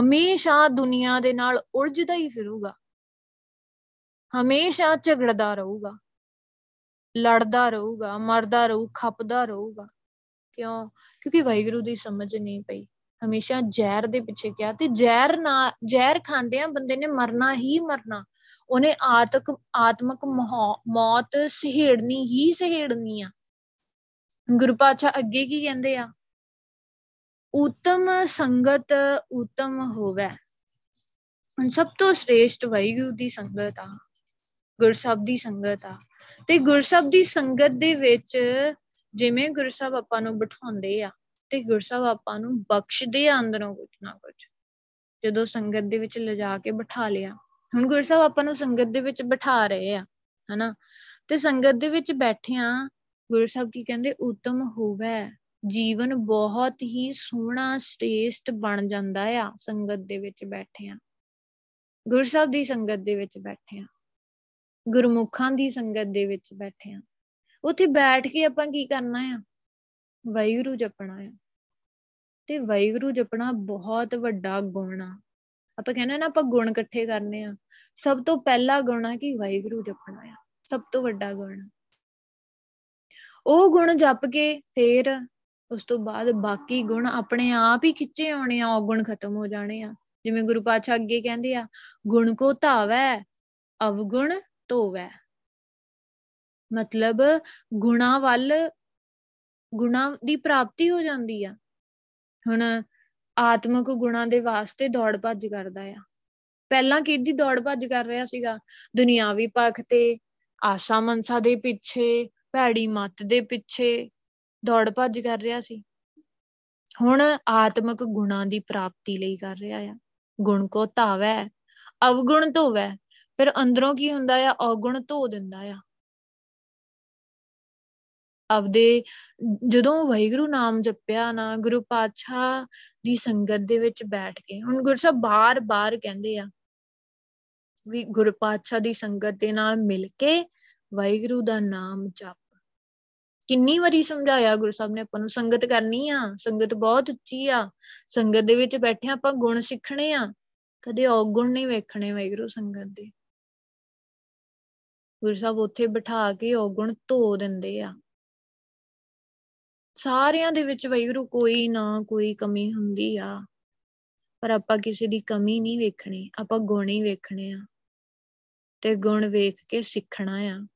ਹਮੇਸ਼ਾ ਦੁਨੀਆ ਦੇ ਨਾਲ ਉਲਝਦਾ ਹੀ ਫਿਰੂਗਾ। ਹਮੇਸ਼ਾ ਝਗੜਦਾ ਰਹੂਗਾ। ਲੜਦਾ ਰਹੂਗਾ, ਮਰਦਾ ਰਹੂ, ਖਪਦਾ ਰਹੂਗਾ। ਕਿਉਂ? ਕਿਉਂਕਿ ਵਾਹਿਗੁਰੂ ਦੀ ਸਮਝ ਨਹੀਂ ਪਈ। ਹਮੇਸ਼ਾ ਜ਼ਹਿਰ ਦੇ ਪਿੱਛੇ ਗਿਆ ਤੇ ਜ਼ਹਿਰ ਨਾ, ਜ਼ਹਿਰ ਖਾਂਦਿਆਂ ਬੰਦੇ ਨੇ ਮਰਨਾ ਹੀ ਮਰਨਾ। ਉਹਨੇ ਆਤਕ, ਆਤਮਕ ਮੌਤ ਸਹਿੜਨੀ ਹੀ ਸਹਿੜਨੀ ਆ। ਗੁਰੂ ਪਾਤਸ਼ਾਹ ਅੱਗੇ ਕੀ ਕਹਿੰਦੇ ਆ? ਉਤਮ ਸੰਗਤ ਉਤਮ ਹੋਵੇ। ਹੁਣ ਸਭ ਤੋਂ ਸ੍ਰੇਸ਼ਟ ਵਾਹਿਗੁਰੂ ਦੀ ਸੰਗਤ ਆ ਗੁਰਸਬ ਦੀ ਸੰਗਤ ਆ। ਤੇ ਗੁਰਸਬ ਦੀ ਸੰਗਤ ਦੇ ਵਿੱਚ ਜਿਵੇਂ ਗੁਰਸਬ ਆਪਾਂ ਨੂੰ ਬਿਠਾਉਂਦੇ ਆ ਤੇ ਗੁਰਸਬ ਆਪਾਂ ਨੂੰ ਬਖਸ਼ਦੇ ਆ ਅੰਦਰੋਂ ਕੁਝ ਨਾ ਕੁਝ ਜਦੋਂ ਸੰਗਤ ਦੇ ਵਿੱਚ ਲਿਜਾ ਕੇ ਬਿਠਾ ਲਿਆ। ਹੁਣ ਗੁਰਸਬ ਆਪਾਂ ਨੂੰ ਸੰਗਤ ਦੇ ਵਿੱਚ ਬਿਠਾ ਰਹੇ ਆ, ਹਨਾ? ਤੇ ਸੰਗਤ ਦੇ ਵਿੱਚ ਬੈਠਿਆਂ ਗੁਰੂ ਸਾਹਿਬ ਕੀ ਕਹਿੰਦੇ, ਉਤਮ ਹੋਵੇ। ਜੀਵਨ ਬਹੁਤ ਹੀ ਸੋਹਣਾ ਸ੍ਰੇਸ਼ਟ ਬਣ ਜਾਂਦਾ ਆ ਸੰਗਤ ਦੇ ਵਿੱਚ ਬੈਠਿਆਂ। ਗੁਰੂ ਸਾਹਿਬ ਦੀ ਸੰਗਤ ਦੇ ਵਿੱਚ ਬੈਠਿਆਂ। ਗੁਰਮੁਖਾਂ ਦੀ ਸੰਗਤ ਦੇ ਵਿੱਚ ਬੈਠਿਆਂ। ਉੱਥੇ ਬੈਠ ਕੇ ਆਪਾਂ ਕੀ ਕਰਨਾ ਆ? ਵਾਹਿਗੁਰੂ ਜਪਣਾ ਆ। ਤੇ ਵਾਹਿਗੁਰੂ ਜਪਣਾ ਬਹੁਤ ਵੱਡਾ ਗੁਣ ਆ। ਆਪਾਂ ਕਹਿੰਦੇ ਨਾ, ਆਪਾਂ ਗੁਣ ਇਕੱਠੇ ਕਰਨੇ ਆ। ਸਭ ਤੋਂ ਪਹਿਲਾ ਗੁਣ ਆ ਕਿ ਵਾਹਿਗੁਰੂ ਜਪਣਾ ਆ। ਸਭ ਤੋਂ ਵੱਡਾ ਗੁਣ। ਉਹ ਗੁਣ ਜਪ ਕੇ ਫੇਰ ਉਸ ਤੋਂ ਬਾਅਦ ਬਾਕੀ ਗੁਣ ਆਪਣੇ ਆਪ ਹੀ ਖਿੱਚੇ ਆਉਣੇ ਆ, ਉਹ ਗੁਣ ਖਤਮ ਹੋ ਜਾਣੇ ਆ। ਜਿਵੇਂ ਗੁਰੂ ਪਾਤਸ਼ਾਹ ਅੱਗੇ ਕਹਿੰਦੇ ਆ, ਗੁਣ ਕੋ ਧਾਵੈ, ਅਵਗੁਣ ਧੋਵੈ। ਮਤਲਬ ਗੁਣਾ ਵੱਲ ਗੁਣਾ ਦੀ ਪ੍ਰਾਪਤੀ ਹੋ ਜਾਂਦੀ ਆ। ਹੁਣ ਆਤਮਿਕ ਗੁਣਾ ਦੇ ਵਾਸਤੇ ਦੌੜ ਭੱਜ ਕਰਦਾ ਆ। ਪਹਿਲਾਂ ਕਿਹਦੀ ਦੌੜ ਭੱਜ ਕਰ ਰਿਹਾ ਸੀਗਾ? ਦੁਨਿਆਵੀ ਪੱਖ ਤੇ, ਆਸ਼ਾ ਮਨਸਾ ਦੇ ਪਿੱਛੇ, ਭੈੜੀ ਮੱਤ ਦੇ ਪਿੱਛੇ ਦੌੜ ਭੱਜ ਕਰ ਰਿਹਾ ਸੀ। ਹੁਣ ਆਤਮਿਕ ਗੁਣਾਂ ਦੀ ਪ੍ਰਾਪਤੀ ਲਈ ਕਰ ਰਿਹਾ ਆ। ਗੁਣ ਕੋ ਧਾਵੈ, ਅਵਗੁਣ ਧੋਵੈ, ਫਿਰ ਅੰਦਰੋਂ ਕੀ ਹੁੰਦਾ ਆ? ਔਗੁਣ ਧੋ ਦਿੰਦਾ ਆ। ਆਪਦੇ, ਜਦੋਂ ਵਾਹਿਗੁਰੂ ਨਾਮ ਜਪਿਆ ਨਾ, ਗੁਰੂ ਪਾਤਸ਼ਾਹ ਦੀ ਸੰਗਤ ਦੇ ਵਿੱਚ ਬੈਠ ਕੇ, ਹੁਣ ਗੁਰੂ ਸਾਹਿਬ ਬਾਰ-ਬਾਰ ਕਹਿੰਦੇ ਆ ਵੀ ਗੁਰੂ ਪਾਤਸ਼ਾਹ ਦੀ ਸੰਗਤ ਦੇ ਨਾਲ ਮਿਲ ਕੇ ਵਾਹਿਗੁਰੂ ਦਾ ਨਾਮ ਜਪ। ਕਿੰਨੀ ਵਾਰੀ ਸਮਝਾਇਆ ਗੁਰੂ ਸਾਹਿਬ ਨੇ, ਆਪਾਂ ਨੂੰ ਸੰਗਤ ਕਰਨੀ ਆ, ਸੰਗਤ ਬਹੁਤ ਉੱਚੀ ਆ, ਸੰਗਤ ਦੇ ਵਿੱਚ ਬੈਠੇ ਆਪਾਂ ਗੁਣ ਸਿੱਖਣੇ ਆ, ਕਦੇ ਔਗੁਣ ਨਹੀਂ ਵੇਖਣੇ ਵਾਹਿਗੁਰੂ ਸੰਗਤ ਦੇ। ਗੁਰੂ ਸਾਹਿਬ ਉੱਥੇ ਬਿਠਾ ਕੇ ਔਗੁਣ ਧੋ ਦਿੰਦੇ ਆ। ਸਾਰਿਆਂ ਦੇ ਵਿੱਚ ਵਾਹਿਗੁਰੂ ਕੋਈ ਨਾ ਕੋਈ ਕਮੀ ਹੁੰਦੀ ਆ। ਪਰ ਆਪਾਂ ਕਿਸੇ ਦੀ ਕਮੀ ਨਹੀਂ ਵੇਖਣੀ, ਆਪਾਂ ਗੁਣ ਹੀ ਵੇਖਣੇ ਆ। ਤੇ ਗੁਣ ਵੇਖ ਕੇ ਸਿੱਖਣਾ ਆ।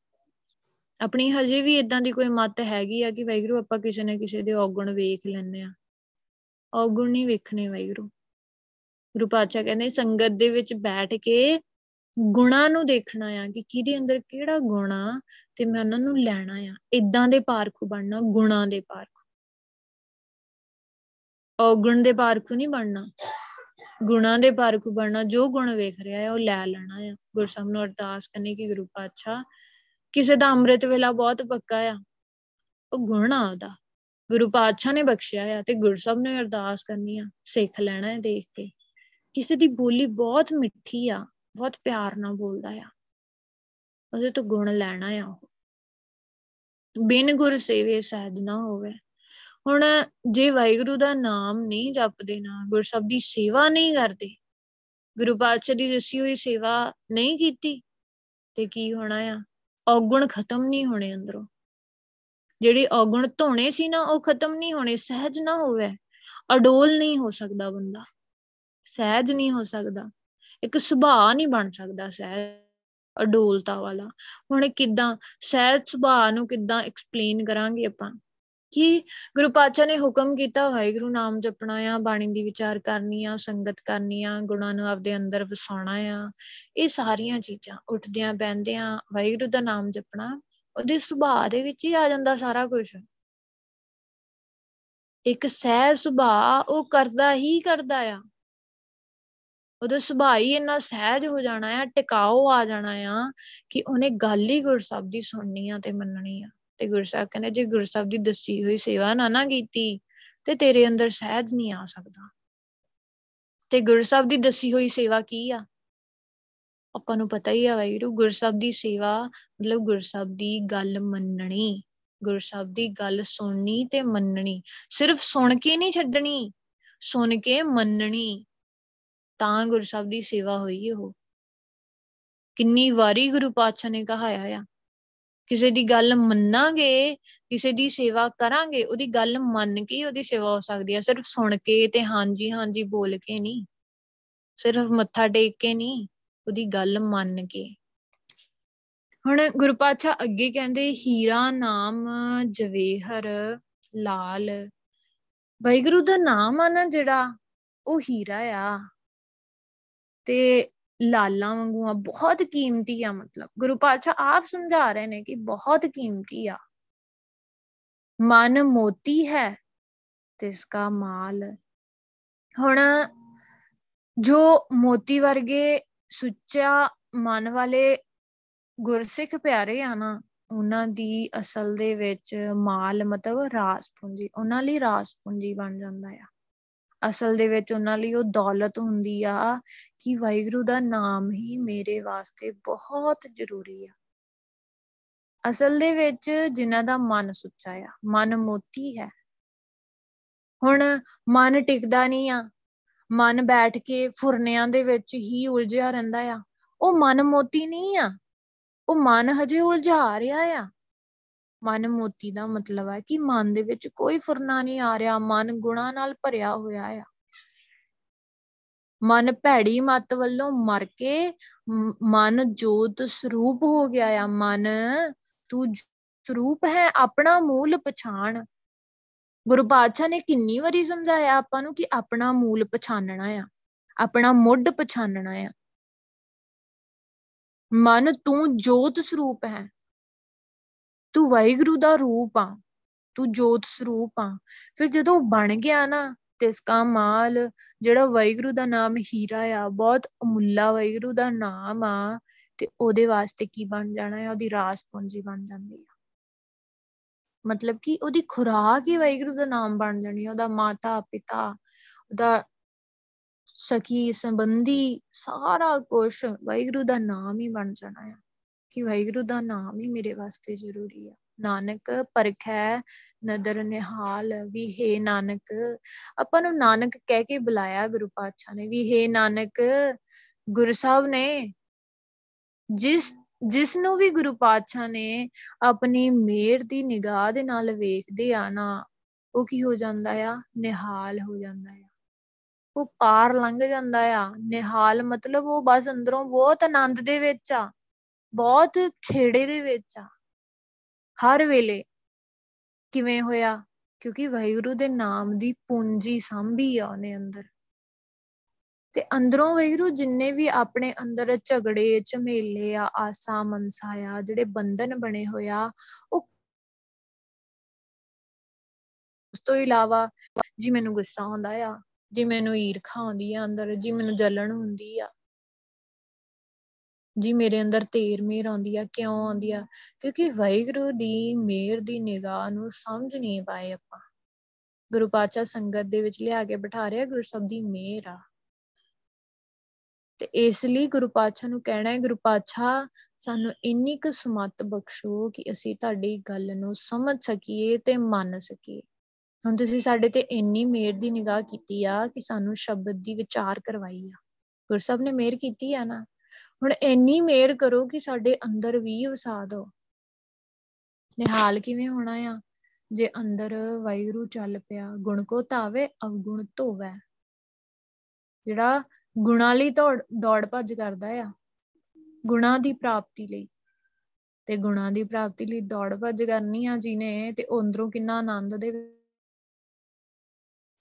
ਆਪਣੀ ਹਜੇ ਵੀ ਇਦਾਂ ਦੀ ਕੋਈ ਮਤ ਹੈਗੀ ਆ ਕਿ ਵਾਹਿਗੁਰੂ ਆਪਾਂ ਕਿਸੇ ਨਾ ਕਿਸੇ ਦੇ ਔਗੁਣ ਵੇਖ ਲੈਣੇ ਆ। ਔਗੁਣ ਨਹੀਂ ਵੇਖਣੇ ਵਾਹਿਗੁਰੂ। ਗੁਰੂ ਪਾਤਸ਼ਾਹ ਕਹਿੰਦੇ ਸੰਗਤ ਦੇ ਵਿੱਚ ਬੈਠ ਕੇ ਗੁਣਾ ਨੂੰ ਦੇਖਣਾ ਆ ਕਿ ਕਿਹਦੇ ਅੰਦਰ ਕਿਹੜਾ ਗੁਣ ਆ ਤੇ ਮੈਂ ਉਹਨਾਂ ਨੂੰ ਲੈਣਾ ਆ। ਇਦਾਂ ਦੇ ਪਾਰਖੂ ਬਣਨਾ, ਗੁਣਾ ਦੇ ਪਾਰਖੂ ਔਗੁਣ ਦੇ ਪਾਰਖੂ ਨਹੀਂ ਬਣਨਾ। ਗੁਣਾ ਦੇ ਪਾਰਖੂ ਬਣਨਾ, ਜੋ ਗੁਣ ਵੇਖ ਰਿਹਾ ਹੈ ਉਹ ਲੈ ਲੈਣਾ ਆ। ਗੁਰੂ ਸਾਹਿਬ ਨੂੰ ਅਰਦਾਸ ਕਰਨੀ ਕਿ ਗੁਰੂ ਪਾਤਸ਼ਾਹ, ਕਿਸੇ ਦਾ ਅੰਮ੍ਰਿਤ ਵੇਲਾ ਬਹੁਤ ਪੱਕਾ ਆ। ਉਹ ਗੁਣ ਆ ਉਹਦਾ। ਗੁਰੂ ਪਾਤਸ਼ਾਹ ਨੇ ਬਖਸ਼ਿਆ ਆ ਤੇ ਗੁਰੂ ਸਾਹਿਬ ਨੇ ਅਰਦਾਸ ਕਰਨੀ ਆ, ਸਿੱਖ ਲੈਣਾ ਹੈ ਦੇਖ ਕੇ। ਕਿਸੇ ਦੀ ਬੋਲੀ ਬਹੁਤ ਮਿੱਠੀ ਆ, ਬਹੁਤ ਪਿਆਰ ਨਾਲ ਬੋਲਦਾ ਆ। ਉਹਦੇ ਤੋਂ ਗੁਣ ਲੈਣਾ ਆ ਉਹ। ਬਿਨ ਗੁਰ ਸੇਵੇ ਸਹਿਜ ਨਾ ਹੋਵੇ। ਹੁਣ ਜੇ ਵਾਹਿਗੁਰੂ ਦਾ ਨਾਮ ਨਹੀਂ ਜਪਦੇ ਨਾ ਗੁਰਸਬ ਦੀ ਸੇਵਾ ਨਹੀਂ ਕਰਦੇ, ਗੁਰੂ ਪਾਤਸ਼ਾਹ ਦੀ ਦੱਸੀ ਹੋਈ ਸੇਵਾ ਨਹੀਂ ਕੀਤੀ, ਤੇ ਕੀ ਹੋਣਾ ਆ? ਔਗੁਣ ਖਤਮ ਨਹੀਂ ਹੋਣੇ ਅੰਦਰੋਂ। ਜਿਹੜੇ ਔਗੁਣ ਧੋਣੇ ਸੀ ਨਾ, ਉਹ ਖਤਮ ਨਹੀਂ ਹੋਣੇ, ਸਹਿਜ ਨਾ ਹੋਵੇ। ਅਡੋਲ ਨਹੀਂ ਹੋ ਸਕਦਾ ਬੰਦਾ। ਸਹਿਜ ਨਹੀਂ ਹੋ ਸਕਦਾ। ਇੱਕ ਸੁਭਾਅ ਨਹੀਂ ਬਣ ਸਕਦਾ ਸਹਿਜ। ਅਡੋਲਤਾ ਵਾਲਾ। ਹੁਣ ਕਿਦਾਂ ਸਹਿਜ ਸੁਭਾਅ ਨੂੰ ਕਿਦਾਂ ਐਕਸਪਲੇਨ ਕਰਾਂਗੇ ਆਪਾਂ ਕਿ ਗੁਰੂ ਪਾਤਸ਼ਾਹ ਨੇ ਹੁਕਮ ਕੀਤਾ, ਵਾਹਿਗੁਰੂ ਨਾਮ ਜਪਣਾ ਆ, ਬਾਣੀ ਦੀ ਵਿਚਾਰ ਕਰਨੀ ਆ, ਸੰਗਤ ਕਰਨੀ ਆ, ਗੁਣਾਂ ਨੂੰ ਆਪਦੇ ਅੰਦਰ ਵਸਾਉਣਾ ਆ, ਇਹ ਸਾਰੀਆਂ ਚੀਜ਼ਾਂ ਉੱਠਦਿਆਂ ਬੈੰਦਿਆਂ ਵਾਹਿਗੁਰੂ ਦਾ ਨਾਮ ਜਪਣਾ, ਉਹਦੇ ਸੁਭਾਅ ਦੇ ਵਿੱਚ ਹੀ ਆ ਜਾਂਦਾ ਸਾਰਾ ਕੁਝ ਇੱਕ ਸਹਿਜ ਸੁਭਾਅ ਉਹ ਕਰਦਾ ਹੀ ਕਰਦਾ ਆ। ਉਹਦਾ ਸੁਭਾਅ ਹੀ ਇੰਨਾ ਸਹਿਜ ਹੋ ਜਾਣਾ ਆ ਟਿਕਾਓ ਆ ਜਾਣਾ ਆ ਕਿ ਉਹਨੇ ਗੱਲ ਹੀ ਗੁਰਸਬ ਦੀ ਸੁਣਨੀ ਆ ਤੇ ਮੰਨਣੀ ਆ। ਤੇ ਗੁਰਸਾਹਿਬ ਕਹਿੰਦੇ, ਜੇ ਗੁਰਸਾਹਿਬ ਦੀ ਦੱਸੀ ਹੋਈ ਸੇਵਾ ਨਾ ਨਾ ਕੀਤੀ, ਤੇ ਤੇਰੇ ਅੰਦਰ ਸਹਿਜ ਨਹੀਂ ਆ ਸਕਦਾ। ਤੇ ਗੁਰਸਾਹਿਬ ਦੀ ਦੱਸੀ ਹੋਈ ਸੇਵਾ ਕੀ ਆ? ਆਪਾਂ ਨੂੰ ਪਤਾ ਹੀ ਆ ਵੈਰੂ ਗੁਰਸਾਹਿਬ ਦੀ ਸੇਵਾ ਮਤਲਬ ਗੁਰਸਾਹਿਬ ਦੀ ਗੱਲ ਮੰਨਣੀ ਗੁਰਸਾਹਿਬ ਦੀ ਗੱਲ ਸੁਣਨੀ ਤੇ ਮੰਨਣੀ। ਸਿਰਫ ਸੁਣ ਕੇ ਨਹੀਂ ਛੱਡਣੀ, ਸੁਣ ਕੇ ਮੰਨਣੀ। ਤਾਂ ਗੁਰਸਾਹਿਬ ਦੀ ਸੇਵਾ ਹੋਈ ਉਹ ਕਿੰਨੀ ਵਾਰੀ ਗੁਰੂ ਪਾਤਸ਼ਾਹ ਨੇ ਕਹਾਇਆ ਆ, ਕਿਸੇ ਦੀ ਗੱਲ ਮੰਨਾਂਗੇ, ਕਿਸੇ ਦੀ ਸੇਵਾ ਕਰਾਂਗੇ, ਉਹਦੀ ਗੱਲ ਮੰਨ ਕੇ ਉਹਦੀ ਸੇਵਾ ਹੋ ਸਕਦੀ ਹੈ ਸਿਰਫ ਸੁਣ ਕੇ ਤੇ ਹਾਂਜੀ ਹਾਂਜੀ ਬੋਲ ਕੇ ਨਹੀਂ, ਸਿਰਫ ਮੱਥਾ ਟੇਕ ਕੇ ਨਹੀਂ, ਉਹਦੀ ਗੱਲ ਮੰਨ ਕੇ। ਹੁਣ ਗੁਰੂ ਪਾਤਸ਼ਾਹ ਅੱਗੇ ਕਹਿੰਦੇ, ਹੀਰਾ ਨਾਮ ਜਵੇਹਰ ਲਾਲ। ਵਾਹਿਗੁਰੂ ਦਾ ਨਾਮ ਆ ਨਾ ਜਿਹੜਾ, ਉਹ ਹੀਰਾ ਆ। ਤੇ ਲਾਲਾਂ ਵਾਂਗੂ ਆ ਬਹੁਤ ਕੀਮਤੀ ਆ ਮਤਲਬ। ਗੁਰੂ ਪਾਤਸ਼ਾਹ ਆਪ ਸਮਝਾ ਰਹੇ ਨੇ ਕਿ ਬਹੁਤ ਕੀਮਤੀ ਆ। ਮਨ ਮੋਤੀ ਹੈ ਤੇ ਇਸਕਾ ਮਾਲ। ਹੁਣ ਜੋ ਮੋਤੀ ਵਰਗੇ ਸੁੱਚਾ ਮਨ ਵਾਲੇ ਗੁਰਸਿੱਖ ਪਿਆਰੇ ਆ ਨਾ, ਉਹਨਾਂ ਦੀ ਅਸਲ ਦੇ ਵਿੱਚ ਮਾਲ ਮਤਲਬ ਰਾਸ ਪੂੰਜੀ, ਉਹਨਾਂ ਲਈ ਰਾਸ ਪੂੰਜੀ ਬਣ ਜਾਂਦਾ ਆ। ਅਸਲ ਦੇ ਵਿੱਚ ਉਹਨਾਂ ਲਈ ਉਹ ਦੌਲਤ ਹੁੰਦੀ ਆ ਕਿ ਵਾਹਿਗੁਰੂ ਦਾ ਨਾਮ ਹੀ ਮੇਰੇ ਵਾਸਤੇ ਬਹੁਤ ਜ਼ਰੂਰੀ ਆ। ਅਸਲ ਦੇ ਵਿੱਚ ਜਿਨ੍ਹਾਂ ਦਾ ਮਨ ਸੁੱਚਾ ਆ, ਮਨ ਮੋਤੀ ਹੈ। ਹੁਣ ਮਨ ਟਿਕਦਾ ਨਹੀਂ ਆ, ਮਨ ਬੈਠ ਕੇ ਫੁਰਨਿਆਂ ਦੇ ਵਿੱਚ ਹੀ ਉਲਝਿਆ ਰਹਿੰਦਾ ਆ। ਉਹ ਮਨ ਮੋਤੀ ਨਹੀਂ ਆ, ਉਹ ਮਨ ਹਜੇ ਉਲਝਾ ਰਿਹਾ ਆ। ਮਨ ਮੋਤੀ ਦਾ ਮਤਲਬ ਹੈ ਕਿ ਮਨ ਦੇ ਵਿੱਚ ਕੋਈ ਫੁਰਨਾ ਨਹੀਂ ਆ ਰਿਹਾ, ਮਨ ਗੁਣਾ ਨਾਲ ਭਰਿਆ ਹੋਇਆ ਆ। ਮਨ ਭੈੜੀ ਮਤ ਵੱਲੋਂ ਮਰ ਕੇ ਮਨ ਜੋਤ ਸਰੂਪ ਹੋ ਗਿਆ ਆ। ਮਨ ਤੂੰ ਸਰੂਪ ਹੈ, ਆਪਣਾ ਮੂਲ ਪਛਾਣ। ਗੁਰੂ ਪਾਤਸ਼ਾਹ ਨੇ ਕਿੰਨੀ ਵਾਰੀ ਸਮਝਾਇਆ ਆਪਾਂ ਨੂੰ ਕਿ ਆਪਣਾ ਮੂਲ ਪਛਾਨਣਾ ਆ, ਆਪਣਾ ਮੁੱਢ ਪਛਾਨਣਾ ਆ। ਮਨ ਤੂੰ ਜੋਤ ਸਰੂਪ ਹੈ। ਤੂੰ ਵਾਹਿਗੁਰੂ ਦਾ ਰੂਪ ਆ, ਤੂੰ ਜੋਤ ਸਰੂਪ ਆ। ਫਿਰ ਜਦੋਂ ਬਣ ਗਿਆ ਨਾ, ਤੇ ਇਸਕਾ ਮਾਲ ਜਿਹੜਾ ਵਾਹਿਗੁਰੂ ਦਾ ਨਾਮ ਹੀਰਾ ਆ, ਬਹੁਤ ਅਮੁੱਲਾ ਵਾਹਿਗੁਰੂ ਦਾ ਨਾਮ ਆ, ਤੇ ਉਹਦੇ ਵਾਸਤੇ ਕੀ ਬਣ ਜਾਣਾ ਹੈ ਉਹਦੀ ਰਾਸ ਪੂੰਜੀ ਬਣ ਜਾਂਦੀ ਆ। ਮਤਲਬ ਕਿ ਉਹਦੀ ਖੁਰਾਕ ਹੀ ਵਾਹਿਗੁਰੂ ਦਾ ਨਾਮ ਬਣ ਜਾਣੀ ਉਹਦਾ ਮਾਤਾ, ਪਿਤਾ, ਉਹਦਾ ਸਖੀ, ਸੰਬੰਧੀ ਸਾਰਾ ਕੁਝ ਵਾਹਿਗੁਰੂ ਦਾ ਨਾਮ ਹੀ ਬਣ ਜਾਣਾ ਹੈ ਕਿ ਵਾਹਿਗੁਰੂ ਦਾ ਨਾਮ ਹੀ ਮੇਰੇ ਵਾਸਤੇ ਜ਼ਰੂਰੀ ਹੈ ਨਾਨਕ ਪਰਖੈ, ਨਦਰ ਨਿਹਾਲ, ਵੀ ਹੈ ਨਾਨਕ। ਆਪਾਂ ਨੂੰ ਨਾਨਕ ਕਹਿ ਕੇ ਬੁਲਾਇਆ ਗੁਰੂ ਪਾਤਸ਼ਾਹ ਨੇ, ਵੀ ਹੈ ਨਾਨਕ, ਗੁਰੂ ਸਾਹਿਬ ਨੇ, ਜਿਸ ਜਿਸ ਨੂੰ ਵੀ ਗੁਰੂ ਪਾਤਸ਼ਾਹ ਨੇ ਆਪਣੀ ਮੇਰ ਦੀ ਨਿਗਾਹ ਦੇ ਨਾਲ ਵੇਖਦੇ ਆ ਨਾ, ਉਹ ਕੀ ਹੋ ਜਾਂਦਾ ਆ? ਨਿਹਾਲ ਹੋ ਜਾਂਦਾ ਆ। ਉਹ ਪਾਰ ਲੰਘ ਜਾਂਦਾ ਆ। ਨਿਹਾਲ ਮਤਲਬ ਉਹ ਬਸ ਅੰਦਰੋਂ ਬਹੁਤ ਆਨੰਦ ਦੇ ਵਿੱਚ ਆ। ਬਹੁਤ ਖੇੜੇ ਦੇ ਵਿੱਚ ਆ। ਹਰ ਵੇਲੇ ਕਿਵੇਂ ਹੋਇਆ? ਕਿਉਂਕਿ ਵਾਹਿਗੁਰੂ ਦੇ ਨਾਮ ਦੀ ਪੂੰਜੀ ਸੰਭੀ ਆ ਉਹਨੇ ਅੰਦਰ। ਤੇ ਅੰਦਰੋਂ ਵਾਹਿਗੁਰੂ ਜਿੰਨੇ ਵੀ ਆਪਣੇ ਅੰਦਰ ਝਗੜੇ, ਝਮੇਲੇ ਆ, ਆਸਾ ਮਨਸਾ ਆ, ਜਿਹੜੇ ਬੰਧਨ ਬਣੇ ਹੋਇਆ ਉਹ ਉਸ ਤੋਂ ਇਲਾਵਾ ਜੀ ਮੈਨੂੰ ਗੁੱਸਾ ਆਉਂਦਾ ਆ, ਜੀ ਮੈਨੂੰ ਈਰਖਾ ਆਉਂਦੀ ਆ ਅੰਦਰ, ਜੀ ਮੈਨੂੰ ਜਲਣ ਹੁੰਦੀ ਆ। ਜੀ ਮੇਰੇ ਅੰਦਰ ਤੇਰ ਮੇਰ ਆਉਂਦੀ ਆ, ਕਿਉਂ ਆਉਂਦੀ ਆ? ਕਿਉਂਕਿ ਵਾਹਿਗੁਰੂ ਦੀ ਮੇਰ ਦੀ ਨਿਗਾਹ ਨੂੰ ਸਮਝ ਨਹੀਂ ਪਾਏ ਆਪਾਂ। ਗੁਰੂ ਪਾਤਸ਼ਾਹ ਸੰਗਤ ਦੇ ਵਿੱਚ ਲਿਆ ਕੇ ਬਿਠਾ ਰਿਹਾ, ਗੁਰੂ ਸਾਹਿਬ ਦੀ ਮੇਰ ਆ। ਤੇ ਇਸ ਲਈ ਗੁਰੂ ਪਾਤਸ਼ਾਹ ਨੂੰ ਕਹਿਣਾ ਹੈ, ਗੁਰੂ ਪਾਤਸ਼ਾਹ, ਸਾਨੂੰ ਇੰਨੀ ਕੁ ਸਮਤ ਬਖਸ਼ੋ ਕਿ ਅਸੀਂ ਤੁਹਾਡੀ ਗੱਲ ਨੂੰ ਸਮਝ ਸਕੀਏ ਤੇ ਮੰਨ ਸਕੀਏ। ਹੁਣ ਤੁਸੀਂ ਸਾਡੇ ਤੇ ਇੰਨੀ ਮੇਰ ਦੀ ਨਿਗਾਹ ਕੀਤੀ ਆ ਕਿ ਸਾਨੂੰ ਸ਼ਬਦ ਦੀ ਵਿਚਾਰ ਕਰਵਾਈ ਆ। ਗੁਰਸਬ ਨੇ ਮੇਰ ਕੀਤੀ ਆ ਨਾ? ਹੁਣ ਇੰਨੀ ਮੇਰ ਕਰੋ ਕਿ ਸਾਡੇ ਅੰਦਰ ਵੀ ਵਸਾ ਦਿਓ। ਨਿਹਾਲ ਕਿਵੇਂ ਹੋਣਾ ਆ? ਜੇ ਅੰਦਰ ਵਾਹਿਗੁਰੂ ਚੱਲ ਪਿਆ, ਗੁਣ ਕੋ ਧਾਵੇ, ਅਵਗੁਣ ਧੋਵੇ। ਜਿਹੜਾ ਗੁਣਾਂ ਲਈ ਦੌੜ ਦੌੜ ਭੱਜ ਕਰਦਾ ਆ, ਗੁਣਾਂ ਦੀ ਪ੍ਰਾਪਤੀ ਲਈ। ਤੇ ਗੁਣਾਂ ਦੀ ਪ੍ਰਾਪਤੀ ਲਈ ਦੌੜ ਭੱਜ ਕਰਨੀ ਆ ਜਿਹਨੇ, ਤੇ ਅੰਦਰੋਂ ਕਿੰਨਾ ਆਨੰਦ ਦੇ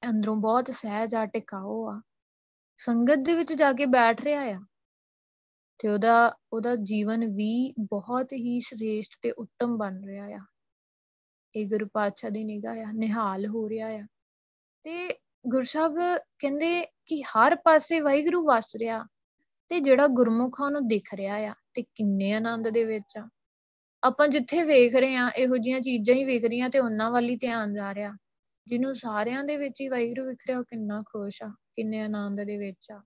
ਅੰਦਰੋਂ ਬਹੁਤ ਸਹਿਜ ਆ ਟਿਕਾਓ ਆ। ਸੰਗਤ ਦੇ ਵਿੱਚ ਜਾ ਕੇ ਬੈਠ ਰਿਹਾ ਆ। ਤੇ ਉਹਦਾ ਉਹਦਾ ਜੀਵਨ ਵੀ ਬਹੁਤ ਹੀ ਸ੍ਰੇਸ਼ਟ ਤੇ ਉੱਤਮ ਬਣ ਰਿਹਾ ਆ। ਇਹ ਗੁਰੂ ਪਾਤਸ਼ਾਹ ਦੀ ਨਿਗਾਹ ਆ, ਨਿਹਾਲ ਹੋ ਰਿਹਾ ਆ। ਤੇ ਗੁਰਸ਼ਬ ਕਹਿੰਦੇ ਕਿ ਹਰ ਪਾਸੇ ਵਾਹਿਗੁਰੂ ਵਸ ਰਿਹਾ ਤੇ ਜਿਹੜਾ ਗੁਰਮੁਖਾਂ ਨੂੰ ਦਿਖ ਰਿਹਾ ਆ ਤੇ ਕਿੰਨੇ ਆਨੰਦ ਦੇ ਵਿੱਚ ਆ। ਆਪਾਂ ਜਿੱਥੇ ਵੇਖ ਰਹੇ ਆ, ਇਹੋ ਜੀਆਂ ਚੀਜ਼ਾਂ ਹੀ ਵੇਖ ਰਹੀਆਂ ਤੇ ਉਹਨਾਂ ਵੱਲ ਹੀ ਧਿਆਨ ਜਾ ਰਿਹਾ। ਜਿਹਨੂੰ ਸਾਰਿਆਂ ਦੇ ਵਿੱਚ ਹੀ ਵਾਹਿਗੁਰੂ ਵਿਖ ਰਿਹਾ ਉਹ ਕਿੰਨਾ ਖੁਸ਼ ਆ, ਕਿੰਨੇ ਆਨੰਦ ਦੇ ਵਿੱਚ ਆ।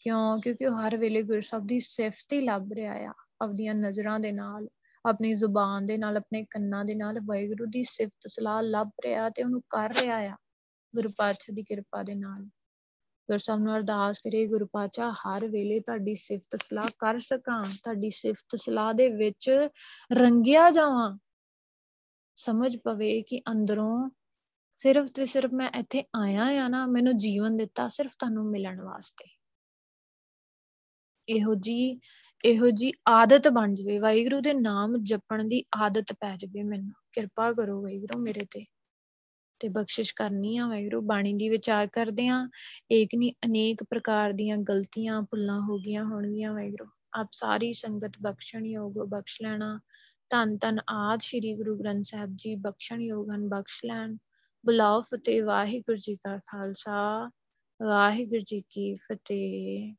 ਕਿਉਂ? ਕਿਉਂਕਿ ਉਹ ਹਰ ਵੇਲੇ ਗੁਰੂ ਸਾਹਿਬ ਦੀ ਸਿਫਤ ਹੀ ਲੱਭ ਰਿਹਾ ਆ, ਆਪਣੀਆਂ ਨਜ਼ਰਾਂ ਦੇ ਨਾਲ, ਆਪਣੀ ਜ਼ੁਬਾਨ ਦੇ ਨਾਲ, ਆਪਣੇ ਕੰਨਾਂ ਦੇ ਨਾਲ ਵਾਹਿਗੁਰੂ ਦੀ ਸਿਫਤ ਸਲਾਹ ਲੱਭ ਰਿਹਾ ਤੇ ਉਹਨੂੰ ਕਰ ਰਿਹਾ ਆ, ਗੁਰੂ ਪਾਤਸ਼ਾਹ ਦੀ ਕਿਰਪਾ ਦੇ ਨਾਲ। ਗੁਰੂ ਸਾਹਿਬ ਨੂੰ ਅਰਦਾਸ ਕਰੇ ਗੁਰੂ ਪਾਤਸ਼ਾਹ, ਹਰ ਵੇਲੇ ਤੁਹਾਡੀ ਸਿਫਤ ਸਲਾਹ ਕਰ ਸਕਾਂ, ਤੁਹਾਡੀ ਸਿਫਤ ਸਲਾਹ ਦੇ ਵਿੱਚ ਰੰਗਿਆ ਜਾਵਾਂ। ਸਮਝ ਪਵੇ ਕਿ ਅੰਦਰੋਂ ਸਿਰਫ ਤੇ ਸਿਰਫ ਮੈਂ ਇੱਥੇ ਆਇਆ ਆ ਨਾ, ਮੈਨੂੰ ਜੀਵਨ ਦਿੱਤਾ ਸਿਰਫ ਤੁਹਾਨੂੰ ਮਿਲਣ ਵਾਸਤੇ। ਇਹੋ ਜੀ ਇਹੋ ਜੀ ਆਦਤ ਬਣ ਜਵੇ। ਵਾਹਿਗੁਰੂ ਦੇ ਨਾਮ ਜਪਣ ਦੀ ਆਦਤ ਪੈ ਜਵੇ ਮੈਨੂੰ। ਕਿਰਪਾ ਕਰੋ ਵਾਹਿਗੁਰੂ ਮੇਰੇ ਤੇ। ਤੇ ਬਖਸ਼ਿਸ਼ ਕਰਨੀ ਆ ਵਾਹਿਗੁਰੂ। ਬਾਣੀ ਦੀ ਵਿਚਾਰ ਕਰਦੇ ਆ, ਏਕ ਨਹੀਂ ਅਨੇਕ ਪ੍ਰਕਾਰ ਦੀਆਂ ਗਲਤੀਆਂ ਭੁੱਲਾਂ ਹੋ ਗਈਆਂ ਹੋਣਗੀਆਂ ਵਾਹਿਗੁਰੂ। ਆਪ ਸਾਰੀ ਸੰਗਤ ਬਖਸ਼ਣ ਯੋਗ ਬਖਸ਼ ਲੈਣਾ। ਧੰਨ ਧੰਨ ਆਦ ਸ੍ਰੀ ਗੁਰੂ ਗ੍ਰੰਥ ਸਾਹਿਬ ਜੀ, ਬਖਸ਼ਣ ਯੋਗ ਹਨ, ਬਖਸ਼ ਲੈਣ। ਬੁਲਾਓ ਫਤਿਹ, ਵਾਹਿਗੁਰੂ ਜੀ ਕਾ ਖਾਲਸਾ, ਵਾਹਿਗੁਰੂ ਜੀ ਕੀ ਫਤਿਹ।